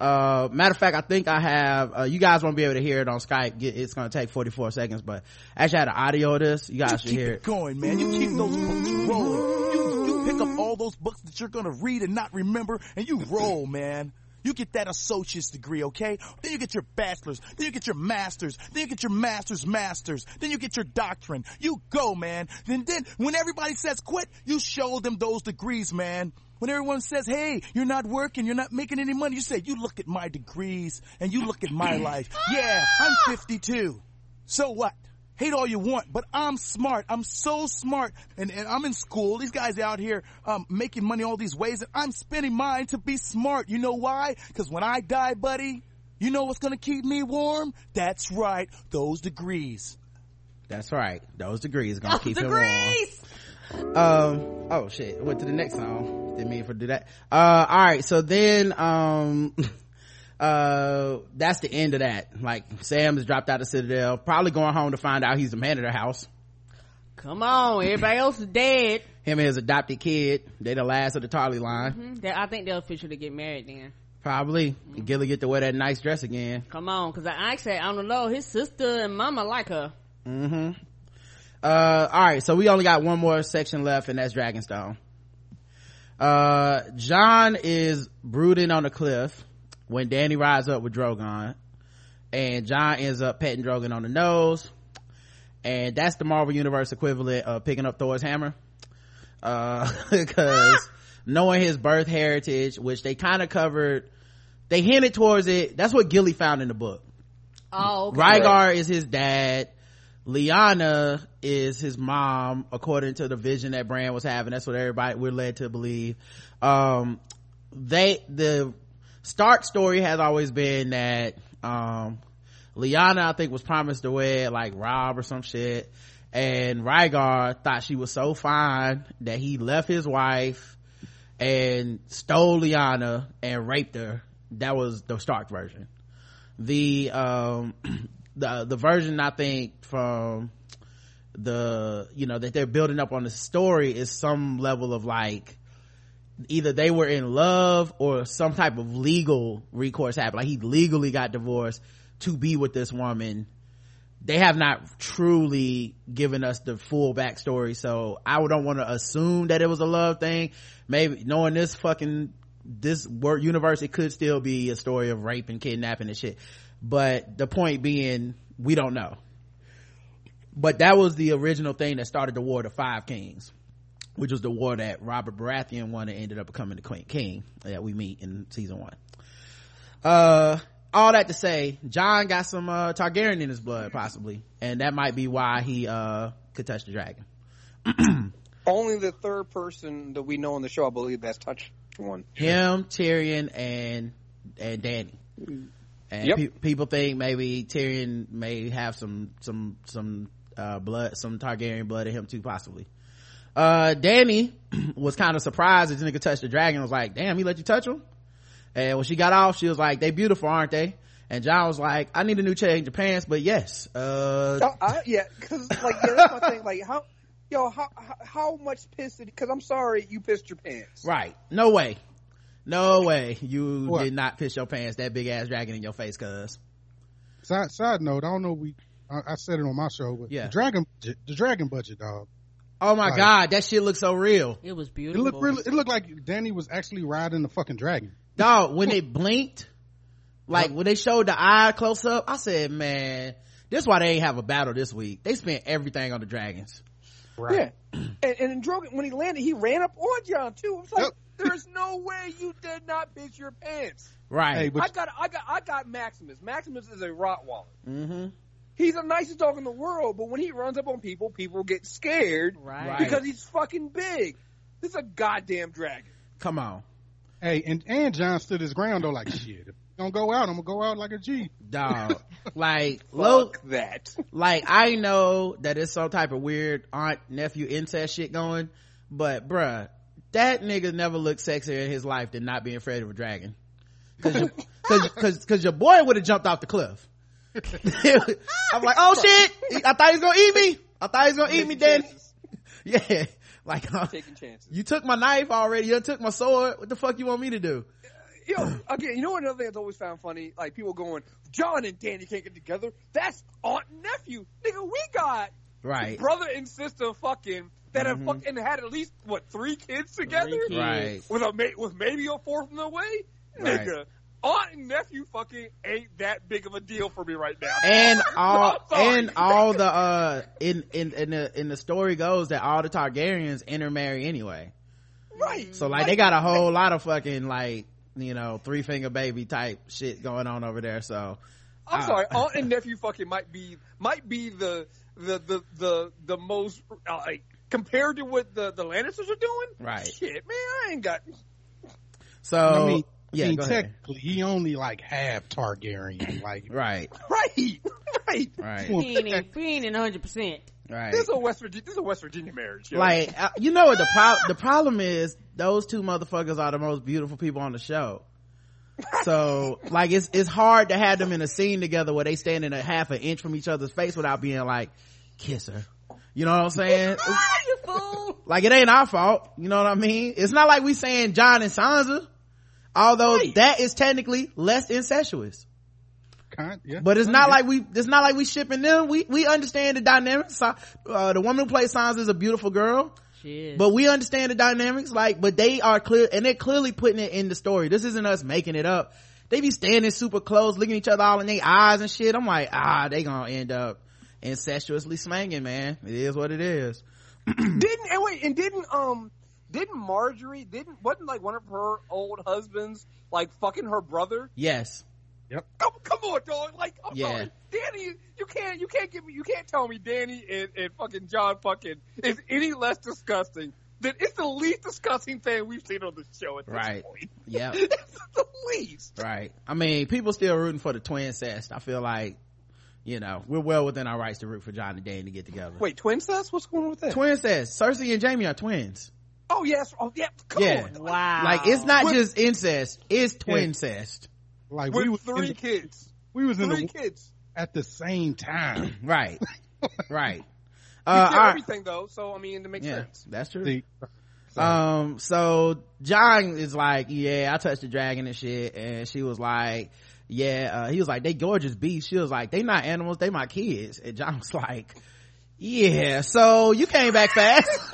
Uh matter of fact i think i have uh, you guys won't be able to hear it on skype it's gonna take 44 seconds but I actually had an audio of this you guys should keep hear it it going, man. You keep those books rolling. You, you pick up all those books that you're gonna read and not remember, and you roll, man. You get that associate's degree, okay? Then you get your bachelor's, then you get your master's, then you get your master's master's, then you get your doctrine. You go, man. Then then when everybody says quit, you show them those degrees, man. When everyone says, hey, you're not working, you're not making any money, you say, you look at my degrees and you look at my life. Yeah, I'm 52. So what? Hate all you want, but I'm smart. I'm so smart. And, and I'm in school. These guys out here, um, making money all these ways and I'm spending mine to be smart. You know why? Cause when I die, buddy, you know what's gonna keep me warm? That's right. Those degrees. that's right those degrees gonna keep it warm Degrees! Um oh shit. Went to the next song. Didn't mean for to do that. Uh all right. So then um uh that's the end of that. Like sam has dropped out of citadel. Probably going home to find out he's the man of the house. Come on, everybody else is dead. him and his adopted kid. They the last of the tarly line. Mhm. They- I think they'll officially get married then. probably. Gilly get to wear that nice dress again. Come on, cause I actually, I don't know, his sister and mama like her. mm-hmm uh all right so we only got one more section left and that's dragonstone uh jon is brooding on a cliff when dany rides up with drogon and jon ends up petting drogon on the nose and that's the marvel universe equivalent of picking up thor's hammer uh because knowing his birth heritage which they kind of covered they hinted towards it that's what gilly found in the book Oh, okay. Rhaegar is his dad. Lyanna is his mom, according to the vision that Bran was having. That's what everybody we're led to believe. Um, they the Stark story has always been that um, Lyanna, I think, was promised to wed like Rob or some shit, and Rhaegar thought she was so fine that he left his wife and stole Lyanna and raped her. That was the Stark version the um the the version i think from the you know that they're building up on the story is some level of like either they were in love or some type of legal recourse happened. Like he legally got divorced to be with this woman. They have not truly given us the full backstory so i don't want to assume that it was a love thing. Maybe knowing this fucking this universe it could still be a story of rape and kidnapping and shit but the point being we don't know. But that was the original thing that started the war of the five kings which was the war that robert baratheon won and ended up becoming the queen king that we meet in season one. Uh all that to say jon got some uh targaryen in his blood possibly. And that might be why he uh could touch the dragon. Only the third person that we know on the show, I believe, that's touched one. him tyrion and and dany and Yep. pe- people think maybe tyrion may have some some some uh blood some targaryen blood in him too possibly uh dany was kind of surprised that this nigga touched the dragon was like damn he let you touch him and when she got off she was like they beautiful aren't they and jon was like i need a new change of pants but yes uh Uh, I, yeah, because like yeah, that's my thing. Like how, yo, how how, how much piss did? Because I'm sorry, you pissed your pants. right no way no way you What? did not piss your pants that big ass dragon in your face cuz Side, side note, I don't know. We I, I said it on my show, but Yeah. the dragon, the dragon budget, dog. oh my Right. god that shit looks so real It was beautiful. It beautiful. looked really. It looked like Dany was actually riding the fucking dragon. dog when it blinked like when they showed the eye close up i said man this is why they ain't have a battle this week they spent everything on the dragons Yeah, and, and in Drogon, when he landed, he ran up on Jon too. I was like, Yep. There's no way you did not piss your pants. right Hey, but I got, I got, I got Maximus. Maximus is a Rottweiler. mm-hmm He's the nicest dog in the world, but when he runs up on people, people get scared Right. Right. because he's fucking big. This is a goddamn dragon. come on Hey, and and Jon stood his ground though, like shit. If you gonna go out, I'm gonna go out like a G. dog like look that. like i know that it's some type of weird aunt nephew incest shit going but bruh that nigga never looked sexier in his life than not being afraid of a dragon cause your, cause, cause, cause your boy would have jumped off the cliff i'm like oh shit i thought he was gonna eat me i thought he was gonna eat me dany yeah like uh, Taking chances. you took my knife already you took my sword what the fuck you want me to do you know, again, you know what? another thing that's always found funny? Like people going, Jon and Dany can't get together. That's aunt and nephew. Nigga, we got right brother and sister fucking that have Mhm. fucking had at least what three kids together kids. right with a ma- with maybe a fourth in the way. Right. Nigga, aunt and nephew fucking ain't that big of a deal for me right now. and all I'm and all the uh in in in the in the story goes that all the Targaryens intermarry anyway. right. So like they got a whole lot of fucking like you know three finger baby type shit going on over there. So I'm Ah. sorry, aunt and nephew fucking might be might be the the the the the most uh, like compared to what the the Lannisters are doing. Right. Shit, man, I ain't got. so I mean, yeah, I mean go ahead. technically, he only like half Targaryen. Like, Right, Right, right. right, He ain't, in- he ain't in 100%. right. This is a West Virginia. This is a West Virginia marriage. yo. Like uh, you know what the pro- the problem is? Those two motherfuckers are the most beautiful people on the show. So like it's it's hard to have them in a scene together where they stand in a half an inch from each other's face without being like, kiss her. You know what I'm saying? You fool! like it ain't our fault. You know what I mean? It's not like we saying Jon and Sansa. Although Right. that is technically less incestuous. kind, yeah. But it's not like we, it's not like we shipping them. We, we understand the dynamics. Uh, the woman who plays Sansa is a beautiful girl. Shit. But we understand the dynamics, like, but they are clear, and they're clearly putting it in the story. This isn't us making it up. They be standing super close, looking at each other all in their eyes and shit. I'm like, ah, they gonna end up incestuously smanging, man. It is what it is. didn't and wait and didn't um didn't Margaery didn't wasn't like one of her old husbands like fucking her brother? Yes. Yep. Come, come on, dog. Like, I'm Yeah. sorry, Dany. You can't, you can't give me, you can't tell me Dany and, and fucking Jon fucking is any less disgusting than it's the least disgusting thing we've seen on the show at this Right. point. Yep. it's the least. right. I mean, people still rooting for the twin cest. I feel like, you know, we're well within our rights to root for Jon and Dane to get together. Wait, twin cest? What's going on with that? Twin cest. Cersei and Jaime are twins. oh yes. Oh yeah. Come Yeah. on. wow. Like, it's not With- just incest, it's twin cest. like With we was three in the, kids. we was in Three kids. at the same time. Right. right. You Uh, share all right. everything though, so I mean, it makes yeah, sense. that's true. See, Um, so Jon is like, yeah, I touched the dragon and shit. And she was like, yeah, uh, he was like, they gorgeous beasts. She was like, they not animals, they my kids. And Jon was like, yeah, so you came back fast.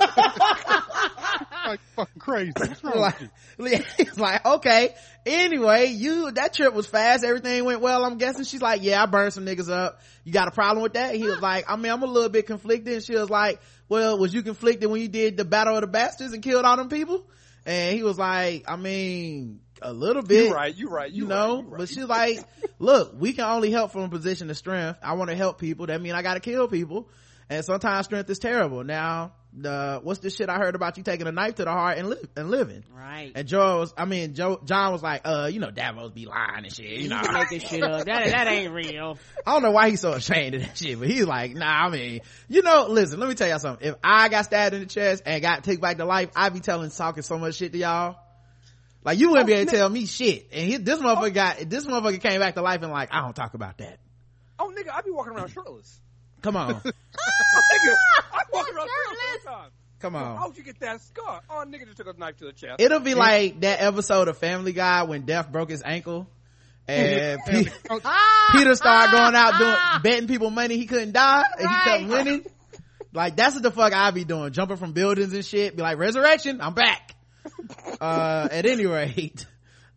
like fucking crazy. Like, he's like, okay. Anyway, you, that trip was fast. Everything went well, I'm guessing. She's like, yeah, I burned some niggas up. You got a problem with that? He was like, I mean, I'm a little bit conflicted. And she was like, well, was you conflicted when you did the battle of the bastards and killed all them people? And he was like, I mean, a little bit. You're right. You're right. You You're know, right, you're right. but she's like, look, we can only help from a position of strength. I want to help people. That mean I got to kill people. And sometimes strength is terrible. Now, the, what's this shit I heard about you taking a knife to the heart and live, and living? Right. And Joe was, I mean, Joe, Jon was like, uh, you know, Davos be lying and shit, you know. You making shit up. That, that ain't real. I don't know why he's so ashamed of that shit, but he's like, nah, I mean, you know, listen, let me tell y'all something. If I got stabbed in the chest and got taken back to life, I'd be telling, talking so much shit to y'all. Like, you wouldn't be able to tell me shit. And he, this motherfucker got, this motherfucker came back to life and like, I don't talk about that. Oh nigga, I be walking around shirtless. Come on. nigga, I walk around shirtless all. Come on. How'd you get that scar? Oh, nigga just took a knife to the chest. It'll be like that episode of Family Guy when Death broke his ankle. And Pe- Peter started going out doing betting people money he couldn't die and he kept winning. Like that's what the fuck I be doing, jumping from buildings and shit. Be like resurrection, I'm back. uh, at any rate,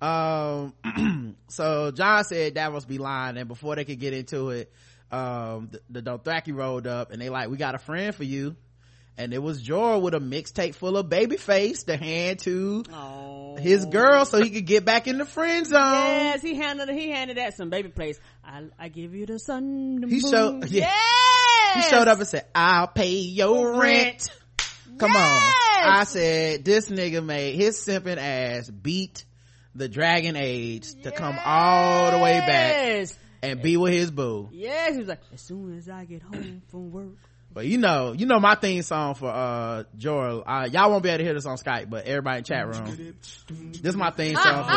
um, so Jon said Davos be lying, and before they could get into it, um, the, the Dothraki rolled up and they like, we got a friend for you. And it was Jorah with a mixtape full of Babyface to hand to his girl so he could get back in the friend zone. Yes, he handled he handed that some baby place. I I give you the sun. The He moon. showed- yeah. Yes! He showed up and said, I'll pay your rent. Come on. I said, this nigga made his simping ass beat the dragon age to come all the way back and be with his boo. Yes, he was like, as soon as I get home from work. But you know, you know my theme song for, uh, Jorah, uh, y'all won't be able to hear this on Skype, but everybody in chat room. This is my theme song for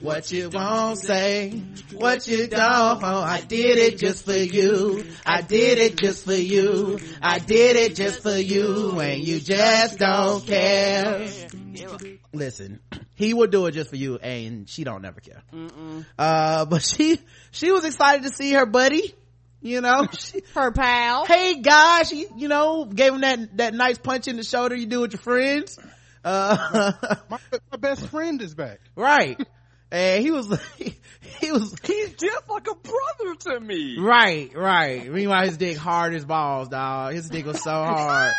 What you won't say, what you don't. Oh, I did it just for you. I did it just for you. I did it just for you, and you just don't care. listen he would do it just for you and she don't never care uh but she she was excited to see her buddy you know she, Her pal. hey guys she you know gave him that that nice punch in the shoulder you do with your friends uh My, my best friend is back. right and he was he was He's just like a brother to me. right right meanwhile his dick hard as balls dog his dick was so hard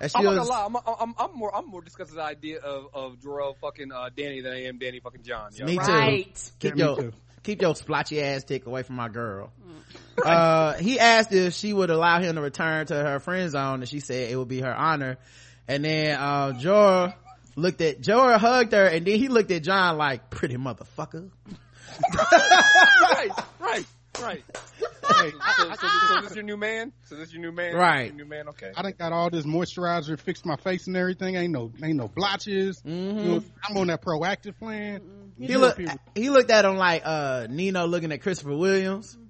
and she I'm not was gonna lie. I'm, I'm, I'm more I'm more disgusted with the idea of of Jorah fucking uh, Dany than I am Dany fucking Jon. Yo. Me too. Right. keep Yeah, me your too. Keep your splotchy ass dick away from my girl. Uh, he asked if she would allow him to return to her friend zone, and she said it would be her honor. And then uh, Jorah looked at Jorah hugged her, and then he looked at Jon like pretty motherfucker. right, right, right. Hey, So, so, so, so this your new man? So this your new man? Right. Your new man. Okay. I done got all this moisturizer, fixed my face and everything. Ain't no, ain't no blotches. You know, I'm on that proactive plan. He looked he looked at him like uh, Nino looking at Christopher Williams.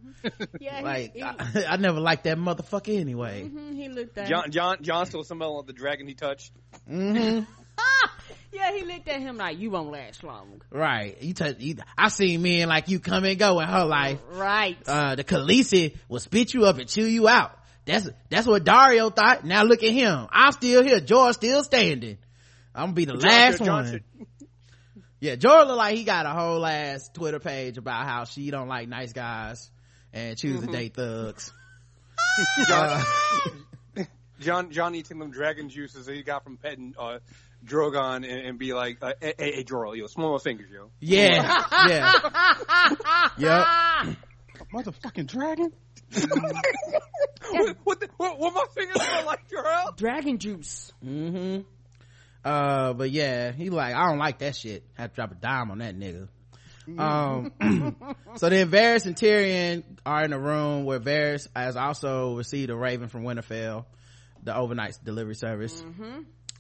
Yeah, Like he, he, I, I never liked that motherfucker anyway. mhm, he looked at Jon Jon Jon still smelling like the dragon he touched. hmm Yeah, he looked at him like you won't last long. Right. You, t- you I seen men like you come and go in her life. Right. uh the Khaleesi will spit you up and chew you out. That's that's what Daario thought. Now look at him. I'm still here. Jorah still standing. I'm gonna be the John last should- John one. should- Yeah, Jorah look like he got a whole ass Twitter page about how she don't like nice guys and choose Mm-hmm. to date thugs. Jon, Jon, Jon eating them dragon juices that he got from petting uh, Drogon and, and be like, uh, hey, hey, hey, Jorah, yo, small my fingers, yo. Yeah, yeah, yep. Motherfucking dragon. what, what, the, what, what my fingers smell like, Jorah? Dragon juice. hmm Uh, but yeah, he like, I don't like that shit. Have to drop a dime on that nigga. Um, so then Varys and Tyrion are in a room where Varys has also received a raven from Winterfell, the overnight delivery service.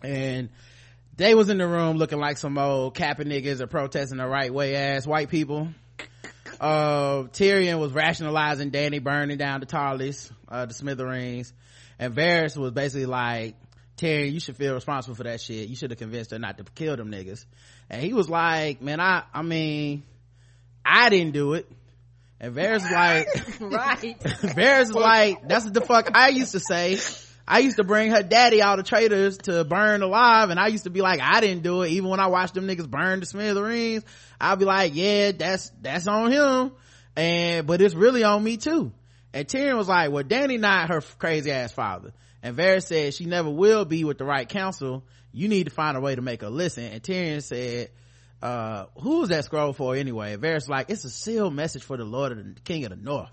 And they was in the room looking like some old capping niggas or protesting the right way ass white people. Uh, Tyrion was rationalizing Dany burning down the Tarlys, uh, the smithereens. And Varys was basically like, Tyrion, you should feel responsible for that shit. You should have convinced her not to kill them niggas. And he was like, man, I, I mean, I didn't do it. And Varys like, Right. Varys like, that's what the fuck I used to say. I used to bring her daddy all the traitors to burn alive, and I used to be like, I didn't do it. Even when I watched them niggas burn the smithereens, I'll be like, yeah, that's, that's on him. And, but it's really on me too. And Tyrion was like, well, Dany not her crazy ass father. And Varys said she never will be with the right counsel. You need to find a way to make her listen. And Tyrion said, uh, who was that scroll for anyway? And Varys like, it's a sealed message for the Lord of the King of the North.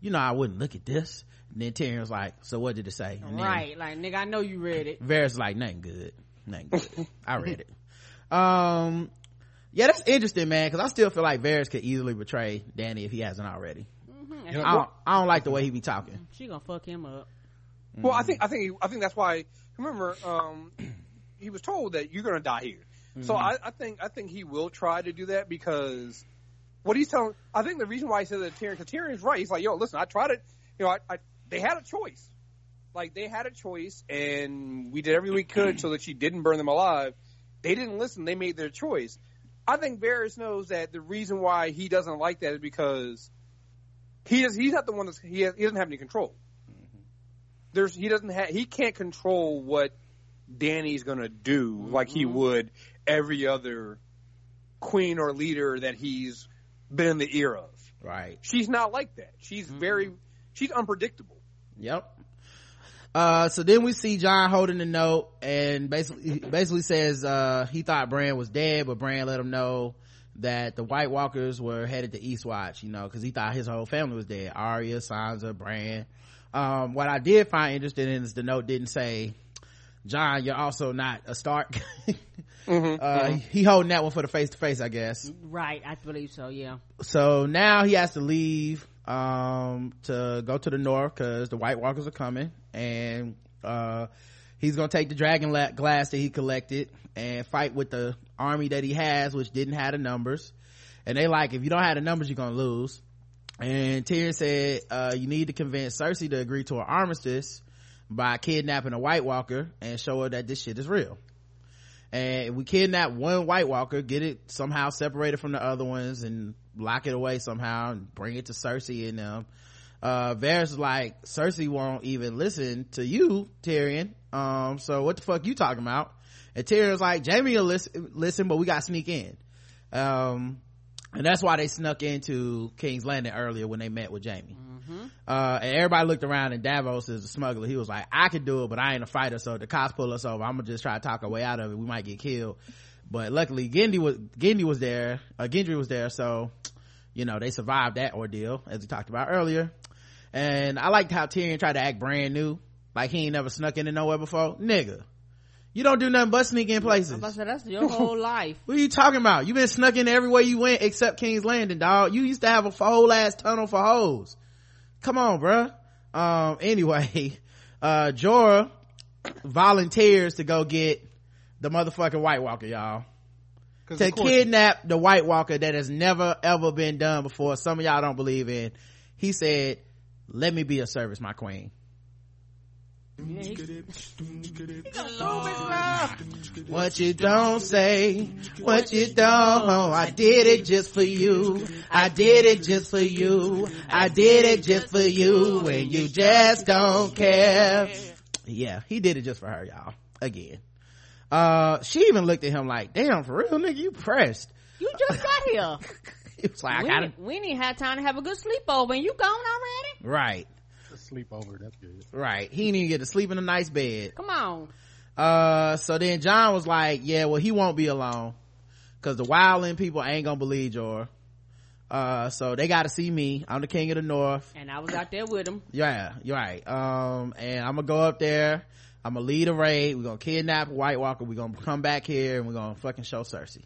You know, I wouldn't look at this. And then Tyrion was like, so what did it say? And then Right. Like, nigga, I know you read it. Varys like, nothing good. Nothing good. I read it. Um, yeah, that's interesting, man, cause I still feel like Varys could easily betray Dany if he hasn't already. I don't, I don't like the way he be talking. She gonna fuck him up. Well, I think I think he, I think that's why. Remember, um, he was told that you're going to die here. So I, I think I think he will try to do that because what he's telling. I think the reason why he said that Tyrion, because Tyrion's right. He's like, yo, listen, I tried it. You know, I, I they had a choice. Like they had a choice, and we did everything we could so that she didn't burn them alive. They didn't listen. They made their choice. I think Varys knows that the reason why he doesn't like that is because he is he's not the one that's he, has, he doesn't have any control there's he doesn't have he can't control what Dany's gonna do like he would every other queen or leader that he's been in the ear of. Right. She's not like that. She's very she's unpredictable. Yep. Uh, so then we see Jon holding the note and basically, basically says, uh, he thought Bran was dead, but Bran let him know that the White Walkers were headed to Eastwatch, you know, cause he thought his whole family was dead. Arya, Sansa, Bran. Um, what I did find interesting is the note didn't say, Jon, you're also not a Stark. uh, he holding that one for the face to face, I guess. Right. I believe so. Yeah. so now he has to leave um to go to the north because the white walkers are coming and uh he's gonna take the dragon la- glass that he collected and fight with the army that he has which didn't have the numbers and they like if you don't have the numbers you're gonna lose and Tyrion said uh you need to convince cersei to agree to an armistice by kidnapping a white walker and show her that this shit is real. And we kidnap one white walker get it somehow separated from the other ones and lock it away somehow and bring it to cersei and them. Uh Varys like cersei won't even listen to you tyrion. Um so what the fuck you talking about? And tyrion's like jaime will listen, listen but we gotta sneak in. Um and that's why they snuck into king's landing earlier when they met with jaime uh, and everybody looked around and Davos is a smuggler. He was like, I could do it, but I ain't a fighter. So the cops pull us over. I'm gonna just try to talk our way out of it. We might get killed. But luckily Gendry was, Gendry was there, uh, Gendry was there. So, you know, they survived that ordeal as we talked about earlier. And I liked how Tyrion tried to act brand new. Like he ain't never snuck into nowhere before. Nigga. You don't do nothing but sneak in places. I'm about to say, that's your whole life. What are you talking about? You've been snuck in everywhere you went except King's Landing, dog. You used to have a whole ass tunnel for hoes. Come on, bruh. Um, anyway, uh, Jorah volunteers to go get the motherfucking White Walker, y'all. To of course- kidnap the White Walker that has never ever been done before. Some of y'all don't believe in. He said, let me be a service, my queen. What you don't say, what you don't. I did it just for you. I did it just for you. I did it just for you, and you just don't care. Yeah, he did it just for her, y'all. Again. Uh, she even looked at him like, damn, for real, nigga, you pressed. You just got here. He was like, I we, gotta, we didn't have time to have a good sleepover and you gone already? right, sleep over. That's good. right. He didn't even get to sleep in a nice bed. Come on. Uh, so then Jon was like, yeah, well, he won't be alone. Cause the wildling people ain't gonna believe Jor. Uh, so they gotta see me. I'm the king of the north. And I was out there with him. Yeah, you're right. Um, and I'm gonna go up there. I'm gonna lead a raid. We're gonna kidnap White Walker. We're gonna come back here and we're gonna fucking show Cersei.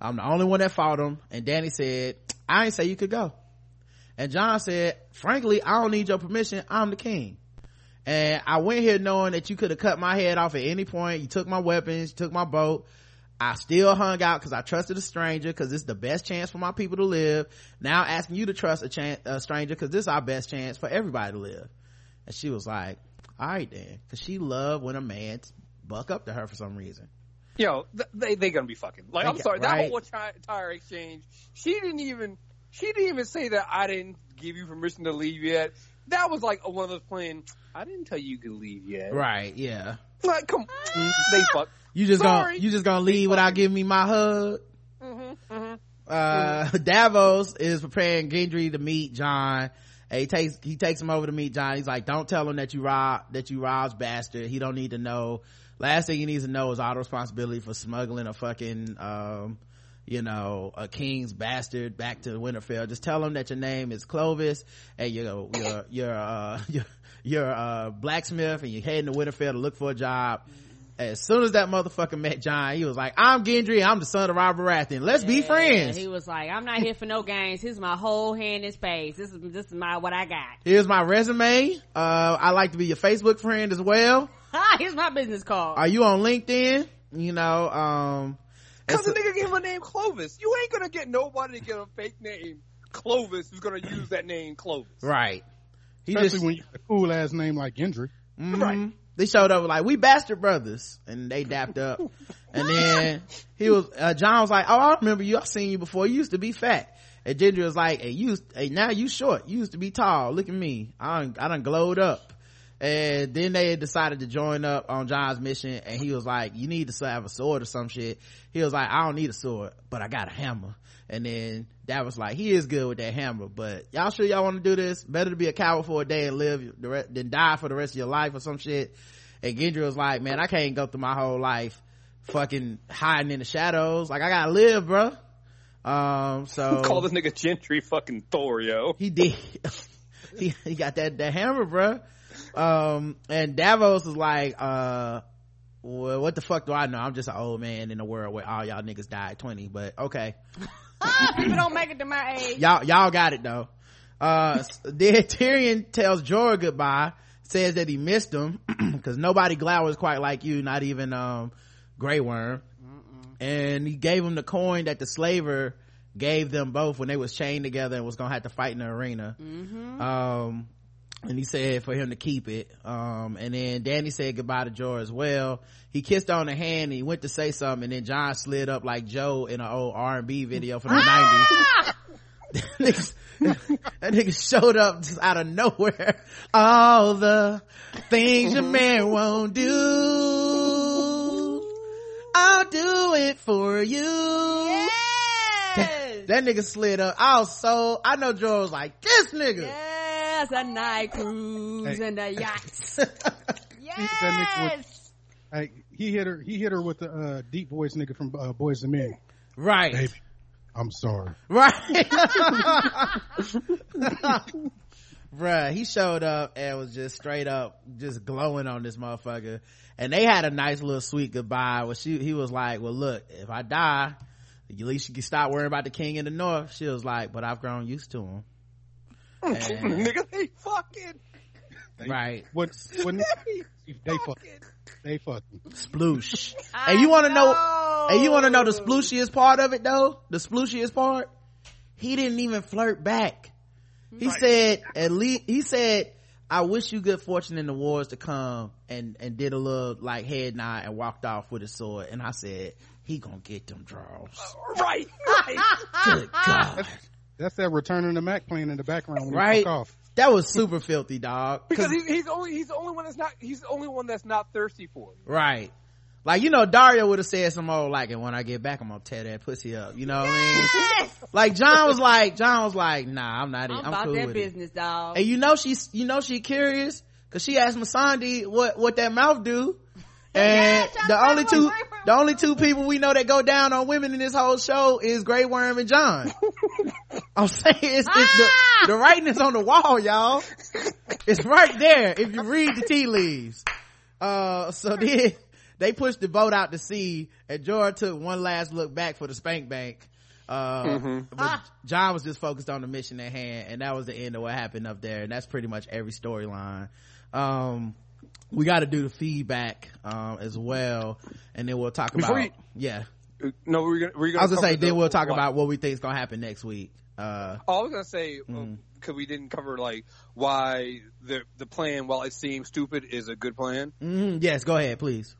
I'm the only one that fought him. And Dany said, I ain't say you could go. And Jon said, frankly, I don't need your permission. I'm the king. And I went here knowing that you could have cut my head off at any point. You took my weapons, you took my boat. I still hung out because I trusted a stranger because it's the best chance for my people to live. Now asking you to trust a, chan- a stranger because this is our best chance for everybody to live. And she was like, all right then. Cause she loved when a man buck up to her for some reason. Yo, th- they they gonna be fucking. Like I'm sorry, that whole tire, tire exchange. She didn't even. She didn't even say that I didn't give you permission to leave yet. That was like one of those playing. I didn't tell you you could leave yet. Right. Yeah. Like, come. They fuck. You just gonna, you just gonna leave without giving me my hug? uh davos is preparing gendry to meet jon and he takes he takes him over to meet jon he's like don't tell him that you rob that you rob's bastard he don't need to know last thing he needs to know is all the responsibility for smuggling a fucking um you know a king's bastard back to winterfell just tell them that your name is clovis and you're you're you're uh you're, you're a blacksmith and you're heading to winterfell to look for a job as soon as that motherfucker met Jon, he was like, I'm Gendry, I'm the son of Robert Baratheon. Let's be friends. He was like, I'm not here for no games. Here's my whole hand in space. This is this is my what I got. Here's my resume. Uh, I like to be your Facebook friend as well. Here's my business card. Are you on LinkedIn? You know, um, and Cause the nigga gave him a name Clovis. You ain't gonna get nobody to give a fake name Clovis who's gonna use that name Clovis. right. He Especially just, when you have a cool ass name like Gendry. mhm. Right. They showed up like, we bastard brothers. And they dapped up. and then he was, uh, Jon was like, oh, I remember you. I've seen you before. You used to be fat. And Gendry was like, hey, you, hey, now you short. You used to be tall. Look at me. I done, I done glowed up. And then they decided to join up on Jon's mission. And he was like, you need to have a sword or some shit. He was like, I don't need a sword, but I got a hammer. And then that was like, he is good with that hammer, but y'all sure y'all want to do this? Better to be a coward for a day and live the re- than die for the rest of your life or some shit. And Gendry was like, man, I can't go through my whole life fucking hiding in the shadows. Like I gotta live, bruh. Um, so Call this nigga Gendry fucking Thor, yo. he did. he, he got that, that hammer, bruh. Um, and Davos is like, uh, well, what the fuck do I know? I'm just an old man in a world where all y'all niggas died 20, but okay. Ah, people don't make it to my age. Y'all, y'all got it though. Uh, then Tyrion tells Jorah goodbye, says that he missed him, cause nobody glowers quite like you, not even, um, Grey Worm. And he gave him the coin that the slaver gave them both when they was chained together and was gonna have to fight in the arena. Um, and he said for him to keep it. Um, and then Dany said goodbye to Joe as well. He kissed on the hand and he went to say something and then Jon slid up like Joe in an old R&B video from the 90s. Niggas- that nigga showed up just out of nowhere. All the things your man won't do. I'll do it for you. Yes. That nigga slid up. I was so, I know Joe was like, this nigga. yes, a night cruise Hey. and a yacht. that nigga Yes. Hey, he hit her. He hit her with the uh, deep voice nigga from uh, Boys and Men. right. Baby, I'm sorry. Right. Bruh, he showed up and was just straight up just glowing on this motherfucker. And they had a nice little sweet goodbye where she, he was like, well look, if I die, at least you can stop worrying about the king in the north. She was like, but I've grown used to him. And- Nigga, they fucking. They, right. What? What? They They fuck. fucking. They fucking. Sploosh. I and you want to know, know. and you want to know the splooshiest part of it though? The splooshiest part? He didn't even flirt back. He said, at least, he said, I wish you good fortune in the wars to come and, and did a little like head nod and walked off with his sword. And I said, he gonna get them draws. Right, right. Good God. That's that returning the Mac playing in the background when Right. he off. That was super filthy, dog. Because he's, he's only he's the only one that's not he's the only one that's not thirsty for it. Right. Like, you know, Daario would have said some old like, and when I get back, I'm gonna tear that pussy up. You know what I mean? Yes. Like Jon was like, Jon was like, nah, I'm not, I'm, I'm, about cool that with it. business, dog. And you know she's, you know she curious cause she asked Missandei what, what that mouth do. And Yeah, the Jon only two, Worm. The only two people we know that go down on women in this whole show is Grey Worm and Jon. I'm saying it's, it's the, Ah! the writing is on the wall, y'all. It's right there if you read the tea leaves. Uh, so then they pushed the boat out to sea and Jorah took one last look back for the spank bank. Uh, but Jon was just focused on the mission at hand and that was the end of what happened up there. And that's pretty much every storyline. Um, we got to do the feedback, um, as well. And then we'll talk Before about, you- yeah. No, we're gonna. We're gonna I was gonna say, then we'll talk what? about what we think is gonna happen next week. Uh, Oh, I was gonna say Mm. because we didn't cover like why the the plan, while it seems stupid, is a good plan. mhm, yes, go ahead, please.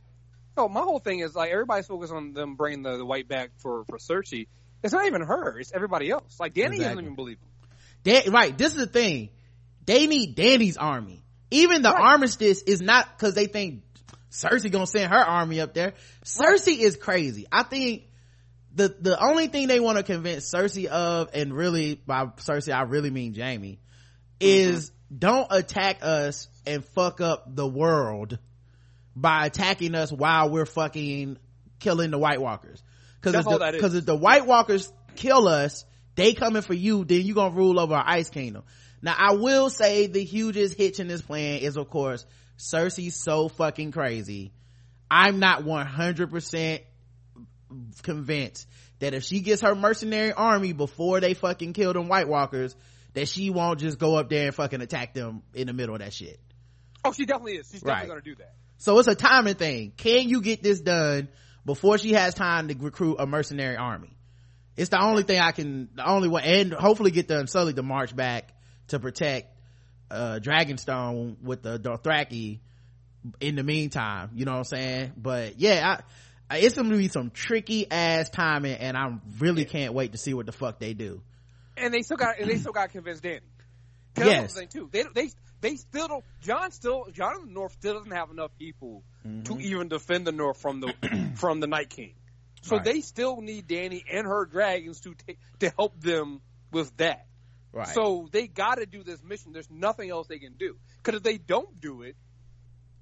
Oh, my whole thing is like everybody's focused on them bringing the, the wight back for for Cersei. It's not even her; it's everybody else. Like Dany Exactly. doesn't even believe him. Da- right, this is the thing. They need Dany's army. Even the Right. armistice is not because they think Cersei gonna send her army up there. Cersei is crazy. I think the the only thing they want to convince Cersei of, and really by Cersei I really mean Jaime, mm-hmm. is don't attack us and fuck up the world by attacking us while we're fucking killing the White Walkers. Cause if the, that is. cause if the White Walkers kill us, they coming for you, then you gonna rule over our Ice Kingdom. Now I will say the hugest hitch in this plan is of course Cersei's so fucking crazy. I'm not 100% convinced that if she gets her mercenary army before they fucking kill them White Walkers, that she won't just go up there and fucking attack them in the middle of that shit. Oh, she definitely is. She's definitely Right. gonna do that. So it's a timing thing. Can you get this done before she has time to recruit a mercenary army? It's the only thing I can, the only way, and hopefully get the Unsullied to march back to protect, uh, Dragonstone with the Dothraki in the meantime. You know what I'm saying? But yeah, I, I, it's gonna be some tricky ass timing and I really can't wait to see what the fuck they do. And they still got and they still got convinced dany Yes. Thing too. They they they still don't. Jon still Jon in the North still doesn't have enough people Mm-hmm. to even defend the North from the from the Night King. So Right. they still need Dany and her dragons to take to help them with that. Right. So they got to do this mission. There's nothing else they can do. Because if they don't do it,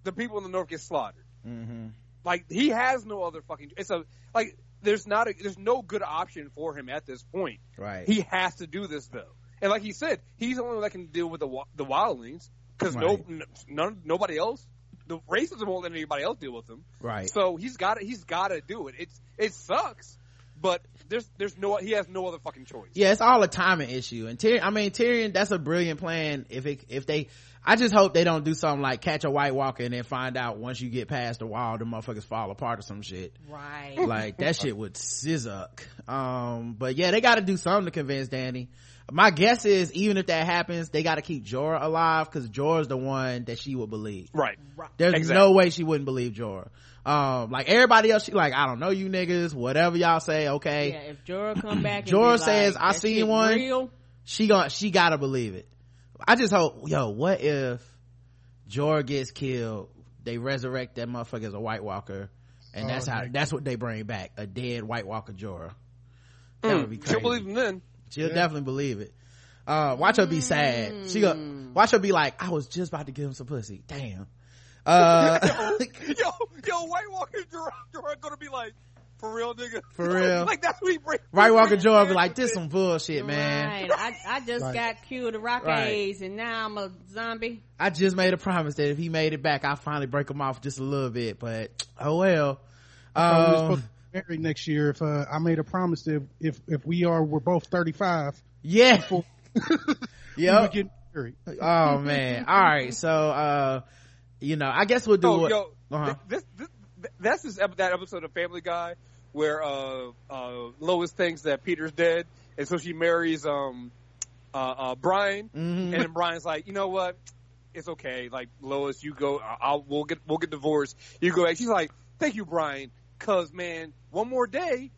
the people in the North get slaughtered. hmm Like he has no other fucking. It's a like. There's not a. There's no good option for him at this point. Right. He has to do this though, and like he said, he's the only one that can deal with the the wildlings because no, Right. n- none, nobody else. The racism won't let anybody else deal with them. right. So he's got to. He's got to do it. It's it sucks, but there's there's no. He has no other fucking choice. Yeah, it's all a timing issue. And Tyrion, I mean, Tyrion, that's a brilliant plan. If it, if they, I just hope they don't do something like catch a White Walker and then find out once you get past the wall, the motherfuckers fall apart or some shit. right. Like that shit would sizzuk. Um, but yeah, they got to do something to convince Dany. my guess is even if that happens they got to keep jorah alive because jorah's the one that she would believe Right. there's Exactly. no way she wouldn't believe jorah um like everybody else she like i don't know you niggas whatever y'all say okay. Yeah, if Jorah come back, and Jorah says, like, "I "That seen one." Real, she got she gotta believe it. I just hope yo what if jorah gets killed they resurrect that motherfucker as a white walker and Oh, that's how that's what they bring back a dead white walker jorah. That would be Mm, crazy. she'll believe him then. she'll Yeah. definitely believe it. Uh watch her be sad. She go watch her be like i was just about to give him some pussy. Damn uh yo, yo, White Walker Jorah, Jorah gonna be like, for real, nigga. For real. like that's what he bring. Right Walker he Jorah be like, with this it. some bullshit, man. Right. I, I just Right. got cured of rock Right. AIDS, and now I'm a zombie. I just made a promise that if he made it back, I'll finally break him off just a little bit, but oh well. I was Um, supposed to be married next year if uh, I made a promise that if if we are we're both 35 yeah. we would Yep. get married. Oh man. All right. So, uh, you know, I guess we'll do Oh, what, yo, uh-huh. this, this, this, that's this, ep- that episode of Family Guy where uh, uh, Lois thinks that Peter's dead, and so she marries um, uh, uh, Brian, Mhm. and then Brian's like, you know what? It's okay. Like Lois, you go. I'll we'll get we'll get divorced. You go. back. She's like, thank you, Brian, cause man, one more day,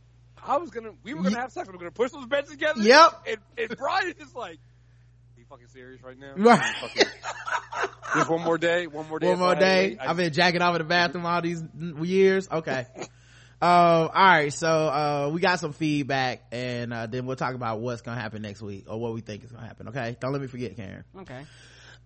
I was gonna we were gonna have sex. We're gonna push those beds together. Yep. And, and Brian is just like, fucking serious right now? Right. Just one more day. One more day. One more I- day. I- I've been jacking off in the bathroom all these years. Okay. Um, all right. So, uh, we got some feedback and, uh, then we'll talk about what's going to happen next week or what we think is going to happen. Okay. Don't let me forget, Karen. Okay.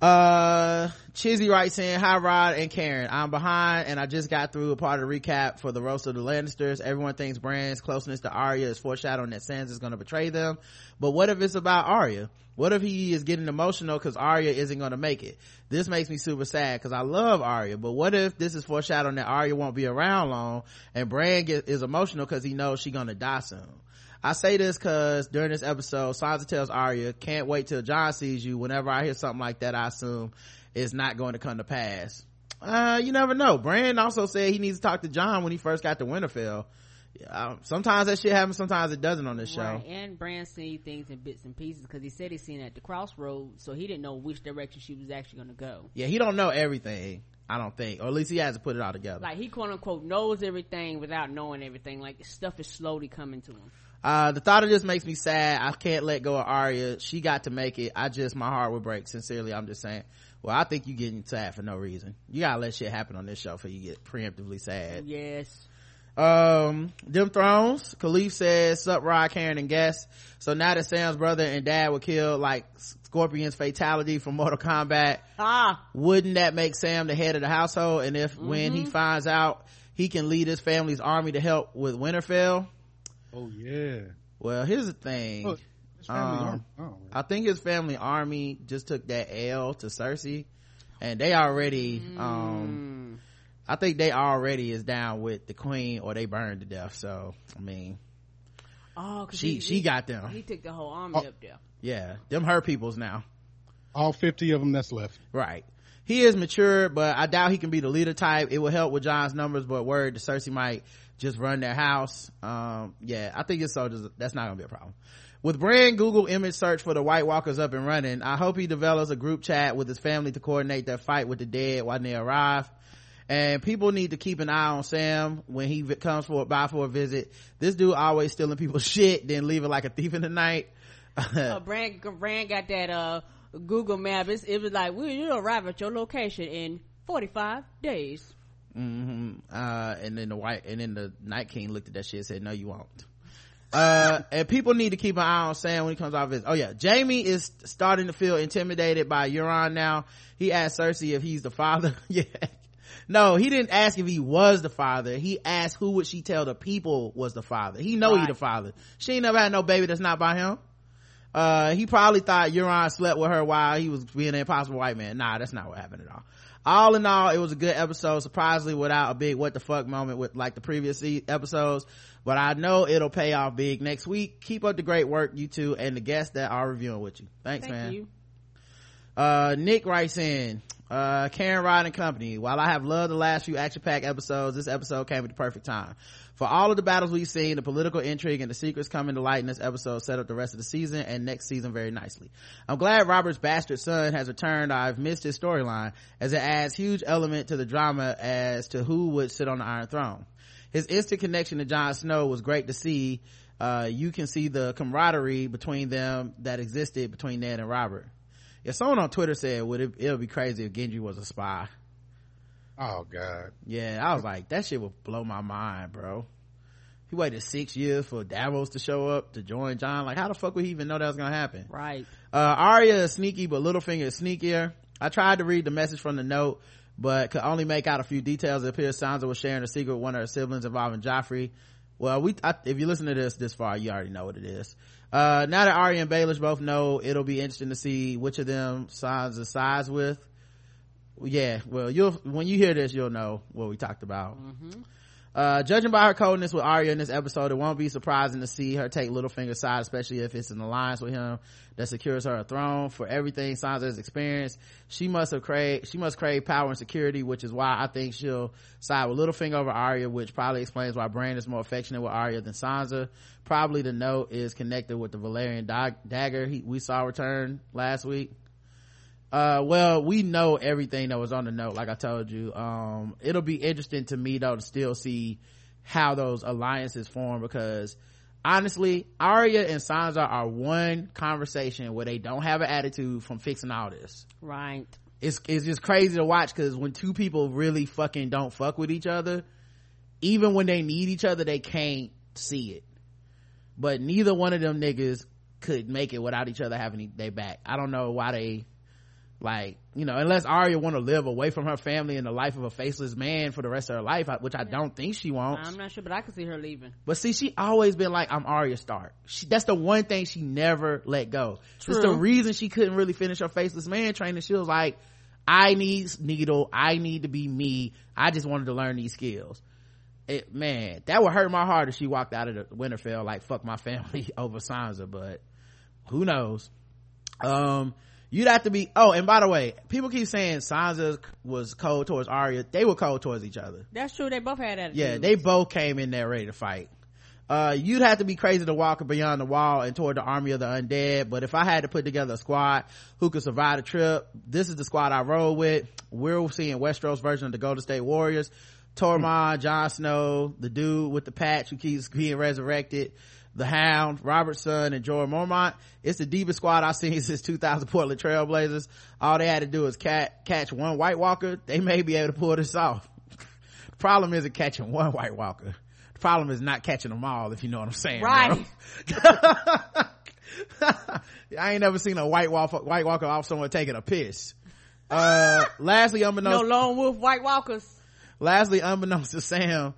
Uh, Chizzy writes in, hi Rod and Karen. I'm behind and I just got through a part of the recap for the roast of the Lannisters. Everyone thinks Bran's closeness to Arya is foreshadowing that Sansa is going to betray them. But what if it's about Arya? What if he is getting emotional because Arya isn't going to make it? This makes me super sad because I love Arya. But what if this is foreshadowing that Arya won't be around long and Bran is emotional because he knows she's going to die soon? I say this cause during this episode, Sansa tells Arya, can't wait till Jon sees you. Whenever I hear something like that, I assume it's not going to come to pass. Uh, you never know. Bran also said he needs to talk to Jon when he first got to Winterfell. Yeah, um, sometimes that shit happens, sometimes it doesn't on this show. Right. And Bran seen things in bits and pieces because he said he seen it at the crossroads, so he didn't know which direction she was actually going to go. Yeah, he don't know everything, I don't think. Or at least he hasn't put it all together. Like he quote unquote knows everything without knowing everything. Like stuff is slowly coming to him. Uh, the thought of this makes me sad. I can't let go of Arya. She got to make it. I just, my heart would break. Sincerely, I'm just saying. Well, I think you getting sad for no reason. You gotta let shit happen on this show for you get preemptively sad. Yes. Um, them thrones. Khalif says, "Sup, Rod, Karen, and Guest." So now that Sam's brother and dad were killed, like Scorpion's fatality from Mortal Kombat, Ah. wouldn't that make Sam the head of the household? And if when he finds out he can lead his family's army to help with Winterfell, Oh yeah. well, here's the thing. Look, his family Um, arm- oh, I think his family army just took that L to Cersei, and they already, um, I think they already is down with the queen, or they burned to death. So, I mean, Oh, 'cause she he, she he, got them. he took the whole army Oh. up there. Yeah, them her peoples now. all 50 of them that's left. Right. He is mature, but I doubt he can be the leader type. It will help with Jon's numbers, but word to Cersei might just run their house. Um, yeah, I think his soldiers, that's not gonna be a problem. With Bran Google image search for the White Walkers up and running, I hope he develops a group chat with his family to coordinate their fight with the dead when they arrive. And people need to keep an eye on Sam when he comes for by for a visit. This dude always stealing people's shit, then leaving like a thief in the night. uh, Bran, Bran got that uh Google map. It's, it was like, "Will you arrive at your location in 45 days?" Hmm Uh, and then the white, and then the Night King looked at that shit and said, no, you won't. Uh, and people need to keep an eye on Sam when he comes off his, oh yeah, Jaime is starting to feel intimidated by Euron now. He asked Cersei if he's the father. yeah. No, he didn't ask if he was the father. He asked who would she tell the people was the father. He know he the father. She ain't never had no baby that's not by him. Uh, he probably thought Euron slept with her while he was being an impossible white man. Nah, that's not what happened at all. All in all, it was a good episode, surprisingly without a big what the fuck moment with like the previous episodes. But I know it'll pay off big next week. Keep up the great work, you two, and the guests that are reviewing with you. Thanks, Thank man. you. Uh, Nick writes in, uh karen rod and company while i have loved the last few action pack episodes this episode came at the perfect time for all of the battles we've seen the political intrigue and the secrets coming to light in this episode set up the rest of the season and next season very nicely i'm glad robert's bastard son has returned i've missed his storyline as it adds huge element to the drama as to who would sit on the iron throne his instant connection to Jon Snow was great to see. Uh, you can see the camaraderie between them that existed between Ned and Robert. Yeah, someone on Twitter said, "Would it? It'll be crazy if Gendry was a spy." Oh God. Yeah, I was like, that shit would blow my mind, bro. He waited six years for Davos to show up to join Jon. Like, how the fuck would he even know that was gonna happen? Right. Uh, Arya is sneaky, but Littlefinger is sneakier. I tried to read the message from the note, but could only make out a few details. It appears Sansa was sharing a secret with one of her siblings involving Joffrey. Well, we, I, if you listen to this this far, you already know what it is. Uh, now that Arya and Baelish both know, it'll be interesting to see which of them Sansa sides with. Yeah, well, you'll, when you hear this, you'll know what we talked about. Uh, judging by her coldness with Arya in this episode, it won't be surprising to see her take Littlefinger's side, especially if it's an alliance with him that secures her a throne. For everything Sansa has experienced, she must have crave, she must crave power and security, which is why I think she'll side with Littlefinger over Arya, which probably explains why Bran is more affectionate with Arya than Sansa. Probably the note is connected with the Valyrian dag- dagger he, we saw return last week uh well we know everything that was on the note like i told you. Um it'll be interesting to me though to still see how those alliances form because honestly Arya and Sansa are one conversation where they don't have an attitude from fixing all this. Right. it's it's just crazy to watch because when two people really fucking don't fuck with each other even when they need each other they can't see it. But neither one of them niggas could make it without each other having their back. I don't know why they like you know unless Arya want to live away from her family and the life of a faceless man for the rest of her life which i don't think she wants I'm not sure, but I could see her leaving. but see, she always been like, I'm Arya Stark. She, that's the one thing she never let go. It's the reason she couldn't really finish her Faceless Man training. She was like, I need Needle. I need to be me. I just wanted to learn these skills. It, man, that would hurt my heart if she walked out of the Winterfell like, fuck my family over Sansa, but who knows? Um, you'd have to be, oh, and by the way, people keep saying Sansa was cold towards Arya. They were cold towards each other. That's true. They both had attitude. Yeah, they both came in there ready to fight. Uh, you'd have to be crazy to walk beyond the wall and toward the army of the undead. But if I had to put together a squad who could survive the trip, this is the squad I roll with. We're seeing Westeros version of the Golden State Warriors. Tormund, Jon Snow, the dude with the patch who keeps being resurrected, the Hound, Robert Son, and Jorah Mormont. It's the deepest squad I've seen since 2000 Portland Trailblazers. All they had to do is cat, catch one White Walker. They may be able to pull this off. the problem isn't catching one White Walker. The problem is not catching them all, if you know what I'm saying. Right. I ain't never seen a White Walker, White Walker off someone taking a piss. Uh, lastly, No unbeknownst lone wolf White Walkers. lastly unbeknownst to sam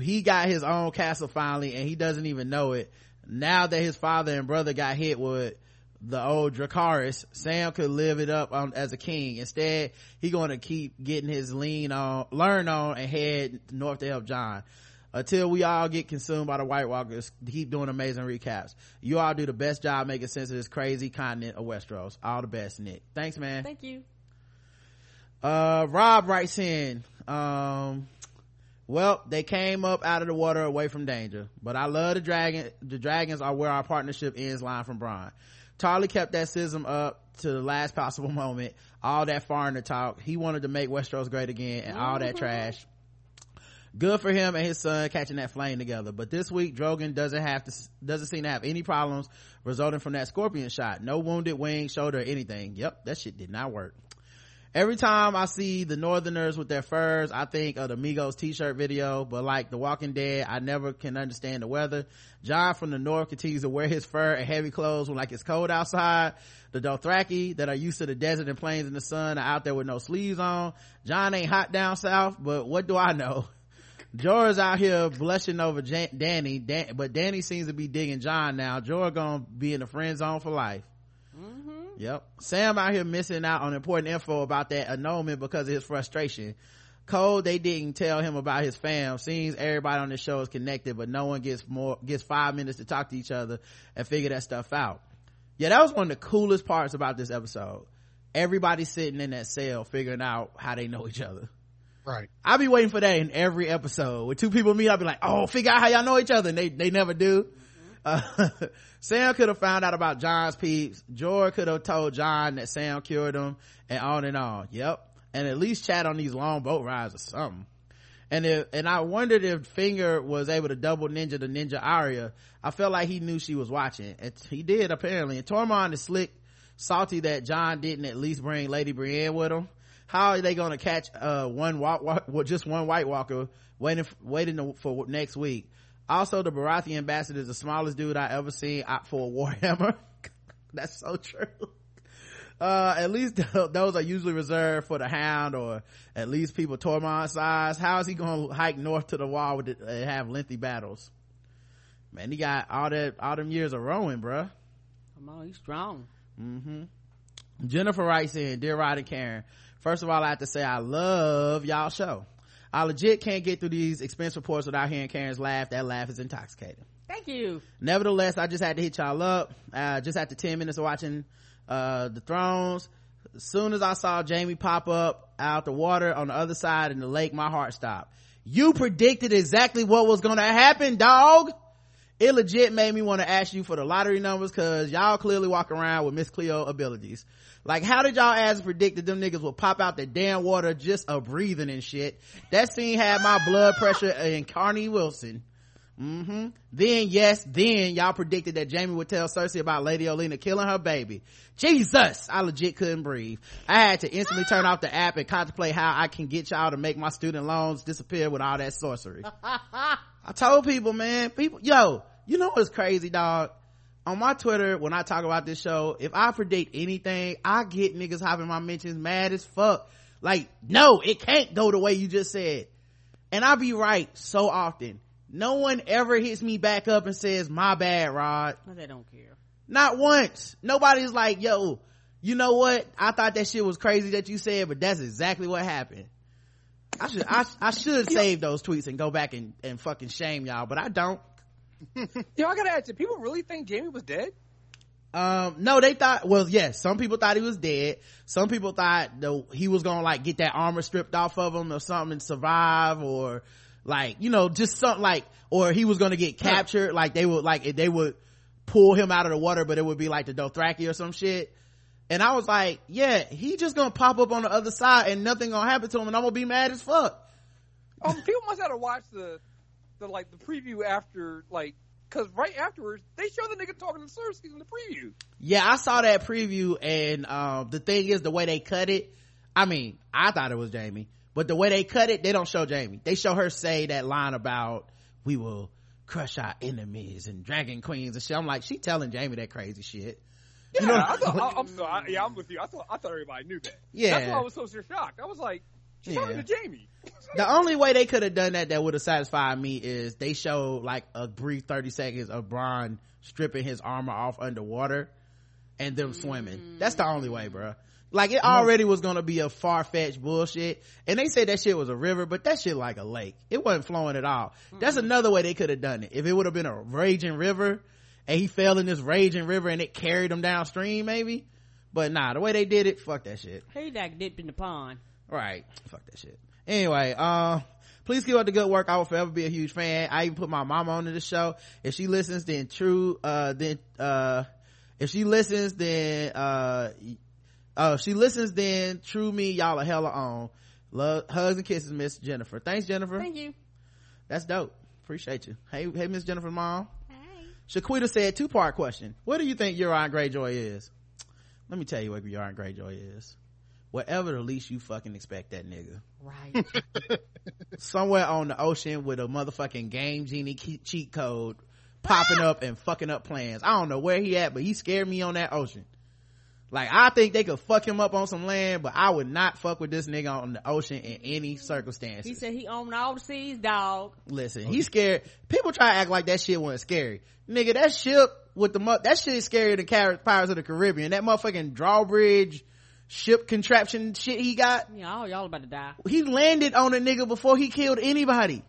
he got his own castle finally and he doesn't even know it. Now that his father and brother got hit with the old dracarys sam could live it up on, as a king. Instead he going to keep getting his lean on learn on and head north to help jon. Until we all get consumed by the white walkers keep doing amazing recaps. You all do the best job making sense of this crazy continent of westeros. All the best nick. Thanks man. Thank you. uh rob writes in um well they came up out of the water away from danger. But i love the dragon the dragons are where our partnership ends line from brian. Tarly kept that schism up to the last possible moment. All that foreigner talk. He wanted to make westeros great again and all that uh-huh. trash. Good for him and his son catching that flame together. But this week drogon doesn't have to doesn't seem to have any problems resulting from that scorpion shot. No wounded wing shoulder anything. Yep that shit did not work Every time I see the Northerners with their furs, I think of the Migos t-shirt video, but like The Walking Dead, I never can understand the weather. Jon from the North continues to wear his fur and heavy clothes when like it's cold outside. The Dothraki that are used to the desert and plains in the sun are out there with no sleeves on. Jon ain't hot down south, but what do I know? Jorah's out here blushing over Jan- Dany, Dan- but Dany seems to be digging Jon now. Jorah gonna be in the friend zone for life. Mm-hmm. Yep. Sam out here missing out on important info about that annulment because of his frustration. Cole, they didn't tell him about his fam. Seems everybody on the show is connected, but no one gets more, gets five minutes to talk to each other and figure that stuff out. Yeah, that was one of the coolest parts about this episode. Everybody sitting in that cell figuring out how they know each other Right. I'll be waiting for that in every episode. When two people meet, I'll be like, oh, figure out how y'all know each other. And they, they never do. Uh, Sam could have found out about Jon's peeps. Jorah could have told Jon that Sam cured him and on and on. Yep. And at least chat on these long boat rides or something. And if, and I wondered if Finger was able to double ninja the ninja Arya. I felt like he knew she was watching. And he did apparently. And Tormund is slick, salty that Jon didn't at least bring Lady Brienne with him how are they going to catch uh one walk, walk well, just one white walker waiting waiting for next week also the baratheon ambassador is the smallest dude i ever seen out for a warhammer that's so true. Uh at least those are usually reserved for the hound or at least people tormund size. How is he going to hike north to the wall with it, and have lengthy battles? Man he got all that all them years of rowing bruh. Come on, he's strong. mm-hmm. Jennifer writes in dear rod and karen First of all, I have to say I love y'all show. I legit can't get through these expense reports without hearing Karen's laugh. That laugh is intoxicating. Thank you. Nevertheless, I just had to hit y'all up. Uh, just after 10 minutes of watching, uh, the thrones. As soon as I saw Jaime pop up out the water on the other side in the lake, my heart stopped. You predicted exactly what was gonna happen, dog. It legit made me want to ask you for the lottery numbers cause y'all clearly walk around with Miss Cleo abilities. Like, how did y'all ass predict that them niggas would pop out the damn water just a breathing and shit? That scene had my blood pressure in Carnie Wilson. Mm-hmm. Then, yes, then y'all predicted that Jaime would tell Cersei about Lady Olenna killing her baby. Jesus! I legit couldn't breathe. I had to instantly turn off the app and contemplate how I can get y'all to make my student loans disappear with all that sorcery. I told people, man, people, yo, you know what's crazy, dog? On my Twitter, when I talk about this show, if I predict anything, I get niggas hopping my mentions mad as fuck. Like, no, it can't go the way you just said. And I be right so often. No one ever hits me back up and says, my bad, Rod. But they don't care. Not once. Nobody's like, yo, you know what? I thought that shit was crazy that you said, but that's exactly what happened. I should, I, I should save those tweets and go back and, and fucking shame y'all, but I don't. Yo, I gotta ask, you, people really think Jaime was dead? Um, no, they thought, well, yes, some people thought he was dead. Some people thought the, he was gonna like get that armor stripped off of him or something and survive or like, you know, just something like, or he was gonna get captured. Like they would, like, they would pull him out of the water, but it would be like the Dothraki or some shit. And I was like, yeah, he just gonna pop up on the other side and nothing gonna happen to him and I'm gonna be mad as fuck. Um, people must have to watch the, the like the preview after like because right afterwards they show the nigga talking to Cersei in the preview. Yeah, I saw that preview, and um, the thing is, the way they cut it. I mean, I thought it was Jaime, but the way they cut it, they don't show Jaime. They show her say that line about "We will crush our enemies and dragon queens" and shit. I'm like, she telling Jaime that crazy shit. Yeah, You know- I thought, I, I'm sorry. I, yeah, I'm with you. I thought I thought everybody knew that. Yeah. that's why I was so shocked. I was like, she's talking to Jaime. The only way they could have done that that would have satisfied me is they show like a brief 30 seconds of Bronn stripping his armor off underwater and them mm-hmm. swimming. That's the only way, bro. Like it already was gonna be a far-fetched bullshit. And they said that shit was a river, but that shit like a lake. It wasn't flowing at all. That's another way they could have done it. If it would have been a raging river and he fell in this raging river and it carried him downstream maybe. But nah, the way they did it, fuck that shit. He like dipped in the pond. Right. Fuck that shit. Anyway, uh, please keep up the good work. I will forever be a huge fan. I even put my mama onto the show. If she listens, then true, uh, then, uh, if she listens, then, uh, uh, if she listens, then true me, y'all are hella on. Love, hugs and kisses, Miss Jennifer. Thanks, Jennifer. Thank you. That's dope. Appreciate you. Hey, hey, Miss Jennifer's mom. Hey. Shaquita said two part question. What do you think Euron Greyjoy is? Let me tell you what Euron Greyjoy is. Whatever the least you fucking expect that nigga. Right. Somewhere on the ocean with a motherfucking game genie key- cheat code popping up and fucking up plans. I don't know where he at, but he scared me on that ocean. Like I think they could fuck him up on some land, but I would not fuck with this nigga on the ocean in any circumstances. he said he owned all the seas, dog. Listen, he's scared. People try to act like that shit wasn't scary. Nigga, that ship with the mu- that shit is scarier than Car- Pirates of the Caribbean. That motherfucking drawbridge ship contraption shit he got. Yeah, all y'all about to die. He landed on a nigga before he killed anybody.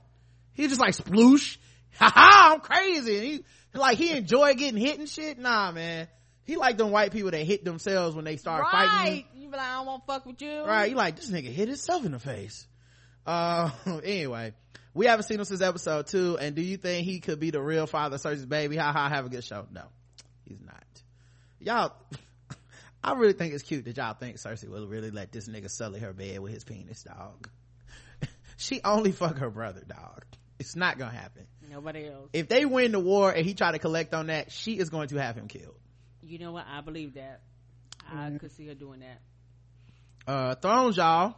He just like sploosh. Ha ha, I'm crazy. And he like he enjoyed getting hit and shit. Nah, man. he like them white people that hit themselves when they start right. fighting you. You be like, I don't want to fuck with you. Right, you like this nigga hit himself in the face. Uh, anyway, we haven't seen him since episode two. And do you think he could be the real father of Cersei's baby? Ha ha, have a good show. No, he's not. Y'all, I really think it's cute that y'all think Cersei will really let this nigga sully her bed with his penis, dog. she only fuck her brother, dog. It's not gonna happen. Nobody else. If they win the war and he try to collect on that, she is going to have him killed. You know what? I believe that. I could see her doing that. uh thrones y'all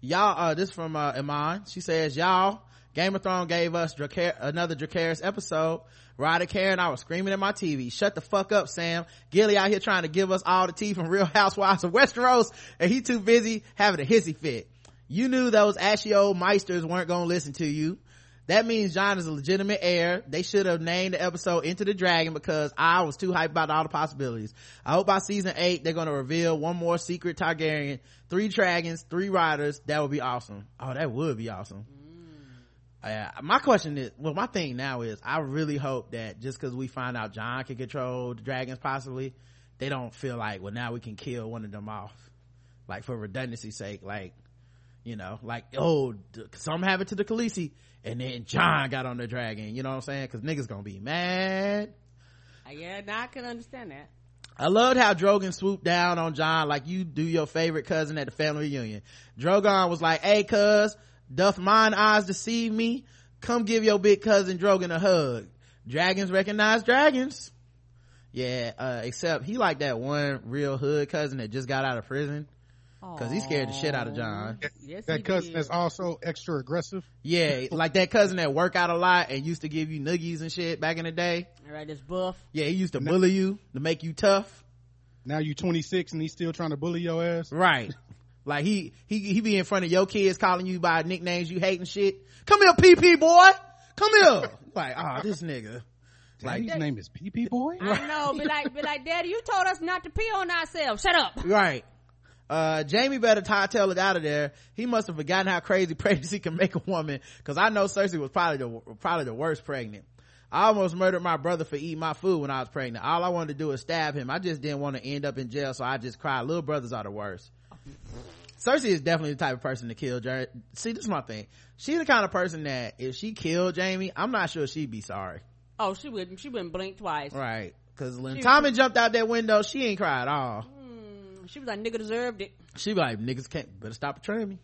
y'all uh this from uh iman she says y'all game of thrones gave us another dracarys episode Ryder Karen, I was screaming at my TV. Shut the fuck up, Sam. Gilly out here trying to give us all the tea from Real Housewives of Westeros, and he too busy having a hissy fit. You knew those ashy old maesters weren't gonna listen to you. That means Jon is a legitimate heir. They should have named the episode Into the Dragon because I was too hyped about all the possibilities. I hope by season eight they're gonna reveal one more secret Targaryen, three dragons, three riders. That would be awesome. Oh, that would be awesome. Uh, my question is, well, my thing now is, I really hope that just because we find out Jon can control the dragons possibly, they don't feel like, well, now we can kill one of them off. Like for redundancy's sake, like, you know, like, oh, some something happened to the Khaleesi and then Jon got on the dragon, you know what I'm saying? Cause niggas gonna be mad. Uh, yeah, now I can understand that. I loved how Drogon swooped down on Jon like you do your favorite cousin at the family reunion. Drogon was like, hey cuz, doth mine eyes deceive me? Come give your big cousin Drogon a hug. Dragons recognize dragons. Yeah, uh, except he like that one real hood cousin that just got out of prison. Cause he scared the shit out of Jon. Yes, That cousin did. that's also extra aggressive. Yeah, like that cousin that work out a lot and used to give you noogies and shit back in the day. All right, this buff. Yeah, he used to bully you to make you tough. Now you 26 and he's still trying to bully your ass. Right. Like he, he, he be in front of your kids calling you by nicknames you hate and shit. Come here, PP boy. Come here. Like, oh, this nigga. Like his name is PP Boy. I know, be like, be like, Daddy, you told us not to pee on ourselves. Shut up. Right. Uh, Jaime better hightail it out of there. He must have forgotten how crazy pregnancy can make a woman. Cause I know Cersei was probably the, probably the worst pregnant. I almost murdered my brother for eating my food when I was pregnant. All I wanted to do was stab him. I just didn't want to end up in jail, so I just cried. Little brothers are the worst. Cersei is definitely the type of person to kill Jared. See, this is my thing. She's the kind of person that if she killed Jaime, I'm not sure she'd be sorry. Oh, she wouldn't. She wouldn't blink twice. Right. Cause when She- Tommy jumped out that window, she ain't cried at all. She was like, nigga deserved it. She be like, niggas can't, better stop betraying me.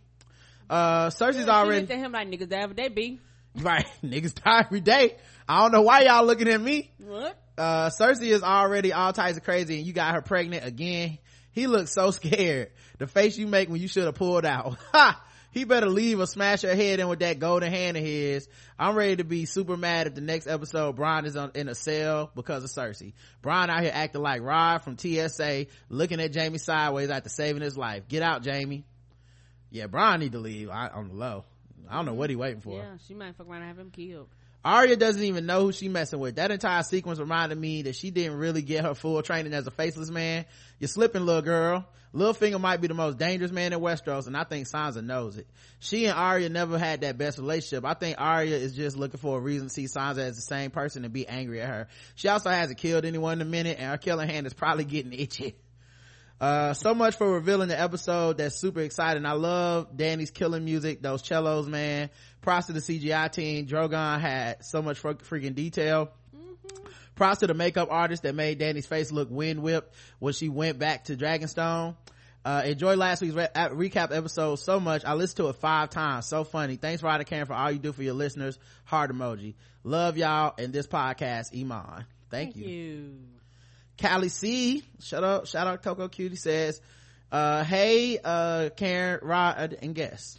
Uh, Cersei's She already, looked at him like, niggas, that they be. right, niggas die every day. I don't know why y'all looking at me. What? Uh, Cersei is already all types of crazy and you got her pregnant again. He looks so scared. The face you make when you should have pulled out. Ha! He better leave or smash her head in with that golden hand of his. I'm ready to be super mad if the next episode Brienne is on, in a cell because of Cersei. Brienne out here acting like Rod from TSA, looking at Jaime sideways after saving his life. Get out, Jaime. Yeah, Brienne need to leave I, on the low. I don't know what he waiting for. Yeah, she might fuck around and have him killed. Arya doesn't even know who she messing with. That entire sequence reminded me that she didn't really get her full training as a faceless man. You're slipping, little girl. Littlefinger might be the most dangerous man in Westeros, and I think Sansa knows it. She and Arya never had that best relationship. I think Arya is just looking for a reason to see Sansa as the same person and be angry at her. She also hasn't killed anyone in a minute, and her killing hand is probably getting itchy. Uh, so much for revealing the episode. That's super exciting. I love Dany's killing music, those cellos, man. Props to the CGI team. Drogon had so much freaking detail. Props to the makeup artist that made Dany's face look wind whipped when she went back to Dragonstone. Uh, enjoy last week's re- recap episode so much. I listened to it five times. So funny. Thanks, Ryder Karen, for all you do for your listeners. Heart emoji. Love y'all and this podcast, Iman. Thank, you. You. Callie C, shout out, shout out Coco Cutie says, uh, hey, uh, Karen, Rod, and guests.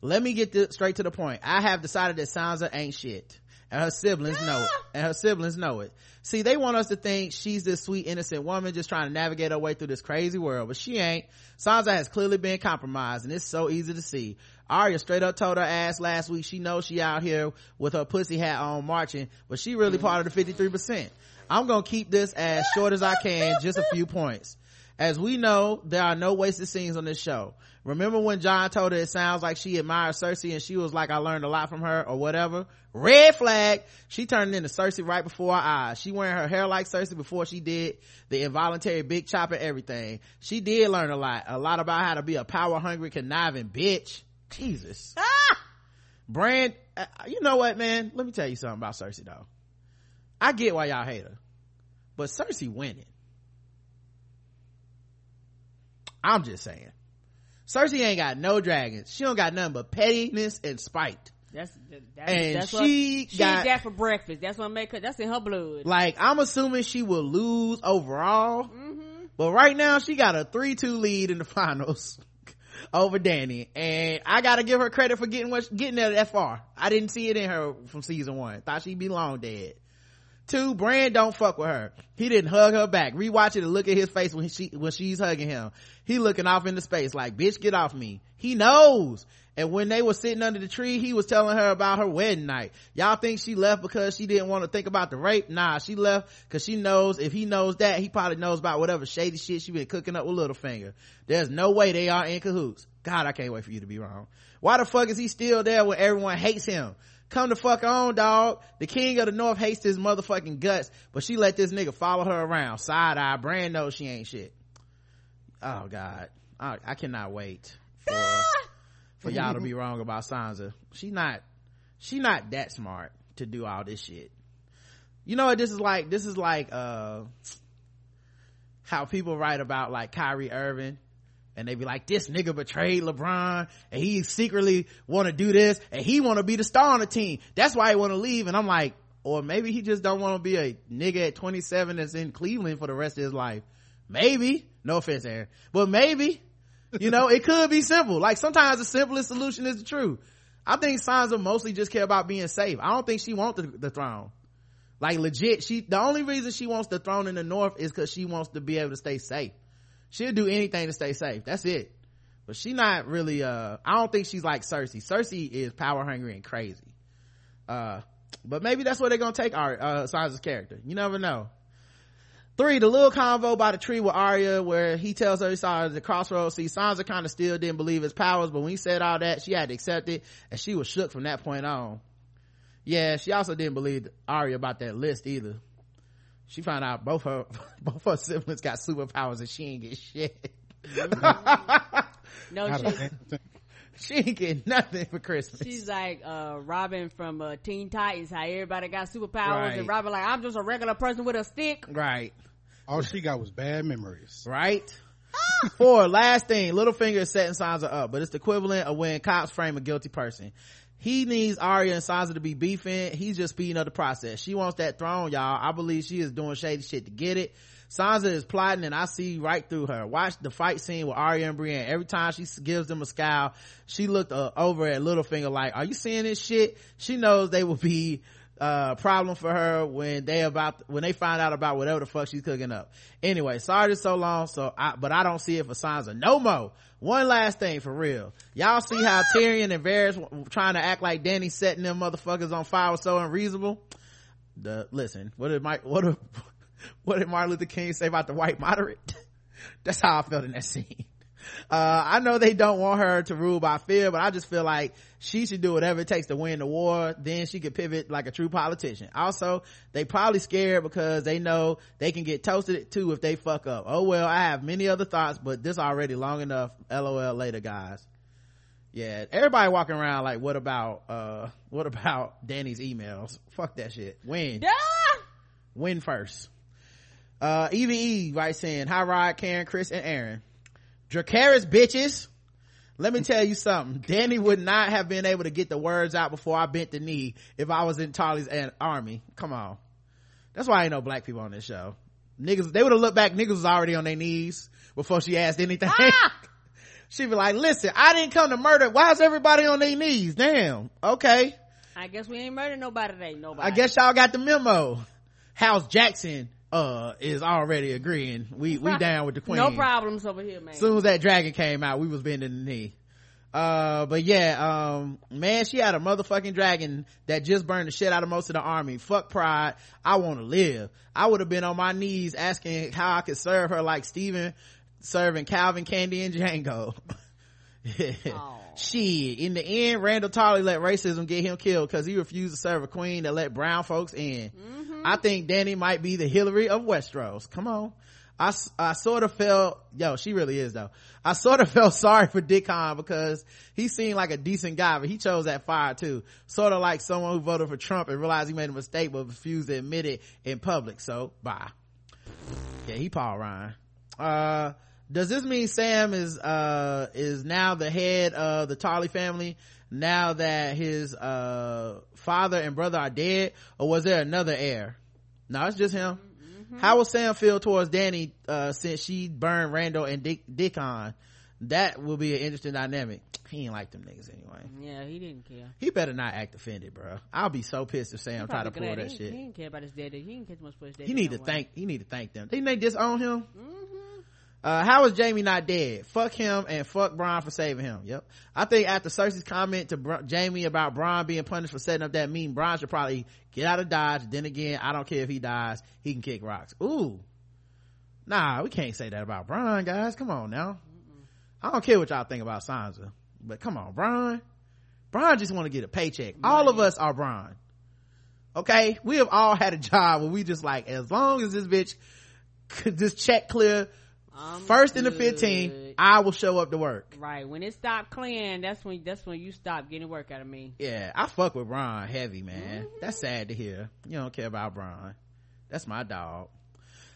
Let me get this straight to the point. I have decided that Sansa ain't shit. And her siblings know it. And her siblings know it. See, they want us to think she's this sweet, innocent woman just trying to navigate her way through this crazy world, but she ain't. Sansa has clearly been compromised, and it's so easy to see. Arya straight up told her ass last week she knows she out here with her pussy hat on marching, but she really part of the 53%. I'm gonna keep this as short as I can, just a few points. As we know, there are no wasted scenes on this show. Remember when Jon told her it sounds like she admires Cersei and she was like, I learned a lot from her or whatever? Red flag. She turned into Cersei right before our eyes. She wearing her hair like Cersei before she did the involuntary big chop and everything. She did learn a lot. A lot about how to be a power hungry, conniving bitch. Jesus. Ah! Bran, uh, you know what, man? Let me tell you something about Cersei though. I get why y'all hate her, but Cersei winning. I'm just saying. Cersei ain't got no dragons. She don't got nothing but pettiness and spite. That's that, And that's she what, she got- that for breakfast. That's what make her. That's in her blood. Like, I'm assuming she will lose overall. Mm-hmm. But right now, she got a 3-2 lead in the finals over Dany. And I gotta give her credit for getting what, getting that far. I didn't see it in her from season one. Thought she'd be long dead. Two, Bran don't fuck with her. He didn't hug her back. Rewatch it and look at his face when she, when she's hugging him. He looking off into space like, bitch, get off me. He knows. And when they were sitting under the tree, he was telling her about her wedding night. Y'all think she left because she didn't want to think about the rape? Nah, she left because she knows if he knows that, he probably knows about whatever shady shit she been cooking up with Littlefinger. There's no way they are in cahoots. God, I can't wait for you to be wrong. Why the fuck is he still there when everyone hates him? Come the fuck on, dog. The king of the north hates his motherfucking guts, but she let this nigga follow her around. Side eye. Bran knows she ain't shit. Oh god. I, I cannot wait for, for y'all to be wrong about Sansa. She not, she not that smart to do all this shit. You know what this is like? This is like, uh, how people write about like Kyrie Irving and they be like, this nigga betrayed LeBron and he secretly want to do this and he want to be the star on the team. That's why he want to leave. And I'm like, or maybe he just don't want to be a nigga at 27 that's in Cleveland for the rest of his life. Maybe. No offense, Aaron. But maybe. You know, it could be simple. Like sometimes the simplest solution is the truth. I think Sansa mostly just care about being safe. I don't think she wants the, the throne. Like legit, she, the only reason she wants the throne in the north is cause she wants to be able to stay safe. She'll do anything to stay safe. That's it. But she not really, uh, I don't think she's like Cersei. Cersei is power hungry and crazy. Uh, but maybe that's where they're gonna take our, uh, Sansa's character. You never know. Three, the little convo by the tree with Arya where he tells her he saw the crossroads. See, Sansa kind of still didn't believe his powers, but when he said all that, she had to accept it, and she was shook from that point on. Yeah, she also didn't believe Arya about that list either. She found out both her, both her siblings got superpowers and she ain't get shit. No, Not a she, damn thing. she ain't get nothing for Christmas. she's like uh Robin from uh, Teen Titans. How everybody got superpowers, Right. and Robin like I'm just a regular person with a stick. right. All she got was bad memories. right? Four, last thing, Littlefinger is setting Sansa up, but it's the equivalent of when cops frame a guilty person. He needs Arya and Sansa to be beefing. He's just speeding up the process. She wants that throne, y'all. I believe she is doing shady shit to get it. Sansa is plotting and I see right through her. Watch the fight scene with Arya and Brienne. Every time she gives them a scowl, she looked uh, over at Littlefinger like, are you seeing this shit? She knows they will be uh problem for her when they about when they find out about whatever the fuck she's cooking up anyway sorry it's so long so i but i don't see it for sansa no more one last thing for real. Y'all see how ah! tyrion and varys trying to act like dany setting them motherfuckers on fire was so unreasonable? The listen what did mike what did, what did martin luther king say about the white moderate? That's how i felt in that scene uh, I know they don't want her to rule by fear, but I just feel like she should do whatever it takes to win the war. Then she could pivot like a true politician. Also, they probably scared because they know they can get toasted too if they fuck up. Oh well, I have many other thoughts, but this already long enough. LOL later, guys. Yeah, everybody walking around like, what about, uh, what about Dany's emails? Fuck that shit. Win. Yeah. Win first. Uh, EVE writes in, hi Rod, Karen, Kriss, and Aaron. Dracarys bitches. Let me tell you something. Dany would not have been able to get the words out before I bent the knee if I was in an- army. Come on. That's why I ain't no black people on this show. Niggas, they would have looked back, niggas was already on their knees before she asked anything. Ah! She'd be like, listen, I didn't come to murder. Why is everybody on their knees? Damn. Okay. I guess we ain't murdered nobody today. Nobody. I guess y'all got the memo. House Jackson, uh, is already agreeing. We, we down with the queen. No problems over here, man. Soon as that dragon came out, we was bending the knee. Uh, but yeah, um, man, she had a motherfucking dragon that just burned the shit out of most of the army. Fuck pride. I want to live. I would have been on my knees asking how I could serve her like Steven serving Calvin Candie and Django. Aw. Shit. In the end, Randyll Tarly let racism get him killed because he refused to serve a queen that let brown folks in. I think Dany might be the Hillary of Westeros. Come on. I, I sort of felt, yo, she really is though. I sort of felt sorry for Dickon because he seemed like a decent guy, but he chose that fire too. Sort of like someone who voted for Trump and realized he made a mistake but refused to admit it in public. So, bye. Yeah, he Paul Ryan. Uh, does this mean Sam is, uh, is now the head of the Tarly family now that his, uh, father and brother are dead? Or was there another heir? No, it's just him. How will Sam feel towards Dany, uh, since she burned Randyll and Dick, Dickon? That will be an interesting dynamic. He ain't like them niggas anyway. Yeah, he didn't care. He better not act offended, bro. I'll be so pissed if Sam try to pull that he, shit. He didn't care about his daddy. He didn't catch much for his daddy. He need to way. thank, he need to thank them. Didn't they disown him? Mm-hmm. Uh, how is Jaime not dead? Fuck him and fuck Bronn for saving him. Yep. I think after Cersei's comment to Br- Jaime about Bronn being punished for setting up that meeting, Bronn should probably get out of Dodge. Then again, I don't care if he dies. He can kick rocks. Ooh. Nah, we can't say that about Bronn, guys. Come on now. I don't care what y'all think about Sansa, but come on, Bronn. Bronn just want to get a paycheck. All of us are Bronn. Okay? We have all had a job where we just like, as long as this bitch could this check clear I'm first in the 15 i will show up to work. Right. When it stopped clearing, that's when that's when you stop getting work out of me. yeah i fuck with bronn heavy man. That's sad to hear. You don't care about bronn that's my dog.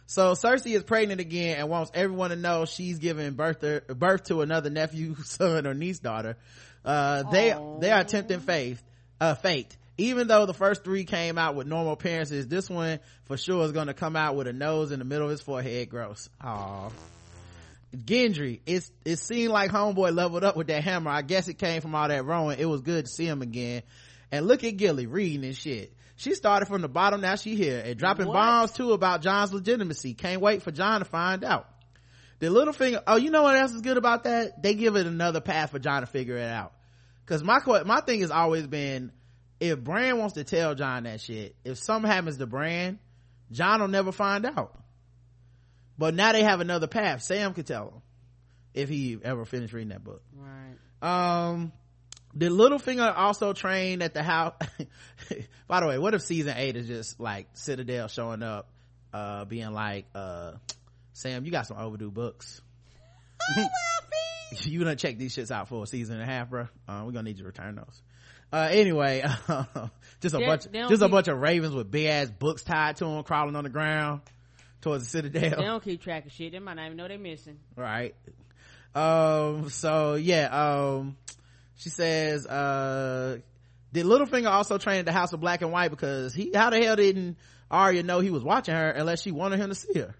So cersei is pregnant again and wants everyone to know she's giving birth to, birth to another nephew son or niece daughter. Uh they Aw. they are tempting faith uh fate even though the first three came out with normal appearances this one for sure is going to come out with a nose in the middle of his forehead gross Aww. Gendry, it's it seemed like homeboy leveled up with that hammer. I guess it came from all that rowing. It was good to see him again. And look at Gilly reading and shit. She started from the bottom, now she here and dropping What? bombs too about Jon's legitimacy. Can't wait for Jon to find out. The little finger. Oh, you know what else is good about that? They give it another path for Jon to figure it out. Cause my my thing has always been, if Bran wants to tell Jon that shit, if something happens to Bran, Jon will never find out. But now they have another path. Sam could tell him if he ever finished reading that book. Right. Um, did Littlefinger also train at the house? By the way, what if season eight is just like Citadel showing up, uh, being like, uh, Sam, you got some overdue books. you gonna check these shits out for a season and a half, bro. Uh, we're gonna need you to return those. Uh, anyway, just a bunch, just a bunch of ravens with big ass books tied to them, crawling on the ground towards the Citadel They don't keep track of shit. They might not even know they're missing. right um so yeah um she says uh did Littlefinger also train at the House of Black and White because he how the hell didn't Arya know he was watching her unless she wanted him to see her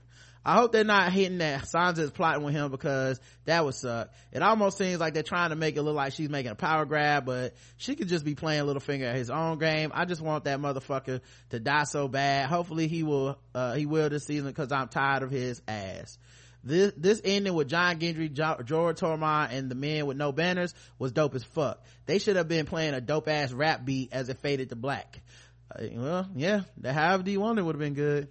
I hope they're not hitting that Sansa is plotting with him because that would suck. It almost seems like they're trying to make it look like she's making a power grab, but she could just be playing Littlefinger at his own game. I just want that motherfucker to die so bad. Hopefully he will, uh, he will this season because I'm tired of his ass. This, this ending with Jon Gendry, Jorah Tormund, and the men with no banners was dope as fuck. They should have been playing a dope ass rap beat as it faded to black. Uh, well, yeah, the you want it would have been good.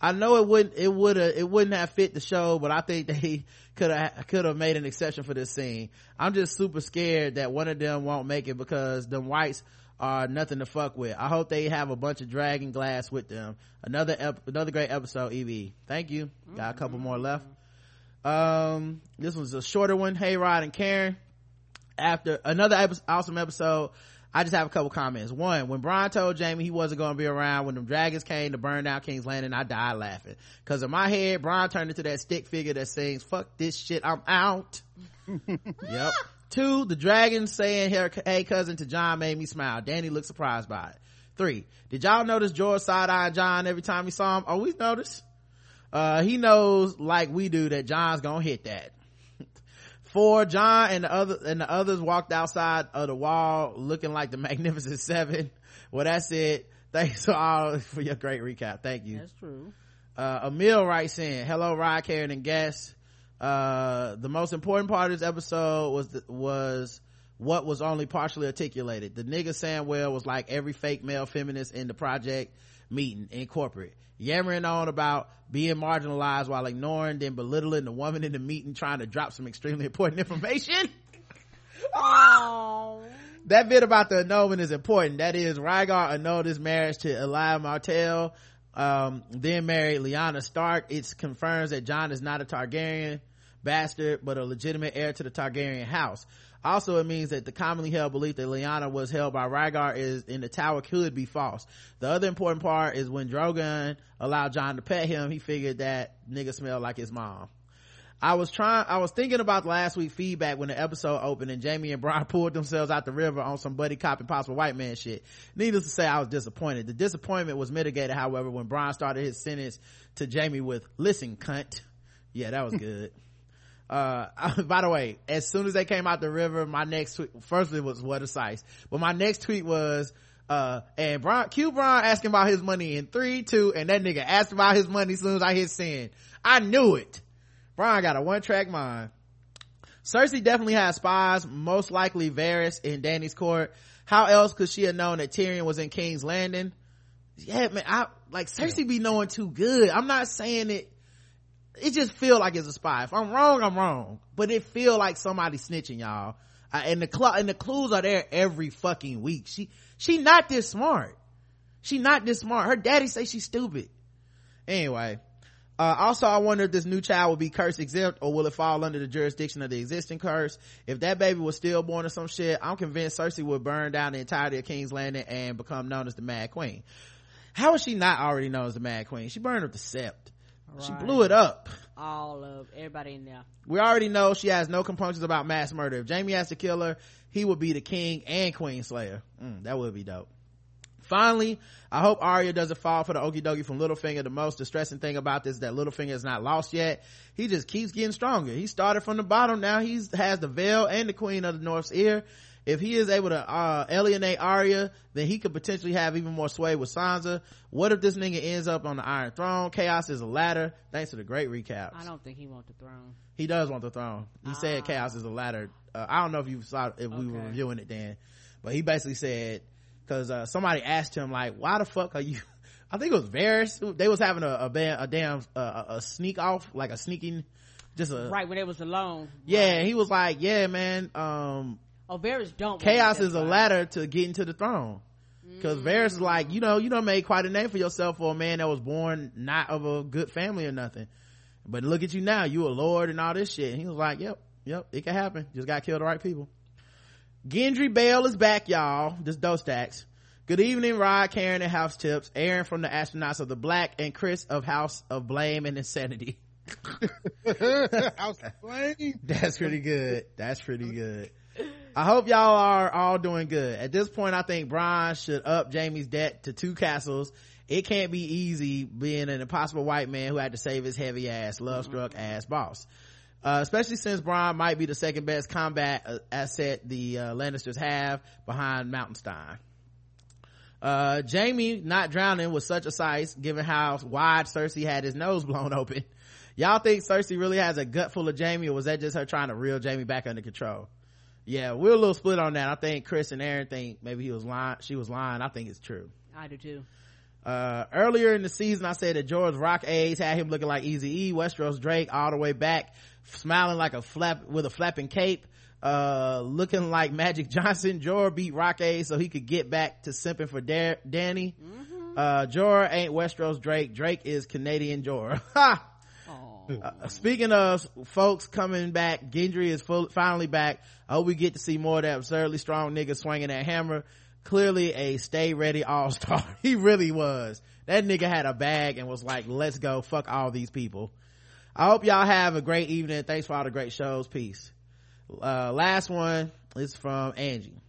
I know it wouldn't, it would have, it wouldn't have fit the show, but I think they could have, could have made an exception for this scene. I'm just super scared that one of them won't make it because the whites are nothing to fuck with. I hope they have a bunch of dragon glass with them. Another, ep- another great episode, EV. Thank you. Got a couple more left. Um, this was a shorter one. Hey Rod and Karen. After another epi- awesome episode, I just have a couple comments. One, when Bronn told Jaime he wasn't going to be around when the dragons came to burn down King's Landing, I died laughing. Cause in my head, Bronn turned into that stick figure that sings, fuck this shit, I'm out. yep. Two, the dragons saying, "Hey, cousin to Jon made me smile. Dany looked surprised by it. Three, did y'all notice Jorah side-eyed Jon every time he saw him? Oh, we noticed. Uh, he knows like we do that Jon's gonna hit that. Four, Jon and the other, and the others walked outside of the wall looking like the Magnificent Seven. Well, that's it. Thanks all for your great recap. Thank you That's true. uh, Emil writes in, hello, Rod, Karen, and guests. Uh, the most important part of this episode was, the, was what was only partially articulated. The nigga Samwell was like every fake male feminist in the project. Meeting in corporate yammering on about being marginalized while ignoring then belittling the woman in the meeting trying to drop some extremely important information Oh. that bit about the annulment is important. That is, Rhaegar annulled his marriage to Elia Martell, um, then married Lyanna Stark. It confirms that Jon is not a Targaryen bastard, but a legitimate heir to the Targaryen house. Also, it means that the commonly held belief that Lyanna was held by Rhaegar is in the tower could be false. The other important part is when Drogon allowed Jon to pet him, he figured that nigga smelled like his mom. I was trying, I was thinking about last week's feedback when the episode opened and Jaime and Bronn pulled themselves out the river on some buddy cop and possible white man shit. Needless to say, I was disappointed. The disappointment was mitigated, however, when Bronn started his sentence to Jaime with, listen, cunt. Yeah, that was good. uh, by the way, as soon as they came out the river, my next tweet, first it was what a size, but my next tweet was, uh, and Bronn, Q Bronn asking about his money in three, two, and that nigga asked about his money as soon as I hit send. I knew it. Bronn got a one track mind. Cersei definitely had spies, most likely Varys in Dany's court. How else could she have known that Tyrion was in King's Landing? Yeah, man, I, like Cersei be knowing too good. I'm not saying it, it just feel like it's a spy. If I'm wrong, I'm wrong. But it feel like somebody snitching y'all. Uh, and the cl- and the clues are there every fucking week. She, she not this smart. She not this smart. Her daddy say she's stupid. Anyway, uh, also, I wonder if this new child will be curse exempt or will it fall under the jurisdiction of the existing curse? If that baby was stillborn or some shit, I'm convinced Cersei would burn down the entirety of King's Landing and become known as the Mad Queen. How is she not already known as the Mad Queen? She burned up the sept. She blew it up. All of everybody in there. We already know she has no compunctions about mass murder. If Jaime has to kill her, he would be the king and queen slayer. Mm, that would be dope. Finally, I hope Arya doesn't fall for the okie dokie from Littlefinger. The most distressing thing about this is that Littlefinger is not lost yet. He just keeps getting stronger. He started from the bottom. Now he's has the Vale and the queen of the North's ear. If he is able to uh, alienate Arya, then he could potentially have even more sway with Sansa. What if this nigga ends up on the Iron Throne? Chaos is a ladder. Thanks to the great recaps. I don't think he wants the throne. He does want the throne. He said chaos is a ladder. Uh, I don't know if you saw if we were reviewing it then, but he basically said because uh, somebody asked him like, "Why the fuck are you?" I think it was Varys. They was having a a, ba- a damn uh, a sneak off, like a sneaking, just a Right when it was alone. yeah. He was like, "Yeah, man. Um, Oh, Varys don't. want chaos that is a fight. ladder to getting to the throne." Because mm. Varys is like, you know, you don't made quite a name for yourself for a man that was born not of a good family or nothing. But look at you now, you a lord and all this shit. And he was like, yep, yep, it can happen. Just gotta kill the right people. Gendry Bale is back, y'all. This dough stacks. Good evening, Rod, Karen, and House Tips. Aaron from the Astronauts of the Black, and Kriss of House of Blame and Insanity. House of Flame. That's pretty good. That's pretty good. I hope y'all are all doing good. At this point, I think Bronn should up Jaime's debt to two castles. It can't be easy being an impossible white man who had to save his heavy ass, love struck ass boss. Uh, especially since Bronn might be the second best combat uh, asset the uh, Lannisters have behind Mountainstein. Uh, Jaime not drowning was such a sight given how wide Cersei had his nose blown open. Y'all think Cersei really has a gut full of Jaime or was that just her trying to reel Jaime back under control? Yeah, we're a little split on that. I think Kriss and Aaron think maybe he was lying, she was lying. I think it's true. I do too. Uh, earlier in the season, I said that George Rock A's had him looking like Easy E, Westeros Drake all the way back, smiling like a flap with a flapping cape, uh, looking like Magic Johnson. Jor beat Rock A so he could get back to simping for Dar- Dany. Uh, Jor ain't Westeros Drake. Drake is Canadian Jor. Ha! Oh, Uh, speaking of folks coming back, Gendry is full, finally back. I hope we get to see more of that absurdly strong nigga swinging that hammer. Clearly a stay ready all star. he really was. That nigga had a bag and was like, let's go. Fuck all these people. I hope y'all have a great evening. Thanks for all the great shows. Peace. Uh, last one is from Angie.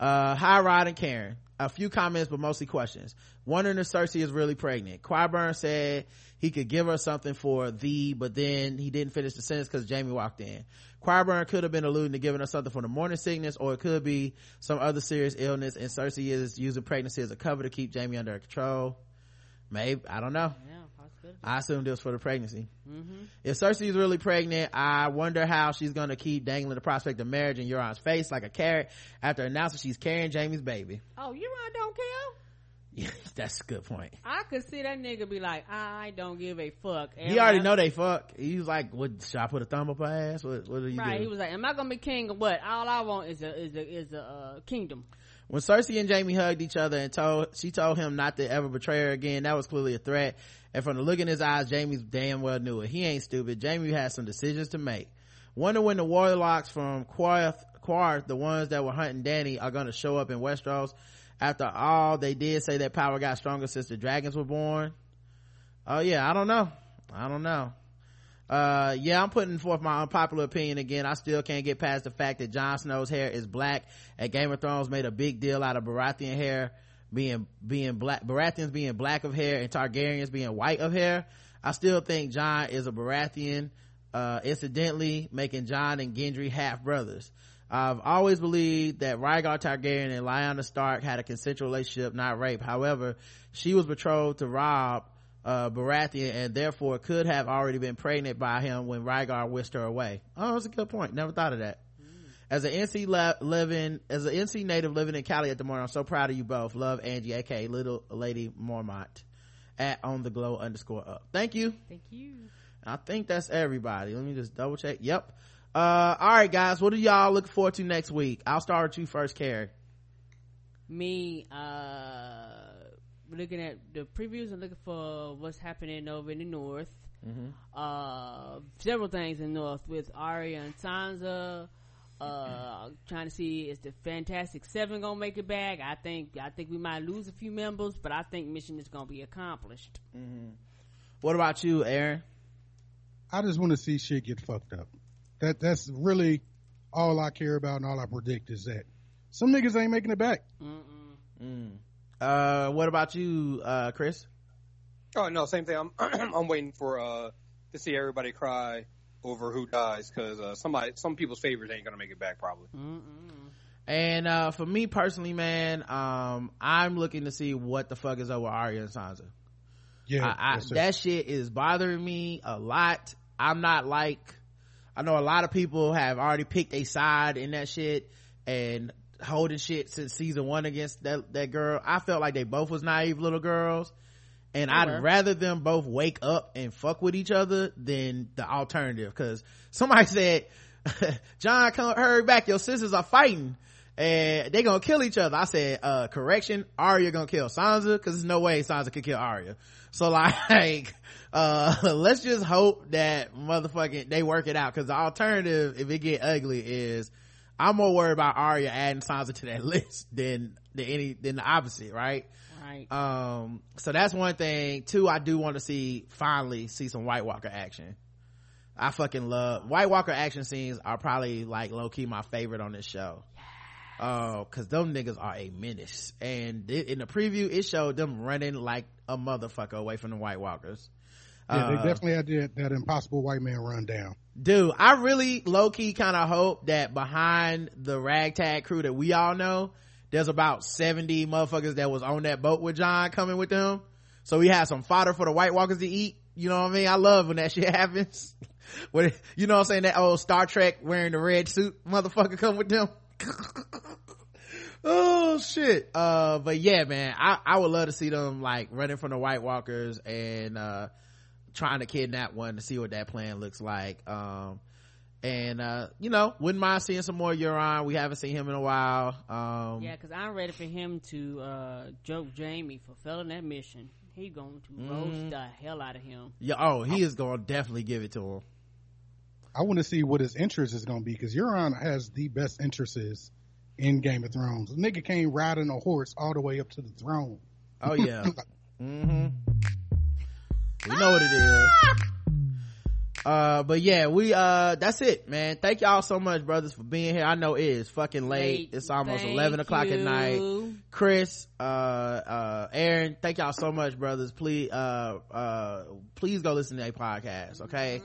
Uh, hi Rod and Karen. A few comments, but mostly questions. Wondering if Cersei is really pregnant. Qyburn said he could give her something for the, but then he didn't finish the sentence because Jaime walked in. Qyburn could have been alluding to giving her something for the morning sickness, or it could be some other serious illness, and Cersei is using pregnancy as a cover to keep Jaime under control. Maybe, I don't know. yeah. I assumed it was for the pregnancy. Mm-hmm. If Cersei is really pregnant, I wonder how she's gonna keep dangling the prospect of marriage in Euron's face like a carrot after announcing she's carrying Jaime's baby. Oh, Euron don't care. Yeah, that's a good point. I could see that nigga be like, I don't give a fuck. He already know they fuck. He's like, "What? Should I put a thumb up her ass? What? What do you doing?" Right, do?" he was like, "Am I gonna be king or what? All I want is a is a is a uh, kingdom." when Cersei and Jaime hugged each other and told she told him not to ever betray her again, that was clearly a threat. And from the look in his eyes, Jaime's damn well knew it. He ain't stupid. Jaime has some decisions to make. Wonder when the warlocks from Qarth, Qarth, the ones that were hunting Dany, are gonna show up in Westeros. After all, they did say that power got stronger since the dragons were born. Oh yeah, I don't know. I don't know. Uh, yeah, I'm putting forth my unpopular opinion again. I still can't get past the fact that Jon Snow's hair is black and Game of Thrones made a big deal out of Baratheon hair being, being black, Baratheons being black of hair and Targaryens being white of hair. I still think Jon is a Baratheon, uh, incidentally making Jon and Gendry half brothers. I've always believed that Rhaegar Targaryen and Lyanna Stark had a consensual relationship, not rape. However, she was betrothed to Rob, uh, Baratheon and therefore could have already been pregnant by him when Rhaegar whisked her away. Oh, that's a good point. Never thought of that. As an NC living, as an NC native living in Cali at the moment, I'm so proud of you both. Love Angie, aka Little Lady Mormont at on the glow underscore up. Thank you. Thank you. I think that's everybody. Let me just double check. Yep. Uh, all right, guys. What are y'all looking forward to next week? I'll start with you first, Carrie. Me, uh, looking at the previews and looking for what's happening over in the north. Uh, several things in the north with Arya and Sansa. Uh, trying to see is the Fantastic Seven gonna make it back? I think I think we might lose a few members, but I think mission is gonna be accomplished. What about you, Aaron? I just want to see shit get fucked up. That that's really all I care about and all I predict is that some niggas ain't making it back. Uh, what about you, uh, Kriss? Oh no, same thing. I'm I'm waiting for uh to see everybody cry over who dies because uh, somebody some people's favorites ain't gonna make it back probably. And uh, for me personally, man, um, I'm looking to see what the fuck is up with Arya and Sansa. Yeah, I, I, yes, that shit is bothering me a lot. I'm not like, I know a lot of people have already picked a side in that shit and holding shit since season one against that, that girl. I felt like they both was naive little girls. And were. I'd rather them both wake up and fuck with each other than the alternative. Cause somebody said, Jon, come hurry back. Your sisters are fighting and they gonna kill each other. I said, uh, correction, Arya gonna kill Sansa cause there's no way Sansa could kill Arya. So like, uh, let's just hope that motherfucking, they work it out cause the alternative, if it get ugly is, I'm more worried about Arya adding Sansa to that list than, than any, than the opposite, right? Right. Um, so that's one thing. Two, I do want to see, finally see some White Walker action. I fucking love, White Walker action scenes are probably like low key my favorite on this show. Uh, cause them niggas are a menace. And it, in the preview, it showed them running like a motherfucker away from the White Walkers. yeah, they Uh, definitely had that, that impossible white man run down. dude i really low-key kind of hope that behind the ragtag crew that we all know there's about 70 motherfuckers that was on that boat with jon coming with them so we had some fodder for the white walkers to eat you know what i mean i love when that shit happens when you know what i'm saying that old star trek wearing the red suit motherfucker come with them oh shit uh but yeah man i i would love to see them like running from the white walkers and uh trying to kidnap one to see what that plan looks like um and uh you know wouldn't mind seeing some more Euron. we haven't seen him in a while um Yeah, because I'm ready for him to uh, joke Jaime for failing that mission. He going to roast the hell out of him. yeah oh he is gonna definitely give it to him I want to see what his interest is going to be because Euron has the best interests in Game of Thrones. The nigga came riding a horse all the way up to the throne. oh yeah mm-hmm we know what it is uh but yeah we uh that's it man thank y'all so much brothers for being here i know it is fucking late it's almost Thank 11 o'clock at night. Kriss, uh, uh, Aaron, thank y'all so much, brothers. Please, uh, uh, please go listen to a podcast, okay?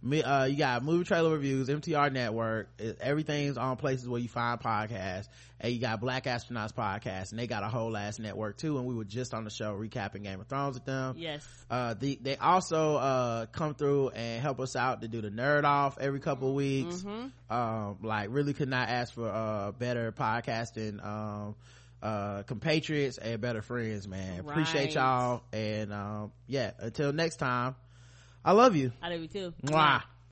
Me, uh, you got movie trailer reviews, MTR network, it- everything's on places where you find podcasts, and you got Black Astronauts podcast, and they got a whole ass network too, and we were just on the show recapping Game of Thrones with them. Yes. Uh, the, they also, uh, come through and help us out to do the nerd off every couple of weeks. Um, like really could not ask for, uh, better podcasting, um, uh compatriots and better friends man appreciate y'all and um yeah until next time i love you I love you too. Mwah.